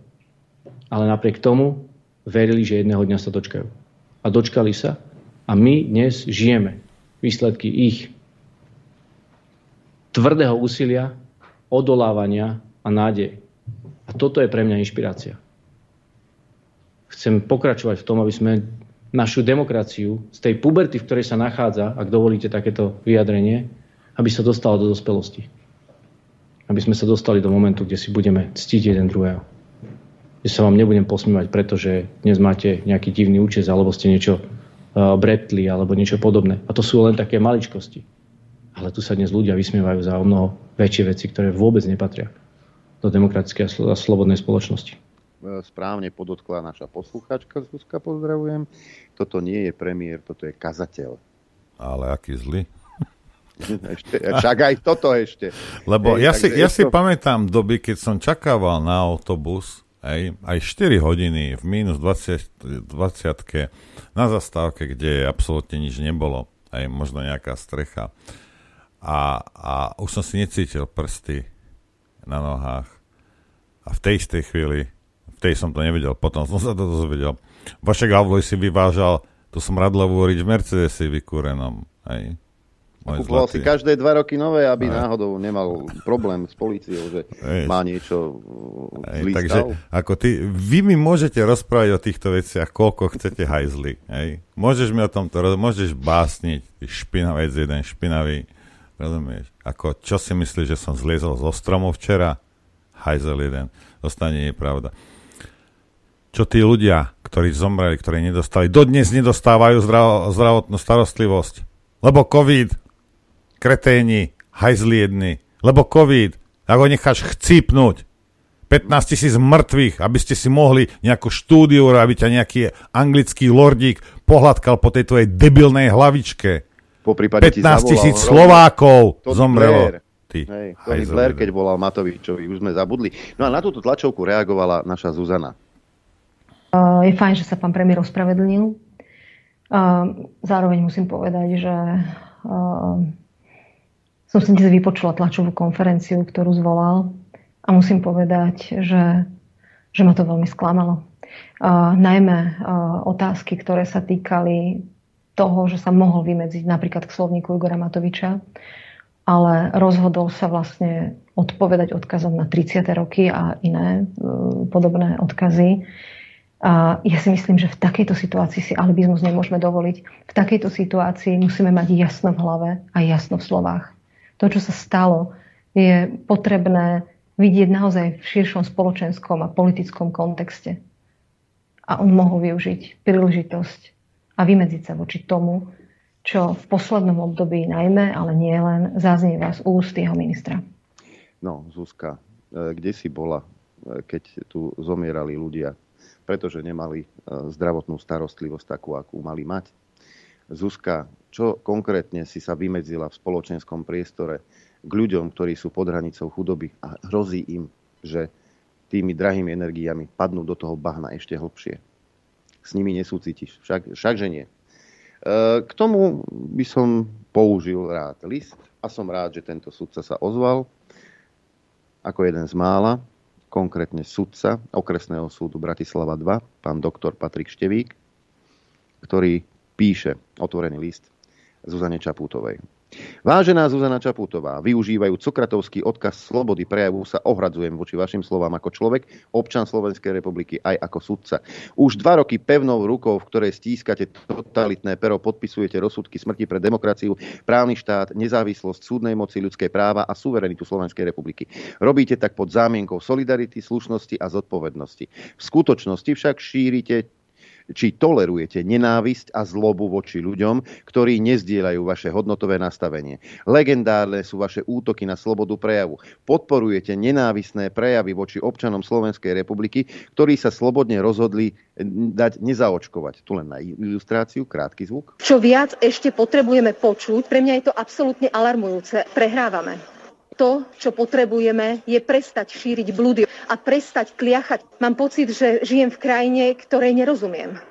Ale napriek tomu verili, že jedného dňa sa dočkajú. A dočkali sa a my dnes žijeme výsledky ich tvrdého úsilia, odolávania a nádej. A toto je pre mňa inšpirácia. Chcem pokračovať v tom, aby sme našu demokraciu z tej puberty, v ktorej sa nachádza, ak dovolíte takéto vyjadrenie, aby sa dostala do dospelosti. Aby sme sa dostali do momentu, kde si budeme ctiť jeden druhého. Kde sa vám nebudem posmívať, pretože dnes máte nejaký divný účes, alebo ste niečo bretli, alebo niečo podobné. A to sú len také maličkosti. Ale tu sa dnes ľudia vysmievajú za o mnoho väčšie veci, ktoré vôbec nepatria do demokratickej a slobodnej spoločnosti. E, správne podotkla naša posluchačka, Zuzka, pozdravujem. Toto nie je premiér, toto je kazateľ. Ale aký zlý. ešte, však aj toto ešte. Lebo hej, ja, si, ja si to... pamätám doby, keď som čakával na autobus, hej, aj 4 hodiny v minus 20, 20 na zastávke, kde absolútne nič nebolo, aj možno nejaká strecha. A, a už som si necítil prsty na nohách. A v tej istej chvíli tej som to nevedel, potom som sa to dozvedel. Vašek Avloj si vyvážal tú smradlovú rič v Mercedesi vykúrenom. Hej. Kupoval si každé dva roky nové, aby Aj. náhodou nemal problém s policiou, že Ej. má niečo Ej, zlý Takže stav. ako ty, vy mi môžete rozprávať o týchto veciach, koľko chcete hajzli. Hej. Môžeš mi o tomto, môžeš básniť, ty špinavec jeden, špinavý, rozumieš? Ako, čo si myslíš, že som zliezol zo stromu včera? Hajzel jeden. Dostane je pravda čo tí ľudia, ktorí zomreli, ktorí nedostali, dodnes nedostávajú zdrav- zdravotnú starostlivosť. Lebo COVID, kreténi, hajzli jedni, lebo COVID, ak ho necháš chcípnuť, 15 tisíc mŕtvych, aby ste si mohli nejakú štúdiu robiť a nejaký anglický lordík pohľadkal po tej tvojej debilnej hlavičke. Po 15 tisíc Slovákov Tony zomrelo. Blair. Ty, Hej, Tony Blair, keď volal Matovičovi, už sme zabudli. No a na túto tlačovku reagovala naša Zuzana. Je fajn, že sa pán premiér ospravedlnil. Zároveň musím povedať, že som si dnes vypočula tlačovú konferenciu, ktorú zvolal a musím povedať, že, že ma to veľmi sklamalo. Najmä otázky, ktoré sa týkali toho, že sa mohol vymedziť napríklad k slovníku Igora Matoviča, ale rozhodol sa vlastne odpovedať odkazom na 30. roky a iné podobné odkazy a ja si myslím, že v takejto situácii si alibizmus nemôžeme dovoliť. V takejto situácii musíme mať jasno v hlave a jasno v slovách. To, čo sa stalo, je potrebné vidieť naozaj v širšom spoločenskom a politickom kontexte. A on mohol využiť príležitosť a vymedziť sa voči tomu, čo v poslednom období najmä, ale nie len, zaznieva z úst jeho ministra. No, Zuzka, e, kde si bola, e, keď tu zomierali ľudia pretože nemali e, zdravotnú starostlivosť takú, akú mali mať. Zuzka, čo konkrétne si sa vymedzila v spoločenskom priestore k ľuďom, ktorí sú pod hranicou chudoby a hrozí im, že tými drahými energiami padnú do toho bahna ešte hlbšie. S nimi nesúcitíš, však, všakže nie. E, k tomu by som použil rád list a som rád, že tento sudca sa ozval ako jeden z mála konkrétne sudca okresného súdu Bratislava 2, pán doktor Patrik Števík, ktorý píše otvorený list Zuzane Čapútovej. Vážená Zuzana Čaputová, využívajú Sokratovský odkaz slobody prejavu sa ohradzujem voči vašim slovám ako človek, občan Slovenskej republiky aj ako sudca. Už dva roky pevnou rukou, v ktorej stískate totalitné pero, podpisujete rozsudky smrti pre demokraciu, právny štát, nezávislosť súdnej moci, ľudské práva a suverenitu Slovenskej republiky. Robíte tak pod zámienkou solidarity, slušnosti a zodpovednosti. V skutočnosti však šírite či tolerujete nenávisť a zlobu voči ľuďom, ktorí nezdieľajú vaše hodnotové nastavenie. Legendárne sú vaše útoky na slobodu prejavu. Podporujete nenávisné prejavy voči občanom Slovenskej republiky, ktorí sa slobodne rozhodli dať nezaočkovať. Tu len na ilustráciu, krátky zvuk. Čo viac ešte potrebujeme počuť, pre mňa je to absolútne alarmujúce. Prehrávame. To, čo potrebujeme, je prestať šíriť blúdy a prestať kliachať. Mám pocit, že žijem v krajine, ktorej nerozumiem.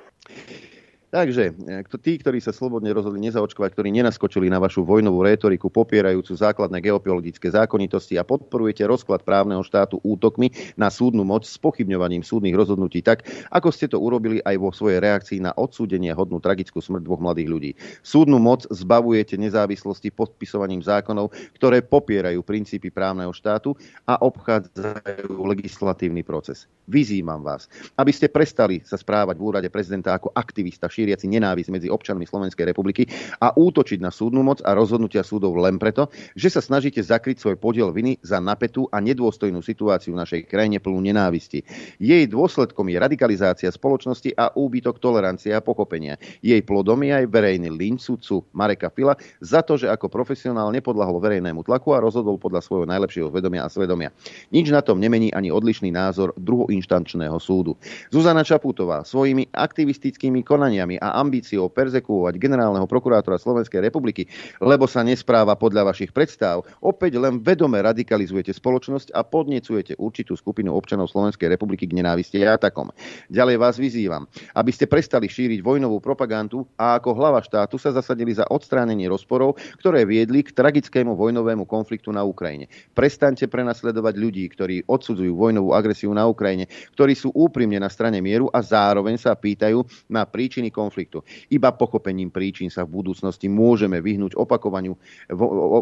Takže e, tí, ktorí sa slobodne rozhodli nezaočkovať, ktorí nenaskočili na vašu vojnovú rétoriku popierajúcu základné geopolitické zákonitosti a podporujete rozklad právneho štátu útokmi na súdnu moc s pochybňovaním súdnych rozhodnutí tak, ako ste to urobili aj vo svojej reakcii na odsúdenie hodnú tragickú smrť dvoch mladých ľudí. Súdnu moc zbavujete nezávislosti podpisovaním zákonov, ktoré popierajú princípy právneho štátu a obchádzajú legislatívny proces. Vyzývam vás, aby ste prestali sa správať v úrade prezidenta ako aktivista šíriaci nenávisť medzi občanmi Slovenskej republiky a útočiť na súdnu moc a rozhodnutia súdov len preto, že sa snažíte zakryť svoj podiel viny za napätú a nedôstojnú situáciu v našej krajine plnú nenávisti. Jej dôsledkom je radikalizácia spoločnosti a úbytok tolerancie a pochopenia. Jej plodom je aj verejný lynč sudcu Mareka Fila za to, že ako profesionál nepodlahol verejnému tlaku a rozhodol podľa svojho najlepšieho vedomia a svedomia. Nič na tom nemení ani odlišný názor druhoinštančného súdu. Zuzana Čaputová svojimi aktivistickými konaniami zámermi a ambíciou perzekuovať generálneho prokurátora Slovenskej republiky, lebo sa nespráva podľa vašich predstav, opäť len vedome radikalizujete spoločnosť a podnecujete určitú skupinu občanov Slovenskej republiky k nenávisti a atakom. Ďalej vás vyzývam, aby ste prestali šíriť vojnovú propagandu a ako hlava štátu sa zasadili za odstránenie rozporov, ktoré viedli k tragickému vojnovému konfliktu na Ukrajine. Prestaňte prenasledovať ľudí, ktorí odsudzujú vojnovú agresiu na Ukrajine, ktorí sú úprimne na strane mieru a zároveň sa pýtajú na príčiny konfliktu. Iba pochopením príčin sa v budúcnosti môžeme vyhnúť opakovaniu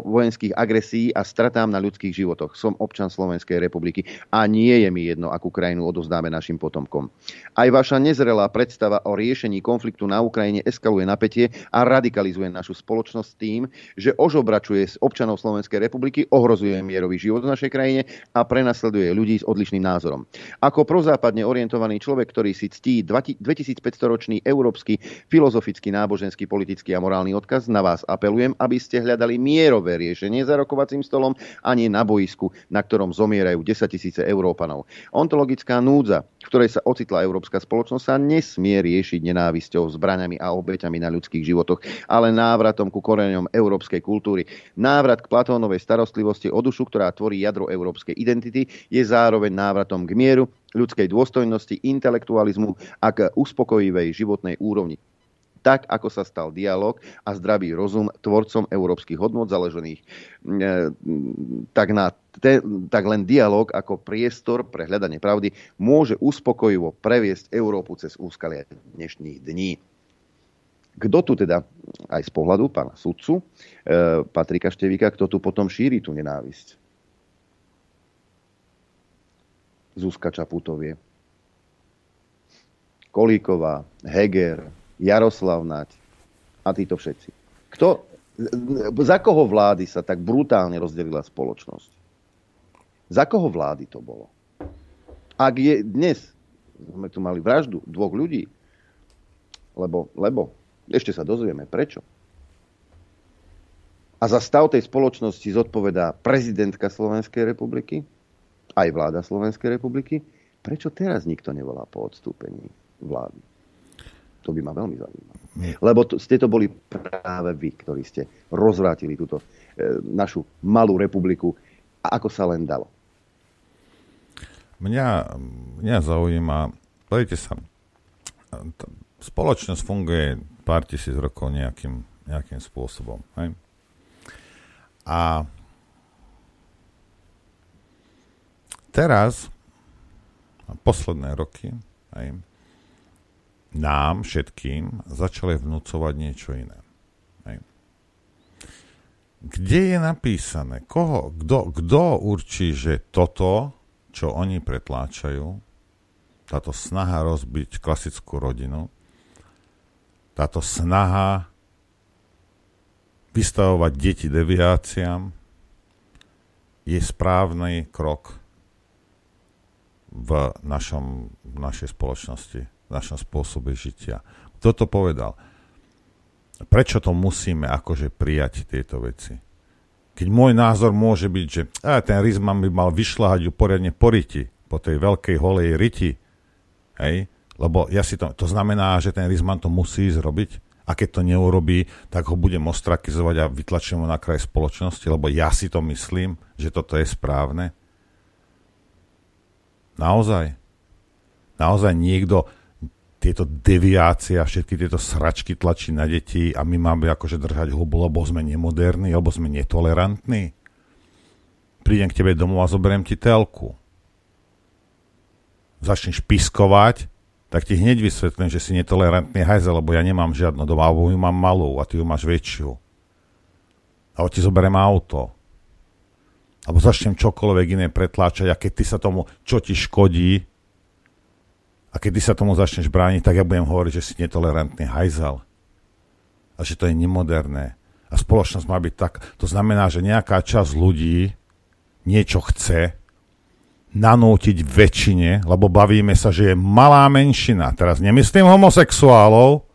vojenských agresí a stratám na ľudských životoch. Som občan Slovenskej republiky a nie je mi jedno, akú krajinu odozdáme našim potomkom. Aj vaša nezrelá predstava o riešení konfliktu na Ukrajine eskaluje napätie a radikalizuje našu spoločnosť tým, že ožobračuje občanov Slovenskej republiky, ohrozuje mierový život v našej krajine a prenasleduje ľudí s odlišným názorom. Ako prozápadne orientovaný človek, ktorý si ctí 2500-ročný európsky európsky, filozofický, náboženský, politický a morálny odkaz. Na vás apelujem, aby ste hľadali mierové riešenie za rokovacím stolom a nie na boisku, na ktorom zomierajú 10 tisíce Európanov. Ontologická núdza, v ktorej sa ocitla európska spoločnosť, sa nesmie riešiť nenávisťou, zbraňami a obeťami na ľudských životoch, ale návratom ku koreňom európskej kultúry. Návrat k Platónovej starostlivosti o dušu, ktorá tvorí jadro európskej identity, je zároveň návratom k mieru, ľudskej dôstojnosti, intelektualizmu a k uspokojivej životnej úrovni tak ako sa stal dialog a zdravý rozum tvorcom európskych hodnot založených. E, tak, na te, tak len dialog ako priestor pre hľadanie pravdy môže uspokojivo previesť Európu cez úskalie dnešných dní. Kto tu teda, aj z pohľadu pána sudcu, e, Patrika Števika, kto tu potom šíri tú nenávisť? Zuzka Čaputovie, Kolíková, Heger, Jaroslav Nať a títo všetci. Kto, za koho vlády sa tak brutálne rozdelila spoločnosť? Za koho vlády to bolo? Ak je dnes, sme tu mali vraždu dvoch ľudí, lebo, lebo ešte sa dozvieme prečo. A za stav tej spoločnosti zodpovedá prezidentka Slovenskej republiky, aj vláda Slovenskej republiky. Prečo teraz nikto nevolá po odstúpení vlády? To by ma veľmi zaujímalo. Lebo to, ste to boli práve vy, ktorí ste rozvrátili túto e, našu malú republiku a ako sa len dalo. Mňa, mňa zaujíma, pozrite sa, spoločnosť funguje pár tisíc rokov nejakým, nejakým spôsobom. Hej? A teraz, posledné roky, aj, nám všetkým začali vnúcovať niečo iné. Aj. Kde je napísané? Koho, kto, kto určí, že toto, čo oni pretláčajú, táto snaha rozbiť klasickú rodinu, táto snaha vystavovať deti deviáciám, je správny krok v, našom, v našej spoločnosti, v našom spôsobe žitia. Kto to povedal? Prečo to musíme akože prijať tieto veci? Keď môj názor môže byť, že a, ten Rizman by mal vyšľahať ju poriadne po riti, po tej veľkej holej riti, hej? lebo ja si to, to znamená, že ten Rizman to musí zrobiť a keď to neurobí, tak ho budem ostrakizovať a vytlačím ho na kraj spoločnosti, lebo ja si to myslím, že toto je správne. Naozaj. Naozaj niekto tieto deviácie a všetky tieto sračky tlačí na deti a my máme akože držať hubu, lebo sme nemoderní, alebo sme netolerantní. Prídem k tebe domov a zoberiem ti telku. Začneš piskovať, tak ti hneď vysvetlím, že si netolerantný hajzel, lebo ja nemám žiadnu doma, mám malú a ty ju máš väčšiu. Alebo ti zoberiem auto. Alebo začnem čokoľvek iné pretláčať a keď ty sa tomu, čo ti škodí, a keď sa tomu začneš brániť, tak ja budem hovoriť, že si netolerantný hajzal. A že to je nemoderné. A spoločnosť má byť tak. To znamená, že nejaká časť ľudí niečo chce nanútiť väčšine, lebo bavíme sa, že je malá menšina. Teraz nemyslím homosexuálov,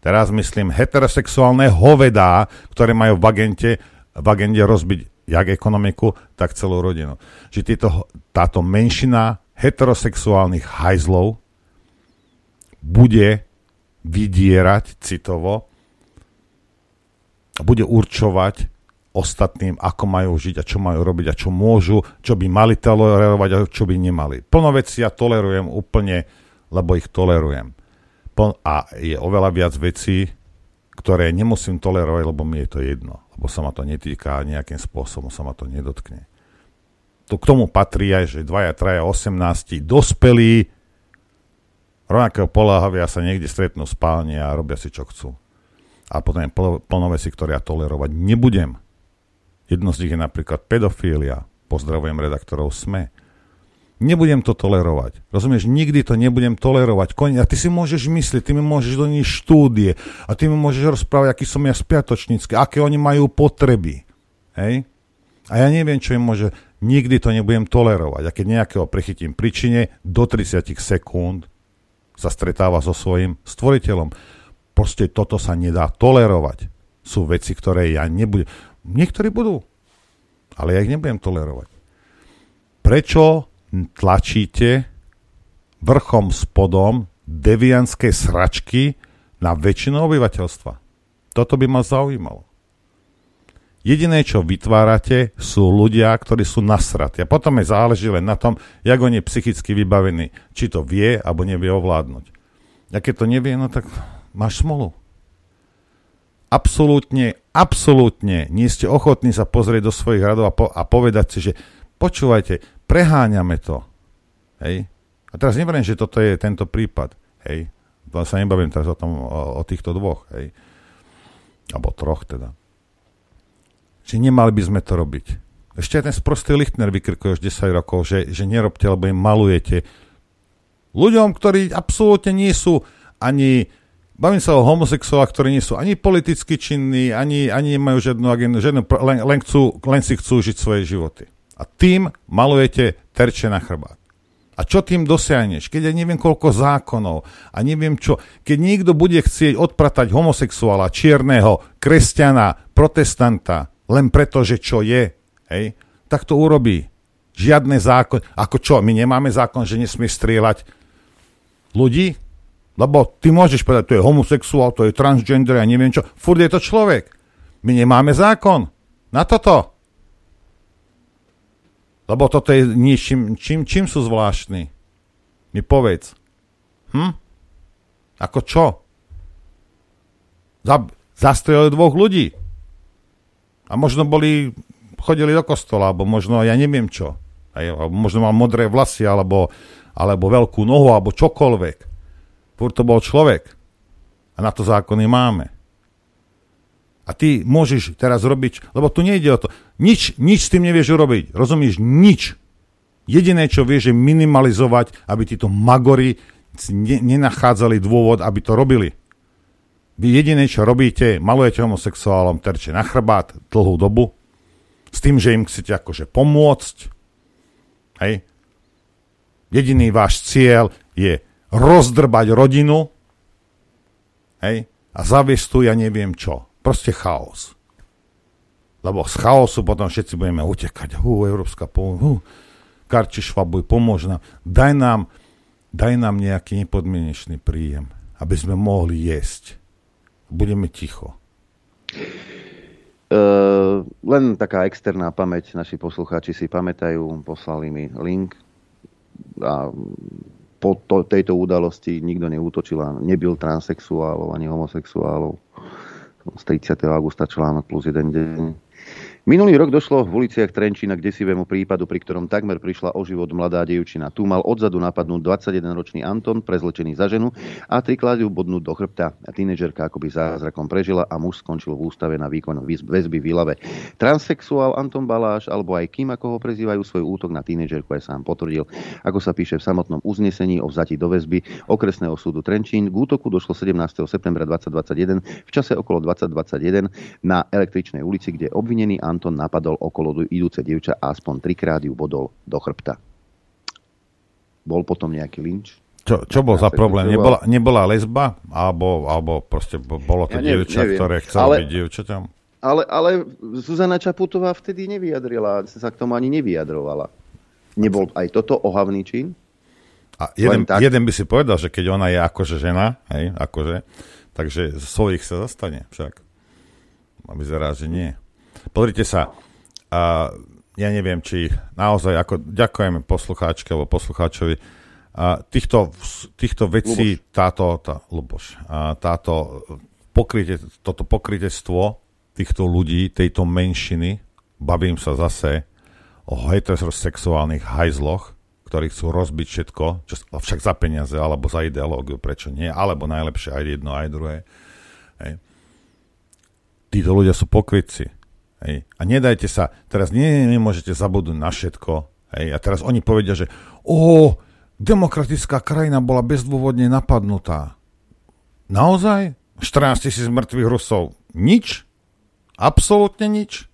teraz myslím heterosexuálne hovedá, ktoré majú v agente, v agende rozbiť jak ekonomiku, tak celú rodinu. Že títo, táto menšina heterosexuálnych hajzlov bude vydierať citovo a bude určovať ostatným, ako majú žiť a čo majú robiť a čo môžu, čo by mali tolerovať a čo by nemali. Plno veci ja tolerujem úplne, lebo ich tolerujem. A je oveľa viac vecí, ktoré nemusím tolerovať, lebo mi je to jedno. Lebo sa ma to netýka nejakým spôsobom, sa ma to nedotkne. To k tomu patrí aj, že dvaja, traja, 18 dospelí rovnakého poláhavia sa niekde stretnú v spálni a robia si čo chcú. A potom je plno veci, ktoré ja tolerovať nebudem. Jedno z nich je napríklad pedofília. Pozdravujem redaktorov SME. Nebudem to tolerovať. Rozumieš, nikdy to nebudem tolerovať. A ty si môžeš myslieť, ty mi môžeš do nich štúdie a ty mi môžeš rozprávať, aký som ja spiatočnícky, aké oni majú potreby. Hej? A ja neviem, čo im môže... Nikdy to nebudem tolerovať. A keď nejakého prechytím príčine, do 30 sekúnd sa stretáva so svojím stvoriteľom. Proste toto sa nedá tolerovať. Sú veci, ktoré ja nebudem... Niektorí budú, ale ja ich nebudem tolerovať. Prečo tlačíte vrchom spodom devianské sračky na väčšinu obyvateľstva? Toto by ma zaujímalo. Jediné, čo vytvárate, sú ľudia, ktorí sú nasratí. A potom je záleží len na tom, jak on je psychicky vybavený. Či to vie, alebo nevie ovládnuť. A keď to nevie, no tak máš smolu. Absolútne, absolútne nie ste ochotní sa pozrieť do svojich radov a, po, a povedať si, že počúvajte, preháňame to. Hej? A teraz neverím, že toto je tento prípad. Hej? Sa nebavím teraz o, tom, o, o týchto dvoch. Hej? Alebo troch teda že nemali by sme to robiť. Ešte ten sprostý Lichtner vykrikuje už 10 rokov, že, že nerobte, lebo im malujete. Ľuďom, ktorí absolútne nie sú ani Bavím sa o homosexuálach, ktorí nie sú ani politicky činní, ani, ani nemajú žiadnu agendu, žiadnu, len, len, chcú, len si chcú žiť svoje životy. A tým malujete terče na chrbát. A čo tým dosiahneš? Keď ja neviem koľko zákonov a neviem čo, keď niekto bude chcieť odpratať homosexuála, čierneho, kresťana, protestanta, len preto, že čo je, hej, tak to urobí. Žiadne zákon, ako čo, my nemáme zákon, že nesmie strieľať ľudí? Lebo ty môžeš povedať, to je homosexuál, to je transgender, ja neviem čo. Furt je to človek. My nemáme zákon na toto. Lebo toto je ničím, čím, čím sú zvláštni? Mi povedz. Hm? Ako čo? Zastrelili dvoch ľudí. A možno boli, chodili do kostola, alebo možno ja neviem čo. Aj, možno mal modré vlasy, alebo, alebo veľkú nohu, alebo čokoľvek. Furt to bol človek. A na to zákony máme. A ty môžeš teraz robiť, lebo tu nejde o to. Nič, nič s tým nevieš urobiť. Rozumieš? Nič. Jediné, čo vieš, je minimalizovať, aby títo magory nenachádzali dôvod, aby to robili. Vy jediné, čo robíte, malujete homosexuálom terče na chrbát dlhú dobu, s tým, že im chcete akože pomôcť. Hej. Jediný váš cieľ je rozdrbať rodinu hej, a zaviesť tu ja neviem čo. Proste chaos. Lebo z chaosu potom všetci budeme utekať. Hú, Európska pomoc, Karči Švabuj, pomôž nám. Daj nám, daj nám nejaký nepodmienečný príjem, aby sme mohli jesť budeme ticho. Uh, len taká externá pamäť, naši poslucháči si pamätajú, poslali mi link a po to, tejto udalosti nikto neútočil a nebyl transexuálov ani homosexuálov. Z 30. augusta článok plus jeden deň. Minulý rok došlo v uliciach Trenčína k desivému prípadu, pri ktorom takmer prišla o život mladá dievčina. Tu mal odzadu napadnúť 21-ročný Anton, prezlečený za ženu, a trikrát ju bodnúť do chrbta. Tínedžerka akoby zázrakom prežila a muž skončil v ústave na výkon väzby v Ilave. Transsexuál Anton Baláš, alebo aj Kim, ako ho prezývajú, svoj útok na tínedžerku aj sám potvrdil. Ako sa píše v samotnom uznesení o vzati do väzby okresného súdu Trenčín, k útoku došlo 17. septembra 2021 v čase okolo 2021 na električnej ulici, kde obvinený Anton napadol okolo idúce dievča a aspoň trikrát ju bodol do chrbta. Bol potom nejaký lynč? Čo, čo bol za problém? Nebola, nebola lesba? Alebo, alebo proste bolo to ja dievča, neviem. ktoré chcelo ale, byť dievčaťom? Ale, ale Zuzana Čaputová vtedy nevyjadrila, sa k tomu ani nevyjadrovala. Nebol aj toto ohavný čin? A jeden, tak... jeden by si povedal, že keď ona je akože žena, hej, akože, takže svojich sa zastane však. A vyzerá, že nie. Pozrite sa, a ja neviem, či naozaj, ako ďakujem poslucháčke alebo poslucháčovi, a týchto, týchto vecí, Luboš. táto, tá, Luboš, a táto pokryte, toto pokrytectvo týchto ľudí, tejto menšiny, bavím sa zase o heterosexuálnych hajzloch, ktorí chcú rozbiť všetko, čo, však za peniaze, alebo za ideológiu, prečo nie, alebo najlepšie aj jedno, aj druhé. Hej. Títo ľudia sú pokrytci. Hej. A nedajte sa, teraz nie, nemôžete zabudnúť na všetko. Hej. A teraz oni povedia, že o, demokratická krajina bola bezdôvodne napadnutá. Naozaj? 14 tisíc mŕtvych Rusov. Nič? Absolútne nič?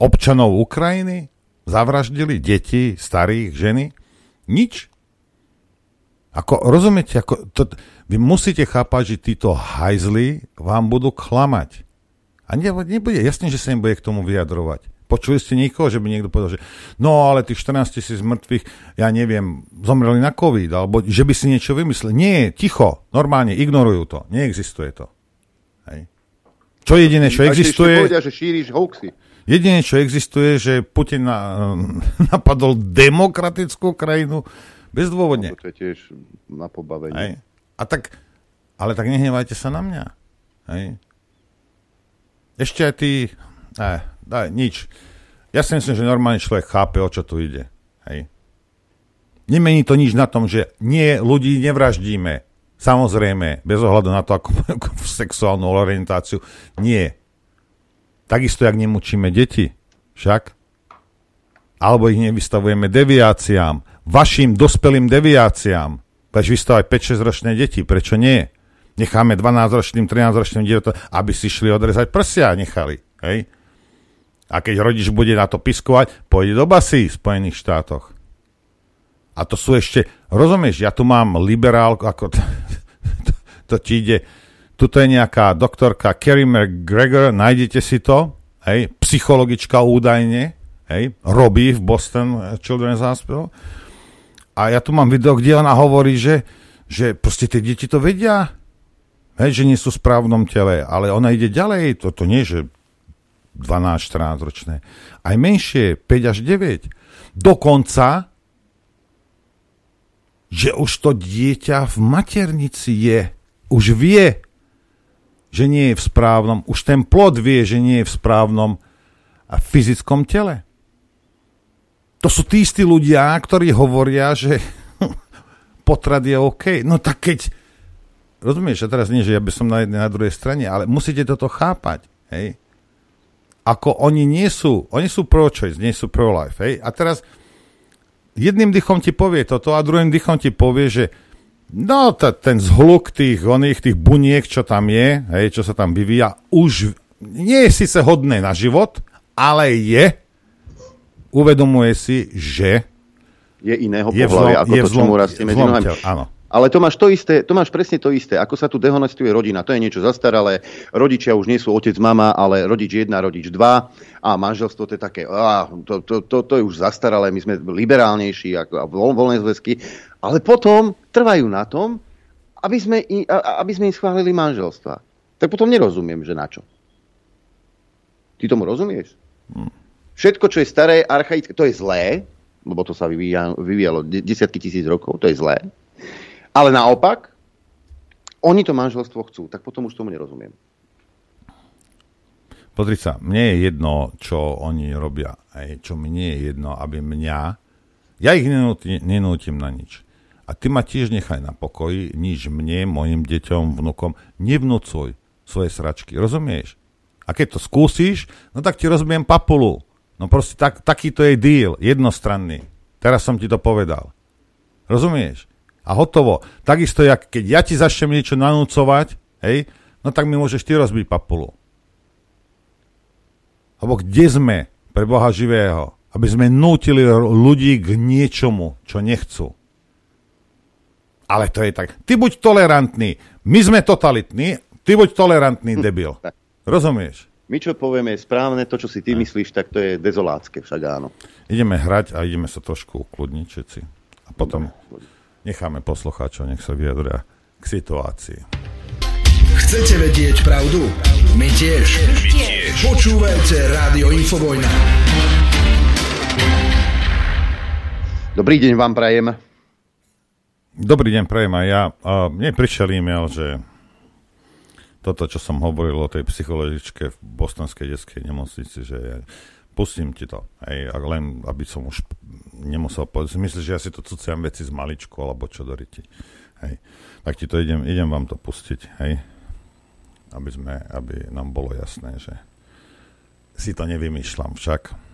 Občanov Ukrajiny? Zavraždili deti, starých, ženy? Nič? Ako, rozumiete, ako, to, vy musíte chápať, že títo hajzli vám budú klamať. A nebude, jasne, že sa nebude k tomu vyjadrovať. Počuli ste niekoho, že by niekto povedal, že no ale tých 14 tisíc mŕtvych, ja neviem, zomreli na COVID, alebo že by si niečo vymyslel. Nie, ticho, normálne, ignorujú to. Neexistuje to. Hej. Čo jediné, čo existuje... Povedia, že šíriš hoaxy. Jediné, čo existuje, že Putin na, napadol demokratickú krajinu bezdôvodne. No, to je tiež na pobavenie. Hej. A tak, ale tak nehnevajte sa na mňa. Hej. Ešte aj ty... Ne, daj, nič. Ja si myslím, že normálny človek chápe, o čo tu ide. Hej. Nemení to nič na tom, že nie, ľudí nevraždíme. Samozrejme, bez ohľadu na to, ako majú sexuálnu orientáciu. Nie. Takisto, jak nemučíme deti. Však. Alebo ich nevystavujeme deviáciám. Vašim dospelým deviáciám. Veď vystavať 5-6 ročné deti. Prečo nie? Necháme 12-ročným, 13-ročným dieťatom, aby si šli odrezať prsia a nechali. Hej? A keď rodič bude na to piskovať, pôjde do basy v Spojených štátoch. A to sú ešte, rozumieš, ja tu mám liberálku, ako to, to, to ti ide, tuto je nejaká doktorka Kerry McGregor, nájdete si to, hej, psychologička údajne, hej, robí v Boston Children's Hospital. A ja tu mám video, kde ona hovorí, že, že proste tie deti to vedia, Hej, že nie sú v správnom tele, ale ona ide ďalej, toto nie, že 12-14 ročné, aj menšie, 5 až 9. Dokonca, že už to dieťa v maternici je, už vie, že nie je v správnom, už ten plod vie, že nie je v správnom a fyzickom tele. To sú tí istí ľudia, ktorí hovoria, že potrat je OK. No tak keď rozumieš, a teraz nie, že ja by som na jednej, na druhej strane, ale musíte toto chápať, hej. Ako oni nie sú, oni sú pro-choice, nie sú pro-life, hej. A teraz jedným dychom ti povie toto a druhým dychom ti povie, že no, ta, ten zhluk tých oných, tých buniek, čo tam je, hej, čo sa tam vyvíja, už nie je síce hodné na život, ale je, uvedomuje si, že je iného pohľavia, ako je to, čo mu rastie medzi nohami. Áno. Ale to máš, to, isté, to máš presne to isté, ako sa tu dehonestuje rodina. To je niečo zastaralé. Rodičia už nie sú otec, mama, ale rodič jedna, rodič dva. A manželstvo to je také, á, to, to, to, to je už zastaralé, my sme liberálnejší ako, a voľ, voľné zväzky. Ale potom trvajú na tom, aby sme, aby sme im schválili manželstva. Tak potom nerozumiem, že na čo. Ty tomu rozumieš? Hm. Všetko, čo je staré, archaické, to je zlé, lebo to sa vyvíja, vyvíjalo desiatky tisíc rokov, to je zlé. Ale naopak, oni to manželstvo chcú, tak potom už tomu nerozumiem. Pozri sa, mne je jedno, čo oni robia. Aj, čo mi nie je jedno, aby mňa... Ja ich nenútim, na nič. A ty ma tiež nechaj na pokoji, nič mne, mojim deťom, vnukom, nevnúcuj svoje sračky, rozumieš? A keď to skúsiš, no tak ti rozumiem papulu. No proste tak, takýto je deal, jednostranný. Teraz som ti to povedal. Rozumieš? A hotovo. Takisto, jak keď ja ti začnem niečo nanúcovať, hej, no tak mi môžeš ty rozbiť papulu. Lebo kde sme pre Boha živého? Aby sme nútili ľudí k niečomu, čo nechcú. Ale to je tak. Ty buď tolerantný. My sme totalitní, ty buď tolerantný debil. Rozumieš? My čo povieme je správne, to, čo si ty myslíš, tak to je dezolátske, však áno. Ideme hrať a ideme sa trošku ukludniť všetci. A potom necháme poslucháčov, nech sa vyjadria k situácii. Chcete vedieť pravdu? My tiež. My tiež. Počúvajte Rádio Infovojna. Dobrý deň vám prajem. Dobrý deň prajem aj ja. A mne prišiel e-mail, že toto, čo som hovoril o tej psychologičke v bostonskej detskej nemocnici, že ja pustím ti to, hej, len aby som už nemusel povedať, myslíš, že ja si to cuciam veci z maličku, alebo čo do ryti, hej. Tak ti to idem, idem vám to pustiť, hej, aby, sme, aby nám bolo jasné, že si to nevymýšľam však.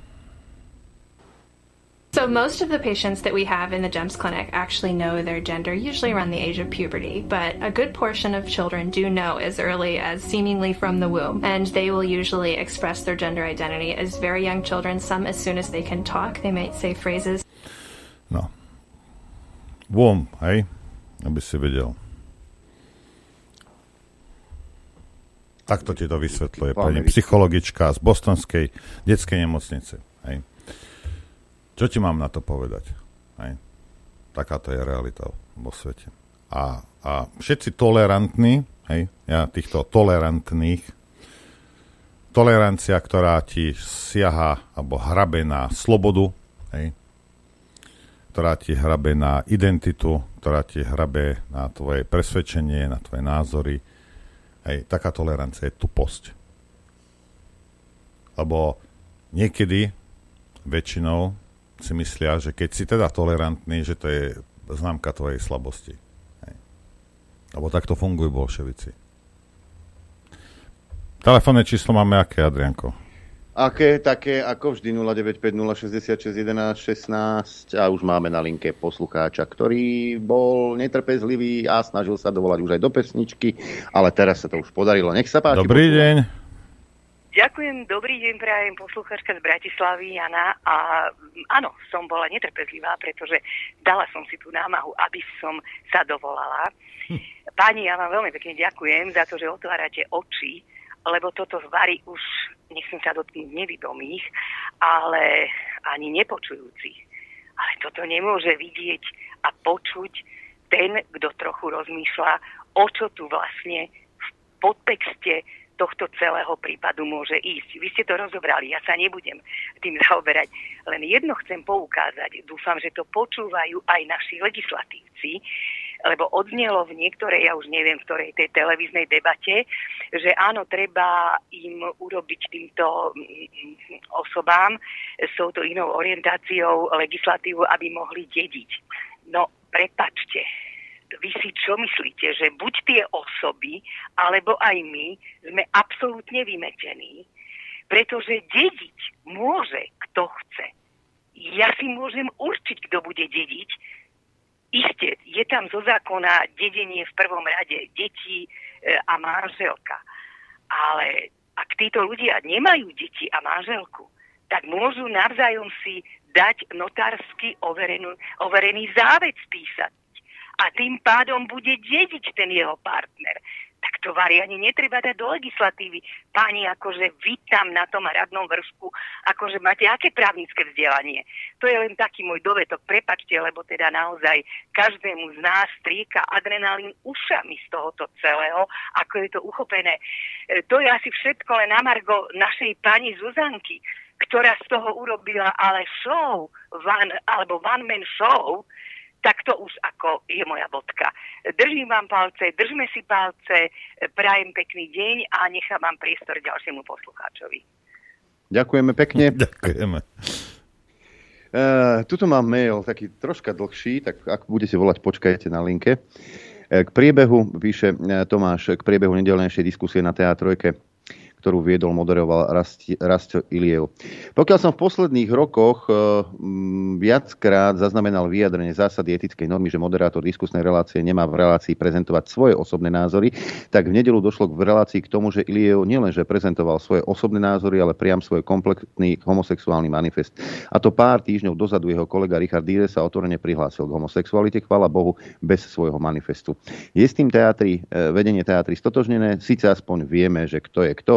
So most of the patients that we have in the GEMS clinic actually know their gender, usually around the age of puberty, but a good portion of children do know as early as seemingly from the womb, and they will usually express their gender identity as very young children, some as soon as they can talk, they might say phrases. No. Womb, hej? Aby si vedel. Takto ti to vysvetľuje pani psychologička z bostonskej detskej nemocnice. Hej? Čo ti mám na to povedať? Hej. Takáto je realita vo svete. A, a všetci tolerantní, hej, ja týchto tolerantných, tolerancia, ktorá ti siaha alebo hrabe na slobodu, hej, ktorá ti hrabe na identitu, ktorá ti hrabe na tvoje presvedčenie, na tvoje názory. Hej, taká tolerancia je tuposť. Lebo niekedy, väčšinou, si myslia, že keď si teda tolerantný, že to je známka tvojej slabosti. Hej. Lebo takto fungujú bolševici. Telefónne číslo máme aké, Adrianko? Aké, také ako vždy 0950661116 a už máme na linke poslucháča, ktorý bol netrpezlivý a snažil sa dovolať už aj do pesničky, ale teraz sa to už podarilo. Nech sa páči. Dobrý deň. Ďakujem, dobrý deň, prajem posluchačka z Bratislavy, Jana. A áno, som bola netrpezlivá, pretože dala som si tú námahu, aby som sa dovolala. Pani, ja vám veľmi pekne ďakujem za to, že otvárate oči, lebo toto varí už, nechcem sa dotknúť nevidomých, ale ani nepočujúcich. Ale toto nemôže vidieť a počuť ten, kto trochu rozmýšľa, o čo tu vlastne v podtexte tohto celého prípadu môže ísť. Vy ste to rozobrali, ja sa nebudem tým zaoberať. Len jedno chcem poukázať, dúfam, že to počúvajú aj naši legislatívci, lebo odznelo v niektorej, ja už neviem, v ktorej tej televíznej debate, že áno, treba im urobiť týmto mm, osobám s touto inou orientáciou legislatívu, aby mohli dediť. No, prepačte, vy si čo myslíte, že buď tie osoby, alebo aj my sme absolútne vymetení, pretože dediť môže, kto chce. Ja si môžem určiť, kto bude dediť. Isté, je tam zo zákona dedenie v prvom rade detí e, a manželka. Ale ak títo ľudia nemajú deti a manželku, tak môžu navzájom si dať notársky overenú, overený závec písať a tým pádom bude dediť ten jeho partner. Tak to vari ani netreba dať do legislatívy. Páni, akože vy tam na tom hradnom vršku, akože máte aké právnické vzdelanie. To je len taký môj dovetok, prepačte, lebo teda naozaj každému z nás stríka adrenalín ušami z tohoto celého, ako je to uchopené. E, to je asi všetko len na margo našej pani Zuzanky, ktorá z toho urobila ale show, van, alebo one man show, tak to už ako je moja bodka. Držím vám palce, držme si palce, prajem pekný deň a nechám vám priestor ďalšiemu poslucháčovi. Ďakujeme pekne. Ďakujeme. Uh, tuto mám mail, taký troška dlhší, tak ak budete volať, počkajte na linke. Uh, k priebehu, píše uh, Tomáš, k priebehu nedelnejšej diskusie na teatrojke ktorú viedol, moderoval Rasto Iliev. Pokiaľ som v posledných rokoch e, viackrát zaznamenal vyjadrenie zásady etickej normy, že moderátor diskusnej relácie nemá v relácii prezentovať svoje osobné názory, tak v nedelu došlo v relácii k tomu, že Iliev nielenže prezentoval svoje osobné názory, ale priam svoj komplexný homosexuálny manifest. A to pár týždňov dozadu jeho kolega Richard Díre sa otvorene prihlásil k homosexualite, chvala Bohu, bez svojho manifestu. Je s tým teatri, e, vedenie teatry stotožnené, síce aspoň vieme, že kto je kto,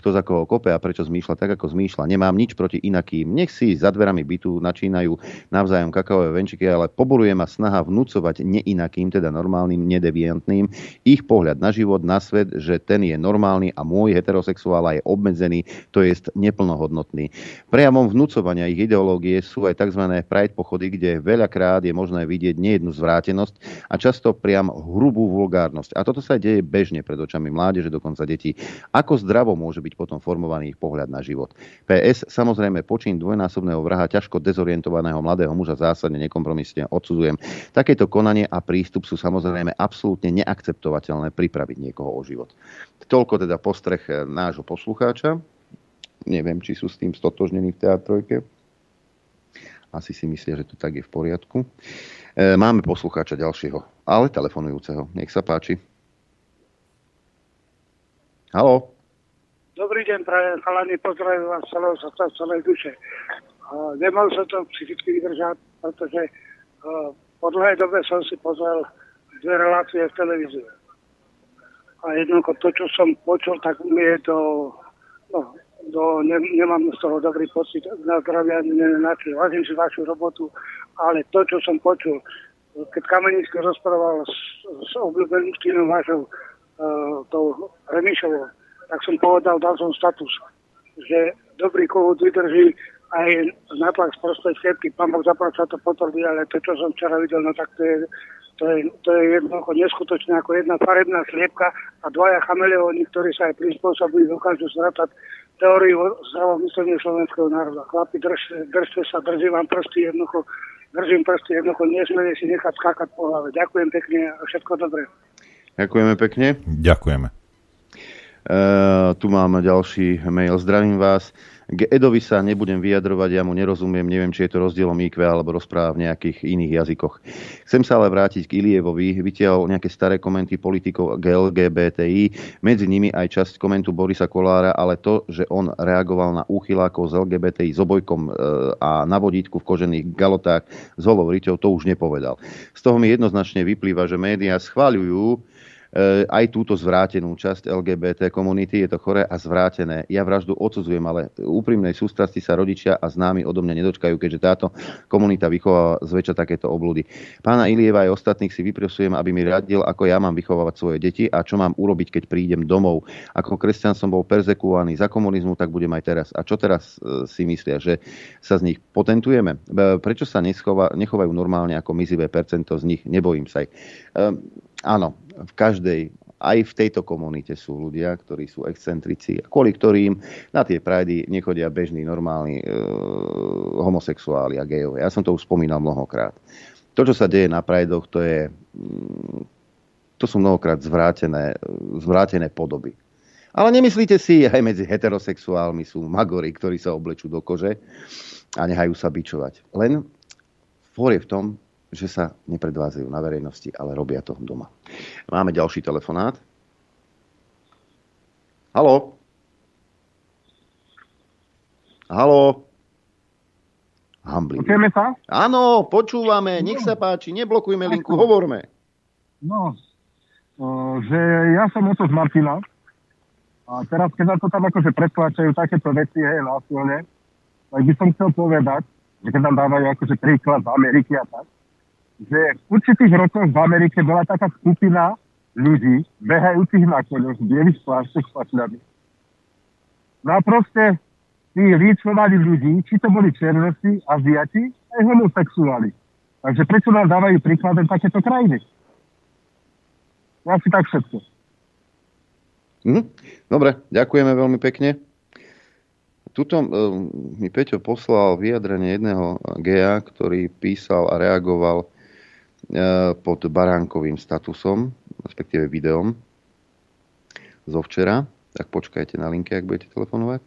kto za koho kope a prečo zmýšľa tak, ako zmýšľa. Nemám nič proti inakým. Nech si za dverami bytu načínajú navzájom kakaové venčiky, ale poboluje ma snaha vnúcovať neinakým, teda normálnym, nedeviantným, ich pohľad na život, na svet, že ten je normálny a môj heterosexuál je obmedzený, to je neplnohodnotný. Prejavom vnúcovania ich ideológie sú aj tzv. pride pochody, kde veľakrát je možné vidieť nejednu zvrátenosť a často priam hrubú vulgárnosť. A toto sa deje bežne pred očami mládeže, dokonca detí. Ako zdravo môže byť byť potom formovaný ich pohľad na život. PS samozrejme počin dvojnásobného vraha ťažko dezorientovaného mladého muža zásadne nekompromisne odsudzujem. Takéto konanie a prístup sú samozrejme absolútne neakceptovateľné pripraviť niekoho o život. Toľko teda postreh nášho poslucháča. Neviem, či sú s tým stotožnení v teatrojke. Asi si myslia, že to tak je v poriadku. E, máme poslucháča ďalšieho, ale telefonujúceho. Nech sa páči. Halo. Dobrý deň, prajem, chalani, pozdravím vás celého srdca, celej duše. Nemal som to psychicky vydržať, pretože uh, po dlhej dobe som si pozrel dve relácie v televízii. A jednoducho to, čo som počul, tak mi je to, no, do, ne, nemám z toho dobrý pocit, na zdravie ani nenačil. Vážim si vašu robotu, ale to, čo som počul, keď Kamenický rozprával s, s obľúbeným vašou, uh, tou Remišovou, tak som povedal, dal som status, že dobrý kohút vydrží aj natlak z prostej všetky. Pán Boh zaprať sa to potvrdí, ale to, čo som včera videl, no tak to je, to je, to je jednoducho neskutočné ako jedna farebná sliepka a dvaja chameleóni, ktorí sa aj prispôsobujú, dokážu zratať teóriu zdravom myslenia slovenského národa. Chlapi, držte, držte sa, držím vám prsty jednoducho, držím prsty jednoducho, nesmiete si nechať skákať po hlave. Ďakujem pekne a všetko dobré. Ďakujeme pekne. Ďakujeme. Uh, tu mám ďalší mail. Zdravím vás. K Edovi sa nebudem vyjadrovať, ja mu nerozumiem, neviem, či je to rozdielom IQ alebo rozpráva v nejakých iných jazykoch. Chcem sa ale vrátiť k Ilievovi. Vytiahol nejaké staré komenty politikov LGBTI, medzi nimi aj časť komentu Borisa Kolára, ale to, že on reagoval na úchylákov z LGBTI s obojkom e, a na vodítku v kožených galotách s holou riťou, to už nepovedal. Z toho mi jednoznačne vyplýva, že médiá schváľujú aj túto zvrátenú časť LGBT komunity. Je to chore a zvrátené. Ja vraždu odsudzujem, ale úprimnej sústrasti sa rodičia a známi odo mňa nedočkajú, keďže táto komunita vychováva zväčša takéto obludy. Pána Ilieva aj ostatných si vyprosujem, aby mi radil, ako ja mám vychovávať svoje deti a čo mám urobiť, keď prídem domov. Ako kresťan som bol perzekuovaný za komunizmu, tak budem aj teraz. A čo teraz e, si myslia, že sa z nich potentujeme? Prečo sa nechovajú normálne ako mizivé percento z nich? Nebojím sa aj. Áno, v každej, aj v tejto komunite sú ľudia, ktorí sú excentrici, kvôli ktorým na tie prajdy nechodia bežní, normálni e, homosexuáli a gejovia. Ja som to už spomínal mnohokrát. To, čo sa deje na prajdoch, to je mm, to sú mnohokrát zvrátené, zvrátené podoby. Ale nemyslíte si, aj medzi heterosexuálmi sú magory, ktorí sa oblečú do kože a nehajú sa bičovať. Len fór je v tom, že sa nepredvádzajú na verejnosti, ale robia to doma. Máme ďalší telefonát. Halo? Halo? Hamblin. Počujeme sa? Áno, počúvame, nech sa páči, neblokujme linku, hovorme. No, že ja som oco z Martina a teraz, keď na to tam akože pretláčajú takéto veci, hej, násilne, tak by som chcel povedať, že keď nám dávajú akože príklad z Ameriky a tak, že v určitých rokoch v Amerike bola taká skupina ľudí, behajúcich na koňoch, bielých plášťoch s pašľami. No a proste tí líčovali ľudí, či to boli černosi, aziati, aj homosexuáli. Takže prečo nám dávajú príkladem takéto krajiny? Asi tak všetko. Hm? Dobre, ďakujeme veľmi pekne. Tuto uh, mi Peťo poslal vyjadrenie jedného GA, ktorý písal a reagoval pod baránkovým statusom, respektíve videom zo včera. Tak počkajte na linke, ak budete telefonovať.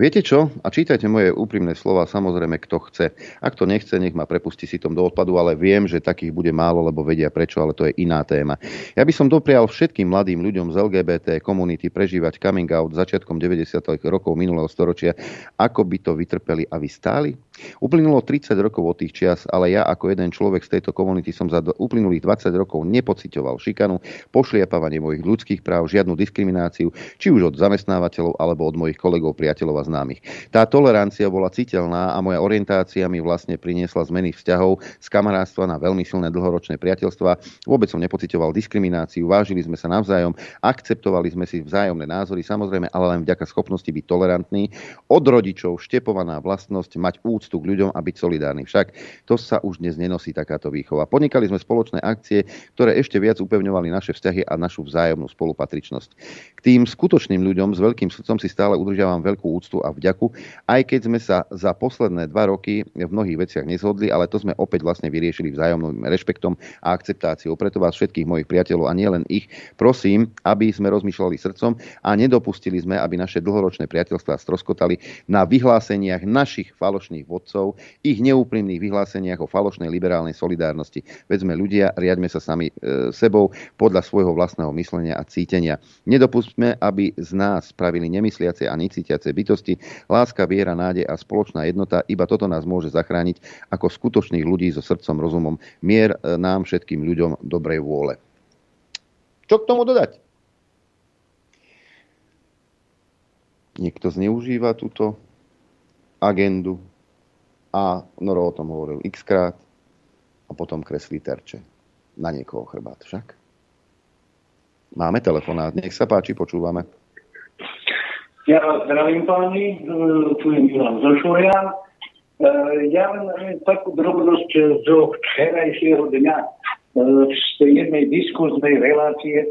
Viete čo? A čítajte moje úprimné slova, samozrejme, kto chce. Ak to nechce, nech ma prepustí si tom do odpadu, ale viem, že takých bude málo, lebo vedia prečo, ale to je iná téma. Ja by som doprial všetkým mladým ľuďom z LGBT komunity prežívať coming out začiatkom 90. rokov minulého storočia, ako by to vytrpeli a vystáli. Uplynulo 30 rokov od tých čias, ale ja ako jeden človek z tejto komunity som za uplynulých 20 rokov nepocitoval šikanu, pošliapávanie mojich ľudských práv, žiadnu diskrimináciu, či už od zamestnávateľov alebo od mojich kolegov, priateľov a známych. Tá tolerancia bola citeľná a moja orientácia mi vlastne priniesla zmeny vzťahov z kamarátstva na veľmi silné dlhoročné priateľstva. Vôbec som nepocitoval diskrimináciu, vážili sme sa navzájom, akceptovali sme si vzájomné názory, samozrejme, ale len vďaka schopnosti byť tolerantný. Od rodičov štepovaná vlastnosť mať úctu k ľuďom a byť solidárny. Však to sa už dnes nenosí takáto výchova. Podnikali sme spoločné akcie, ktoré ešte viac upevňovali naše vzťahy a našu vzájomnú spolupatričnosť. K tým skutočným ľuďom s veľkým srdcom si stále udržiavam veľkú úctu a vďaku, aj keď sme sa za posledné dva roky v mnohých veciach nezhodli, ale to sme opäť vlastne vyriešili vzájomným rešpektom a akceptáciou. Preto vás všetkých mojich priateľov a nielen ich prosím, aby sme rozmýšľali srdcom a nedopustili sme, aby naše dlhoročné priateľstvá stroskotali na vyhláseniach našich falošných vodcov, ich neúprimných vyhláseniach o falošnej liberálnej solidárnosti. Veď sme ľudia, riadme sa sami e, sebou podľa svojho vlastného myslenia a cítenia. Nedopustme, aby z nás spravili nemysliace a necítiace bytosti, láska, viera, nádej a spoločná jednota, iba toto nás môže zachrániť ako skutočných ľudí so srdcom, rozumom, mier e, nám všetkým ľuďom dobrej vôle. Čo k tomu dodať? Niekto zneužíva túto agendu a Noro o tom hovoril x krát a potom kreslí terče na niekoho chrbát však. Máme telefonát, nech sa páči, počúvame. Ja vás zdravím páni, tu je Milan Zošurian. Ja len takú drobnosť zo včerajšieho dňa z jednej diskuznej relácie,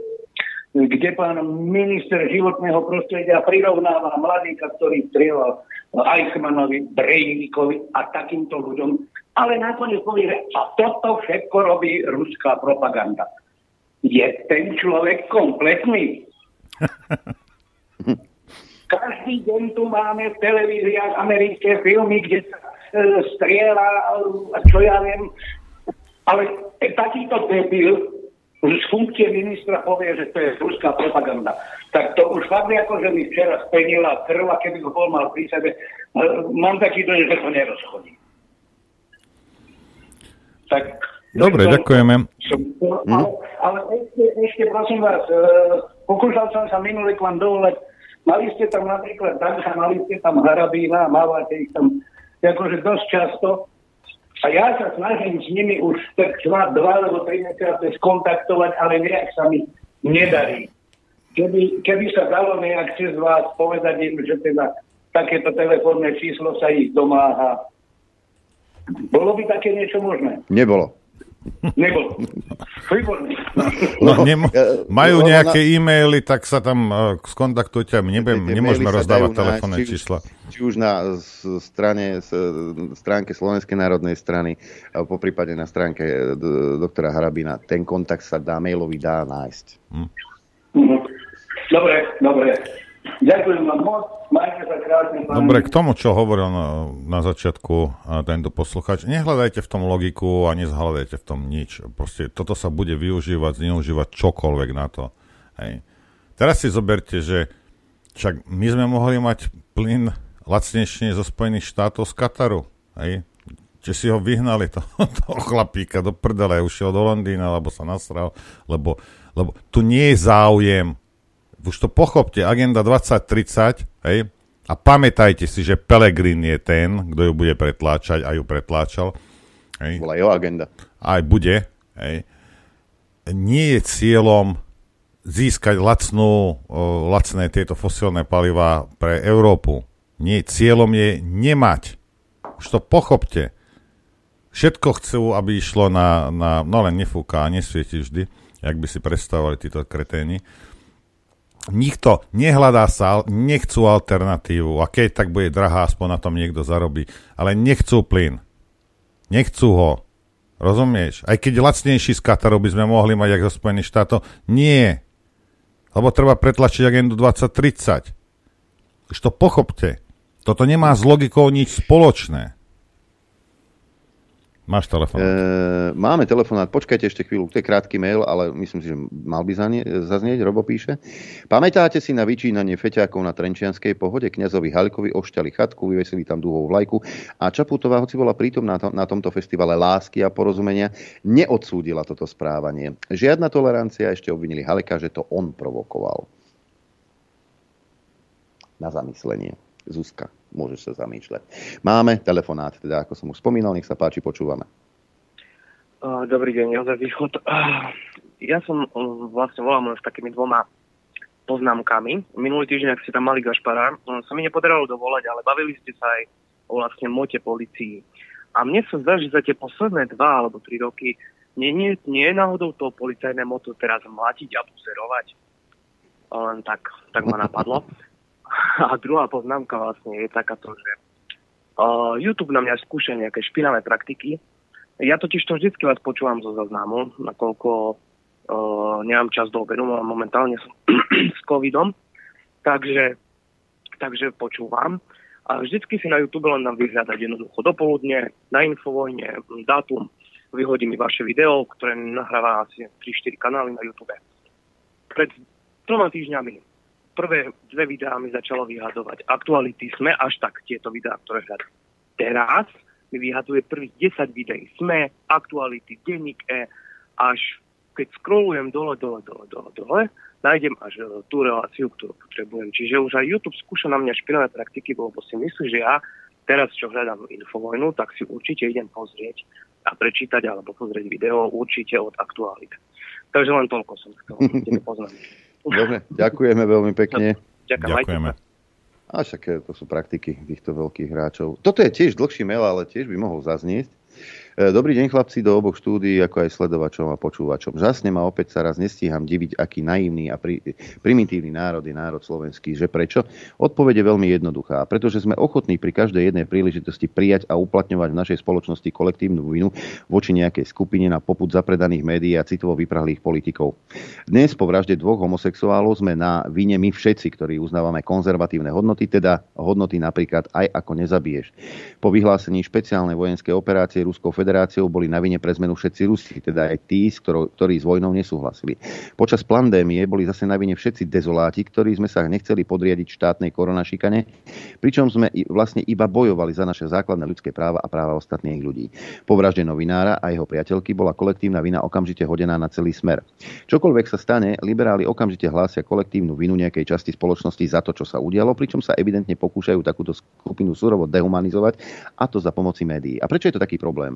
kde pán minister životného prostredia prirovnáva mladíka, ktorý strieľal Eichmannovi, Brejníkovi a takýmto ľuďom. Ale nakoniec povie, a toto všetko robí ruská propaganda. Je ten človek kompletný? Každý deň tu máme v televíziách americké filmy, kde sa e, strieľa a čo ja viem. Ale takýto debil z funkcie ministra povie, že to je ruská propaganda. Tak to už fakt ako, že mi včera spenila krv a keby ho bol mal pri sebe, e, mám taký dojem, že to nerozchodí. Tak Dobre, to, ďakujeme. Som, ale, ale ešte, ešte prosím vás, e, pokúšal som sa minulý k vám dovolať Mali ste tam napríklad Danka, mali ste tam Harabína, mávate ich tam akože dosť často. A ja sa snažím s nimi už tak dva, dva alebo tri mesiace skontaktovať, ale nejak sa mi nedarí. Keby, keby sa dalo nejak cez vás povedať im, že teda takéto telefónne číslo sa ich domáha. Bolo by také niečo možné? Nebolo. Nebolo. No, nemo- majú nejaké e-maily, tak sa tam uh, skontaktujte. Nebem, nemôžeme rozdávať telefónne čísla. Či už na strane, stránke Slovenskej národnej strany, po prípade na stránke e, doktora Harabina. Ten kontakt sa dá, mailový dá nájsť. Hm. Dobre, dobre. Ďakujem vám moc. Majte sa krásne. Dobre, k tomu, čo hovoril na, na začiatku tento posluchač, nehľadajte v tom logiku a nezhľadajte v tom nič. Proste toto sa bude využívať, zneužívať čokoľvek na to. Hej. Teraz si zoberte, že však my sme mohli mať plyn lacnejšie zo Spojených štátov z Kataru. Hej. Či si ho vyhnali, to, toho chlapíka do prdele, ušiel do Londýna, alebo sa nasral, lebo, lebo tu nie je záujem už to pochopte, agenda 2030, hej, a pamätajte si, že Pelegrin je ten, kto ju bude pretláčať a ju pretláčal. Hej. Bola jeho agenda. Aj bude. Hej. Nie je cieľom získať lacnú, lacné tieto fosilné paliva pre Európu. Nie, cieľom je nemať. Už to pochopte. Všetko chcú, aby išlo na, na no len nefúka a nesvieti vždy, jak by si predstavovali títo kreténi. Nikto nehľadá sa, nechcú alternatívu a keď tak bude drahá, aspoň na tom niekto zarobí, ale nechcú plyn. Nechcú ho. Rozumieš? Aj keď lacnejší z Kataru by sme mohli mať, ako zo Spojených štátov, nie. Lebo treba pretlačiť agendu 2030. Už to pochopte. Toto nemá s logikou nič spoločné. Máš telefón. E, máme telefonát, počkajte ešte chvíľu, to je krátky mail, ale myslím si, že mal by zanie, zaznieť, Robo píše. Pamätáte si na vyčínanie feťákov na Trenčianskej pohode? Kňazovi Halkovi ošťali chatku, vyvesili tam dúhovú vlajku a Čaputová, hoci bola prítomná to, na tomto festivale lásky a porozumenia, neodsúdila toto správanie. Žiadna tolerancia, ešte obvinili Haleka, že to on provokoval. Na zamyslenie. Zuzka môžeš sa zamýšľať. Máme telefonát, teda ako som už spomínal, nech sa páči, počúvame. Dobrý deň, Jozef Východ. Ja som vlastne volám len s takými dvoma poznámkami. Minulý týždeň, ak ste tam mali Gašpara, sa mi nepodarilo dovolať, ale bavili ste sa aj o vlastne mote policii. A mne sa zdá, že za tie posledné dva alebo tri roky nie, nie, nie je náhodou to policajné moto teraz mlatiť a buzerovať. Len tak, tak ma napadlo. A druhá poznámka vlastne je takáto, že uh, YouTube na mňa skúša nejaké špinavé praktiky. Ja totiž to vždycky vás počúvam zo zaznamu, nakoľko uh, nemám čas do obedu, momentálne som s covidom, takže, takže počúvam. A vždycky si na YouTube len nám vyhľadať jednoducho dopoludne, na Infovojne, dátum, vyhodí mi vaše video, ktoré nahráva asi 3-4 kanály na YouTube. Pred troma týždňami prvé dve videá mi začalo vyhadovať. Aktuality sme až tak tieto videá, ktoré hľadám. Teraz mi vyhaduje prvých 10 videí. Sme, aktuality, denník E, až keď scrollujem dole, dole, dole, dole, dole, nájdem až e, tú reláciu, ktorú potrebujem. Čiže už aj YouTube skúša na mňa špinavé praktiky, lebo si myslí, že ja teraz, čo hľadám infovojnu, tak si určite idem pozrieť a prečítať alebo pozrieť video určite od aktualit. Takže len toľko som chcel. Dobre, ďakujeme veľmi pekne. Ďakujeme. A však to sú praktiky týchto veľkých hráčov. Toto je tiež dlhší mail, ale tiež by mohol zaznieť. E, dobrý deň chlapci do oboch štúdií, ako aj sledovačom a počúvačom. Žasne ma opäť sa raz nestíham diviť, aký naivný a pri, primitívny národ je národ slovenský. Že prečo? Odpovede veľmi jednoduchá. Pretože sme ochotní pri každej jednej príležitosti prijať a uplatňovať v našej spoločnosti kolektívnu vinu voči nejakej skupine na poput zapredaných médií a citovo vyprahlých politikov. Dnes po vražde dvoch homosexuálov sme na vine my všetci, ktorí uznávame konzervatívne hodnoty, teda hodnoty napríklad aj ako nezabiješ. Po vyhlásení špeciálnej vojenskej operácie Ruskou federáciou federáciou boli na vine pre zmenu všetci Rusi, teda aj tí, ktorí s vojnou nesúhlasili. Počas pandémie boli zase na vine všetci dezoláti, ktorí sme sa nechceli podriadiť štátnej koronašikane, pričom sme vlastne iba bojovali za naše základné ľudské práva a práva ostatných ľudí. Po vražde novinára a jeho priateľky bola kolektívna vina okamžite hodená na celý smer. Čokoľvek sa stane, liberáli okamžite hlásia kolektívnu vinu nejakej časti spoločnosti za to, čo sa udialo, pričom sa evidentne pokúšajú takúto skupinu surovo dehumanizovať a to za pomoci médií. A prečo je to taký problém?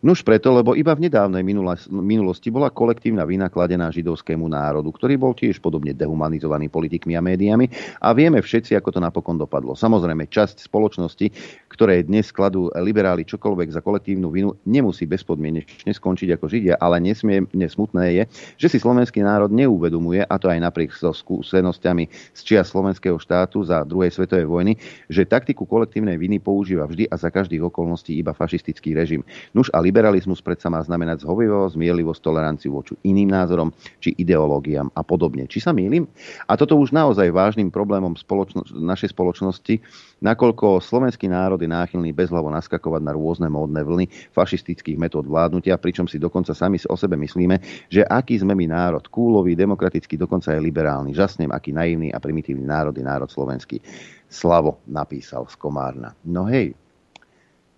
Nuž preto, lebo iba v nedávnej minulosti bola kolektívna vina kladená židovskému národu, ktorý bol tiež podobne dehumanizovaný politikmi a médiami a vieme všetci, ako to napokon dopadlo. Samozrejme, časť spoločnosti, ktoré dnes skladú liberáli čokoľvek za kolektívnu vinu, nemusí bezpodmienečne skončiť ako židia, ale nesmie smutné je, že si slovenský národ neuvedomuje, a to aj napriek so skúsenosťami z čia slovenského štátu za druhej svetovej vojny, že taktiku kolektívnej viny používa vždy a za každých okolností iba fašistický režim. Nuž a liberalizmus predsa má znamenať zhovivosť, zmierlivosť, toleranciu voči iným názorom či ideológiám a podobne. Či sa mýlim? A toto už naozaj vážnym problémom spoločno- našej spoločnosti, nakoľko slovenský národ je náchylný bezhlavo naskakovať na rôzne módne vlny fašistických metód vládnutia, pričom si dokonca sami o sebe myslíme, že aký sme my národ, kúlový, demokratický, dokonca aj liberálny. Žasnem, aký naivný a primitívny národ je národ slovenský. Slavo napísal z Komárna. No hej,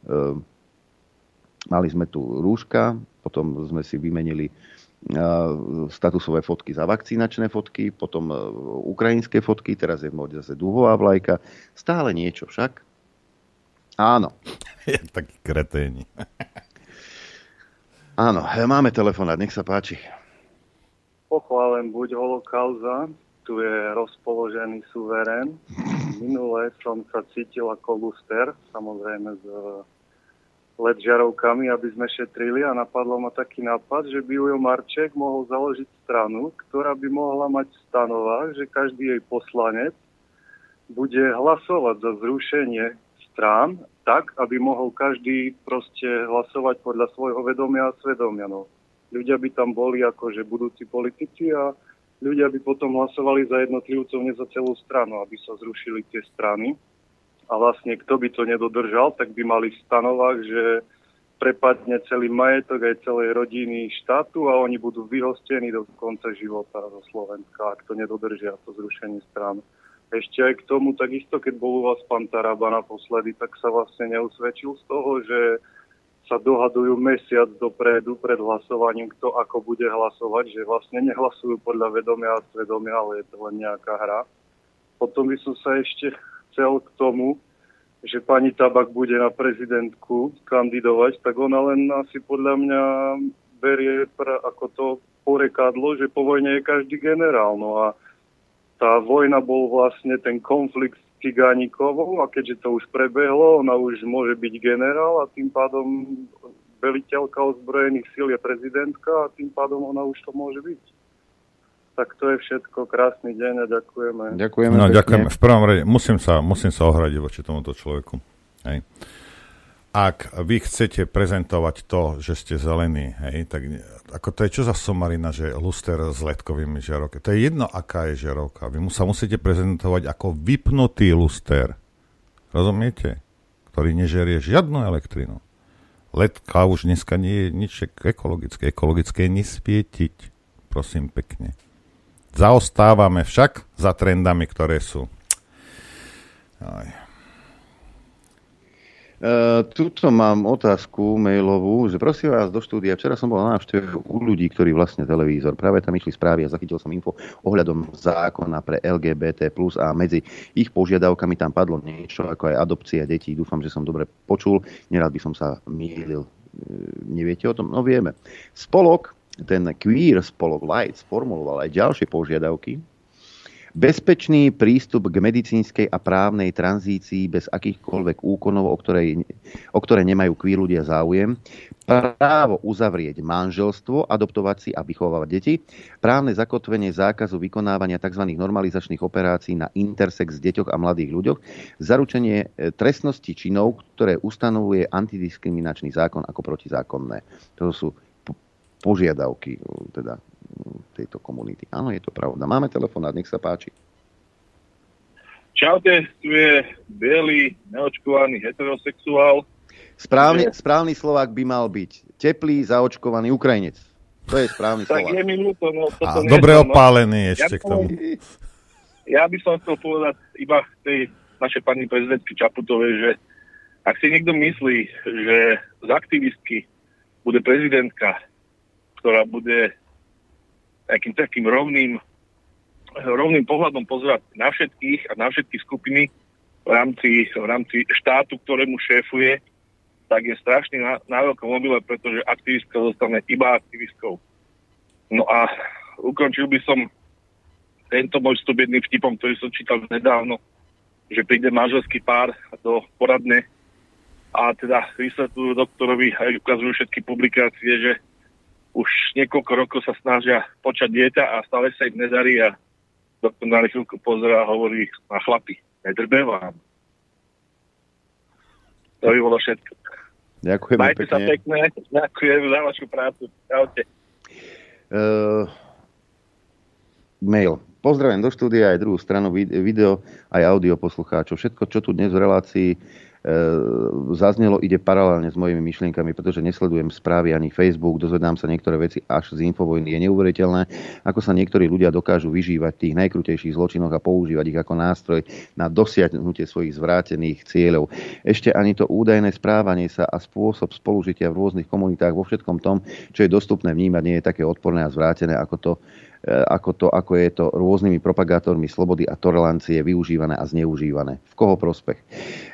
ehm, Mali sme tu rúška, potom sme si vymenili statusové fotky za vakcínačné fotky, potom e, ukrajinské fotky, teraz je môj zase dúhová vlajka. Stále niečo však. Áno. Je taký kreténi. Áno, máme telefonát, nech sa páči. Pochválen buď holokauza, tu je rozpoložený suverén. Minule som sa cítil ako luster, samozrejme z LED žiarovkami, aby sme šetrili a napadlo ma taký nápad, že by Ujo Marček mohol založiť stranu, ktorá by mohla mať v stanovách, že každý jej poslanec bude hlasovať za zrušenie strán tak, aby mohol každý proste hlasovať podľa svojho vedomia a svedomia. No. Ľudia by tam boli akože budúci politici a ľudia by potom hlasovali za jednotlivcov, nie za celú stranu, aby sa zrušili tie strany. A vlastne kto by to nedodržal, tak by mali v stanovách, že prepadne celý majetok aj celej rodiny štátu a oni budú vyhostení do konca života zo Slovenska, ak to nedodržia, to zrušenie strán. Ešte aj k tomu, takisto, keď bol u vás pán Taraba naposledy, tak sa vlastne neusvedčil z toho, že sa dohadujú mesiac dopredu pred hlasovaním, kto ako bude hlasovať, že vlastne nehlasujú podľa vedomia a svedomia, ale je to len nejaká hra. Potom by som sa ešte chcel k tomu, že pani Tabak bude na prezidentku kandidovať, tak ona len asi podľa mňa berie pra, ako to porekadlo, že po vojne je každý generál. No a tá vojna bol vlastne ten konflikt s Tigánikovou a keďže to už prebehlo, ona už môže byť generál a tým pádom veliteľka ozbrojených síl je prezidentka a tým pádom ona už to môže byť. Tak to je všetko. Krásny deň a ďakujeme. Ďakujeme. No, ďakujeme. V prvom rade musím sa, musím sa ohradiť voči tomuto človeku. Hej. Ak vy chcete prezentovať to, že ste zelení, hej, tak ako to je čo za somarina, že luster s letkovými žiarovkami. To je jedno, aká je žiarovka. Vy mu sa musíte prezentovať ako vypnutý luster. Rozumiete? Ktorý nežerie žiadnu elektrinu. Letka už dneska nie je nič ekologické. Ekologické je nesvietiť. Prosím pekne. Zaostávame však za trendami, ktoré sú. Aj. Uh, tuto mám otázku mailovú, že prosím vás do štúdia. Včera som bol na návšteve u ľudí, ktorí vlastne televízor. Práve tam išli správy a zachytil som info ohľadom zákona pre LGBT+, a medzi ich požiadavkami tam padlo niečo ako aj adopcia detí. Dúfam, že som dobre počul. Nerad by som sa mýlil. Neviete o tom? No vieme. Spolok ten queer spolok Light formuloval aj ďalšie požiadavky. Bezpečný prístup k medicínskej a právnej tranzícii bez akýchkoľvek úkonov, o, ktorej, o ktoré nemajú queer ľudia záujem. Právo uzavrieť manželstvo, adoptovať si a vychovávať deti. Právne zakotvenie zákazu vykonávania tzv. normalizačných operácií na intersex deťoch a mladých ľuďoch. Zaručenie e, trestnosti činov, ktoré ustanovuje antidiskriminačný zákon ako protizákonné. To sú požiadavky teda tejto komunity. Áno, je to pravda. Máme telefonát, nech sa páči. Čaute, tu je biely, neočkovaný heterosexuál. Správny, správny Slovák by mal byť teplý, zaočkovaný Ukrajinec. To je správny tak Slovák. Tak je mi ľúto, no toto A dobre no. opálený ešte ja k tomu. Ja by som chcel povedať iba tej našej pani prezidentky Čaputovej, že ak si niekto myslí, že z aktivistky bude prezidentka, ktorá bude takým takým rovným, rovným pohľadom pozerať na všetkých a na všetky skupiny v rámci, v rámci štátu, ktorému šéfuje, tak je strašný na, na veľkom mobile, pretože aktivistka zostane iba aktivistkou. No a ukončil by som tento môj vstup jedným vtipom, ktorý som čítal nedávno, že príde manželský pár do poradne a teda vysvetľujú doktorovi a ukazujú všetky publikácie, že už niekoľko rokov sa snažia počať dieťa a stále sa im nedarí a doktor na chvíľku pozera a hovorí na chlapi, nedrbe vám. To by bolo všetko. Ďakujem Majte pekne. sa pekne, ďakujem za vašu prácu. Čaute. Uh, mail. Pozdravím do štúdia aj druhú stranu video, aj audio poslucháčov. Všetko, čo tu dnes v relácii zaznelo, ide paralelne s mojimi myšlienkami, pretože nesledujem správy ani Facebook, dozvedám sa niektoré veci až z infovojny. Je neuveriteľné, ako sa niektorí ľudia dokážu vyžívať tých najkrutejších zločinoch a používať ich ako nástroj na dosiahnutie svojich zvrátených cieľov. Ešte ani to údajné správanie sa a spôsob spolužitia v rôznych komunitách vo všetkom tom, čo je dostupné vnímať, nie je také odporné a zvrátené, ako to ako, to, ako je to rôznymi propagátormi slobody a tolerancie využívané a zneužívané. V koho prospech?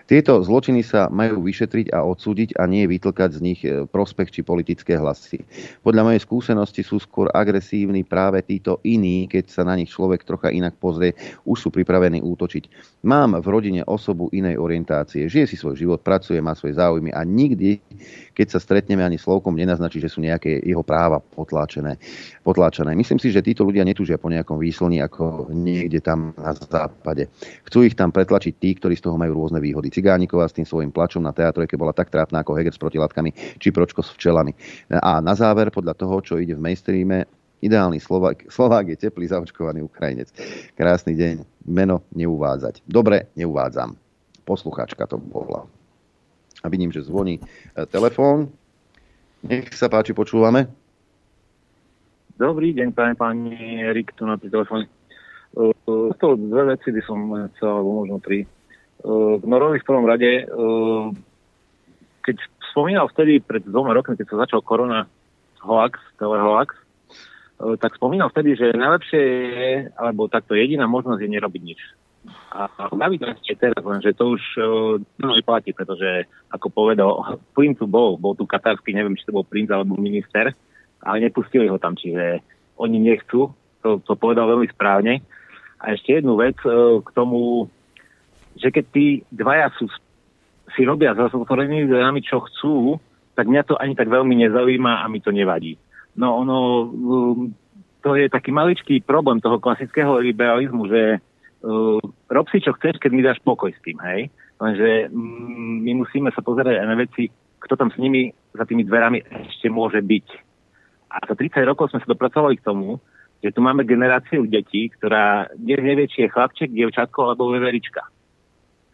Tieto zločiny sa majú vyšetriť a odsúdiť a nie vytlkať z nich e, prospech či politické hlasy. Podľa mojej skúsenosti sú skôr agresívni práve títo iní, keď sa na nich človek trocha inak pozrie, už sú pripravení útočiť. Mám v rodine osobu inej orientácie, žije si svoj život, pracuje, má svoje záujmy a nikdy, keď sa stretneme ani slovkom, nenaznačí, že sú nejaké jeho práva potláčené. potláčané. Myslím si, že títo ľudia netúžia po nejakom výslni ako niekde tam na západe. Chcú ich tam pretlačiť tí, ktorí z toho majú rôzne výhody. Cigániková s tým svojím plačom na teatrojke bola tak trápna ako Heger s protilátkami či Pročko s včelami. A na záver, podľa toho, čo ide v mainstreame, Ideálny Slovák, Slovák je teplý, zaočkovaný Ukrajinec. Krásny deň. Meno neuvádzať. Dobre, neuvádzam. Posluchačka to bola. A vidím, že zvoní e, telefón. Nech sa páči, počúvame. Dobrý deň, páni, pani Erik, tu na telefóne. Uh, to dve veci by som chcel, alebo možno tri. Uh, Norovi v prvom rade, uh, keď spomínal vtedy pred dvoma rokmi, keď sa začal korona hoax, telehoax, uh, tak spomínal vtedy, že najlepšie je, alebo takto jediná možnosť je nerobiť nič. A to ešte teraz, lenže to už uh, no, neplatí, pretože ako povedal, princ tu bol, bol tu katarský, neviem, či to bol princ alebo minister, ale nepustili ho tam, čiže oni nechcú, to, to povedal veľmi správne. A ešte jednu vec uh, k tomu, že keď tí dvaja sú, si robia za zatvorenými dverami, čo chcú, tak mňa to ani tak veľmi nezaujíma a mi to nevadí. No ono, to je taký maličký problém toho klasického liberalizmu, že uh, rob si čo chceš, keď mi dáš pokoj s tým, hej. Lenže um, my musíme sa pozerať aj na veci, kto tam s nimi za tými dverami ešte môže byť. A za 30 rokov sme sa dopracovali k tomu, že tu máme generáciu detí, ktorá nevie, či je chlapček, dievčatko alebo veverička.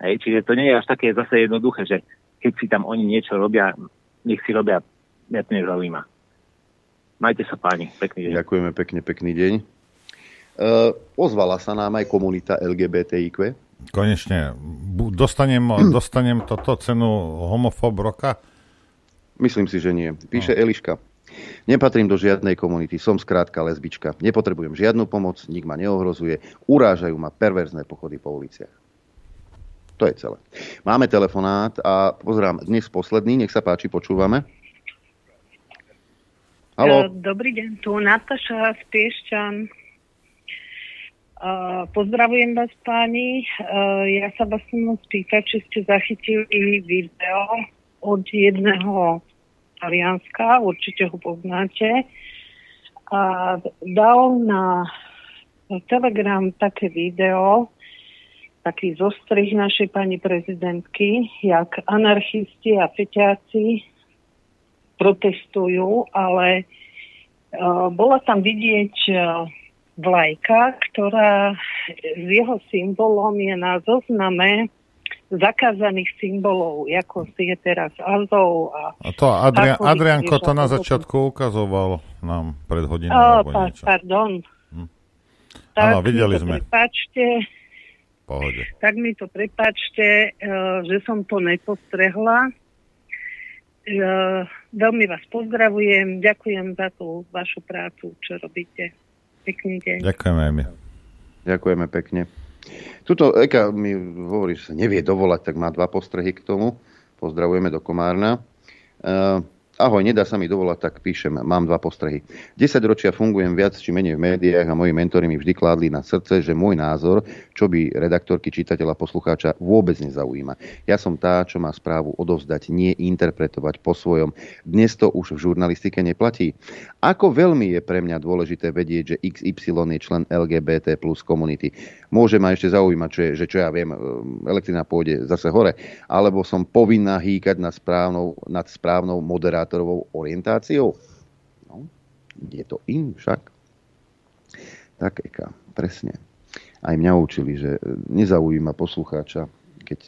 Hej, čiže to nie je až také zase jednoduché, že keď si tam oni niečo robia, nech si robia, mňa to nezaujíma. Majte sa páni, pekný deň. Ďakujeme pekne, pekný deň. Uh, ozvala sa nám aj komunita LGBTIQ. Konečne. Dostanem, dostanem toto cenu homofób roka? Myslím si, že nie. Píše no. Eliška. Nepatrím do žiadnej komunity, som skrátka lesbička. Nepotrebujem žiadnu pomoc, nik ma neohrozuje, urážajú ma perverzné pochody po uliciach. To je celé. Máme telefonát a pozerám, dnes posledný, nech sa páči, počúvame. Halo. Dobrý deň, tu Nataša z Piešťan. Pozdravujem vás páni. Uh, ja sa vás chcem spýtať, či ste zachytili video od jedného Talianska, určite ho poznáte. A dal na Telegram také video, taký zostrih našej pani prezidentky, jak anarchisti a feťáci protestujú, ale uh, bola tam vidieť uh, vlajka, ktorá s jeho symbolom je na zozname zakázaných symbolov, ako si je teraz Azov a... a to Adrian, Adrianko to na začiatku ukazoval nám pred hodinou. Oh, pa, pardon. Hm. Áno, videli sme. Prepačte. Pohode. Tak mi to prepačte, uh, že som to nepostrehla. Uh, veľmi vás pozdravujem, ďakujem za tú vašu prácu, čo robíte. Pekný deň. Ďakujeme aj my. Ďakujeme pekne. Tuto Eka mi hovorí, že sa nevie dovolať, tak má dva postrehy k tomu. Pozdravujeme do Komárna. Uh, Ahoj, nedá sa mi dovolať, tak píšem, mám dva postrehy. 10 ročia fungujem viac či menej v médiách a moji mentori mi vždy kládli na srdce, že môj názor, čo by redaktorky, čitateľa, poslucháča vôbec nezaujíma. Ja som tá, čo má správu odovzdať, nie interpretovať po svojom. Dnes to už v žurnalistike neplatí. Ako veľmi je pre mňa dôležité vedieť, že XY je člen LGBT plus komunity. Môže ma ešte zaujímať, čo je, že čo ja viem, e, elektrina pôjde zase hore, alebo som povinná hýkať nad správnou, nad správnou moderáciou moderátorovou orientáciou? No, je to in však. Tak, Eka, presne. Aj mňa učili, že nezaujíma poslucháča keď,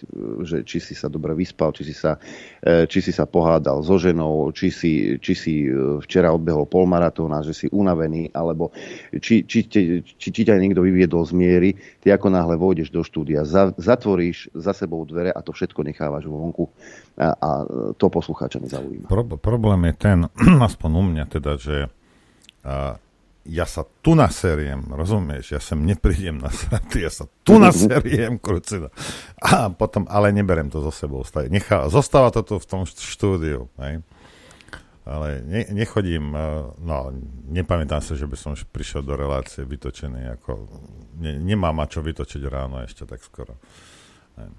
že či si sa dobre vyspal, či si sa, e, či si sa pohádal so ženou, či si, či si e, včera odbehol polmaratóna, že si unavený, alebo či, či, či, či ťa niekto vyviedol z miery, ty ako náhle vôjdeš do štúdia, za, zatvoríš za sebou dvere a to všetko nechávaš vonku a, a to poslucháča nezaujíma. Pro, problém je ten, aspoň u mňa teda, že a, ja sa tu naseriem, rozumieš? Ja sem neprídem na sraty, ja sa tu naseriem, krucina. A potom, ale neberem to so sebou. Nechá, zostáva to tu v tom štúdiu. Hej? Ale ne, nechodím, eh, no, nepamätám sa, že by som prišiel do relácie vytočený, ako, ne, nemám ma čo vytočiť ráno ešte tak skoro. Hej.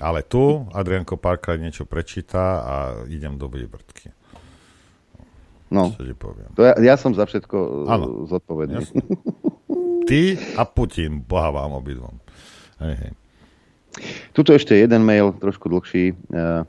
Ale tu Adrianko párkrát niečo prečíta a idem do vývrtky. No, to ja, ja som za všetko ano. zodpovedný. Jasne. Ty a Putin, boha vám obidvom. Hej, hej. Tuto ešte jeden mail, trošku dlhší. Uh,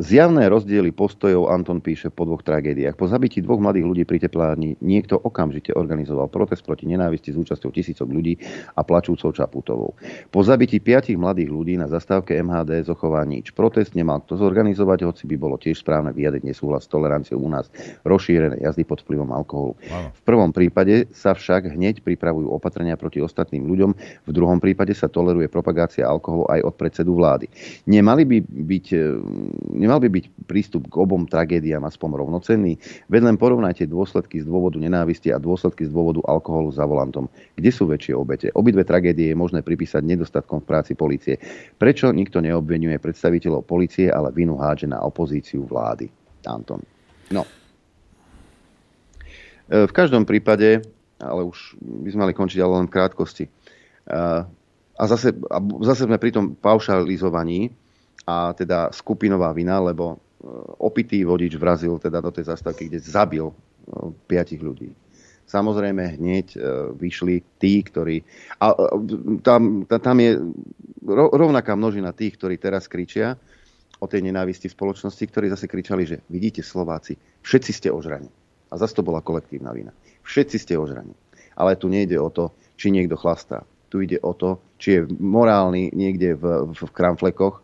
Zjavné rozdiely postojov Anton píše po dvoch tragédiách. Po zabití dvoch mladých ľudí pri teplárni niekto okamžite organizoval protest proti nenávisti s účasťou tisícok ľudí a plačúcou Čaputovou. Po zabití piatich mladých ľudí na zastávke MHD zochová nič. Protest nemal kto zorganizovať, hoci by bolo tiež správne vyjadriť nesúhlas s toleranciou u nás rozšírené jazdy pod vplyvom alkoholu. V prvom prípade sa však hneď pripravujú opatrenia proti ostatným ľuďom, v druhom prípade sa toleruje propagácia alkoholu aj od predsedu vlády. Nemali by byť nemal by byť prístup k obom tragédiám aspoň rovnocenný? Veď len porovnajte dôsledky z dôvodu nenávisti a dôsledky z dôvodu alkoholu za volantom. Kde sú väčšie obete? Obidve tragédie je možné pripísať nedostatkom v práci policie. Prečo nikto neobvenuje predstaviteľov policie, ale vinu hádže na opozíciu vlády? Anton. No. E, v každom prípade, ale už by sme mali končiť ale len v krátkosti. E, a zase, a zase sme pri tom paušalizovaní, a teda skupinová vina, lebo e, opitý vodič vrazil teda do tej zastavky, kde zabil e, piatich ľudí. Samozrejme hneď e, vyšli tí, ktorí... A tam, tam je rovnaká množina tých, ktorí teraz kričia o tej nenávisti v spoločnosti, ktorí zase kričali, že vidíte Slováci, všetci ste ožraní. A zase to bola kolektívna vina. Všetci ste ožraní. Ale tu nejde o to, či niekto chlastá. Tu ide o to, či je morálny niekde v, v, v kramflekoch,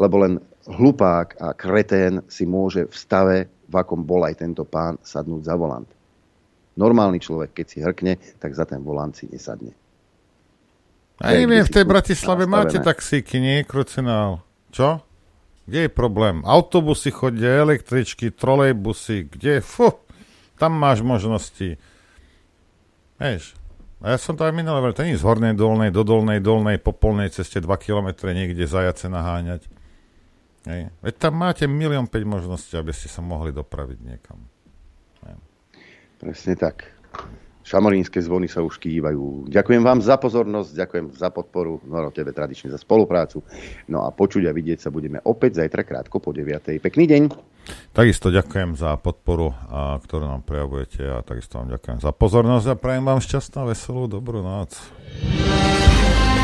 lebo len hlupák a kretén si môže v stave, v akom bol aj tento pán, sadnúť za volant. Normálny človek, keď si hrkne, tak za ten volant si nesadne. A neviem, v tej Bratislave máte taxíky, nie? Krucinál. Čo? Kde je problém? Autobusy chodia, električky, trolejbusy, kde? Fu, tam máš možnosti. Vieš, a ja som to aj minulé, to nie z hornej dolnej do dolnej dolnej po polnej ceste 2 km niekde zajace naháňať. Hej. Veď tam máte milión 5 možností, aby ste sa mohli dopraviť niekam. Hej. Presne tak. Šamarínske zvony sa už kývajú. Ďakujem vám za pozornosť, ďakujem za podporu, no tebe tradične za spoluprácu. No a počuť a vidieť sa budeme opäť zajtra krátko po 9. Pekný deň. Takisto ďakujem za podporu, a, ktorú nám prejavujete a takisto vám ďakujem za pozornosť a prajem vám šťastnú, veselú, dobrú noc.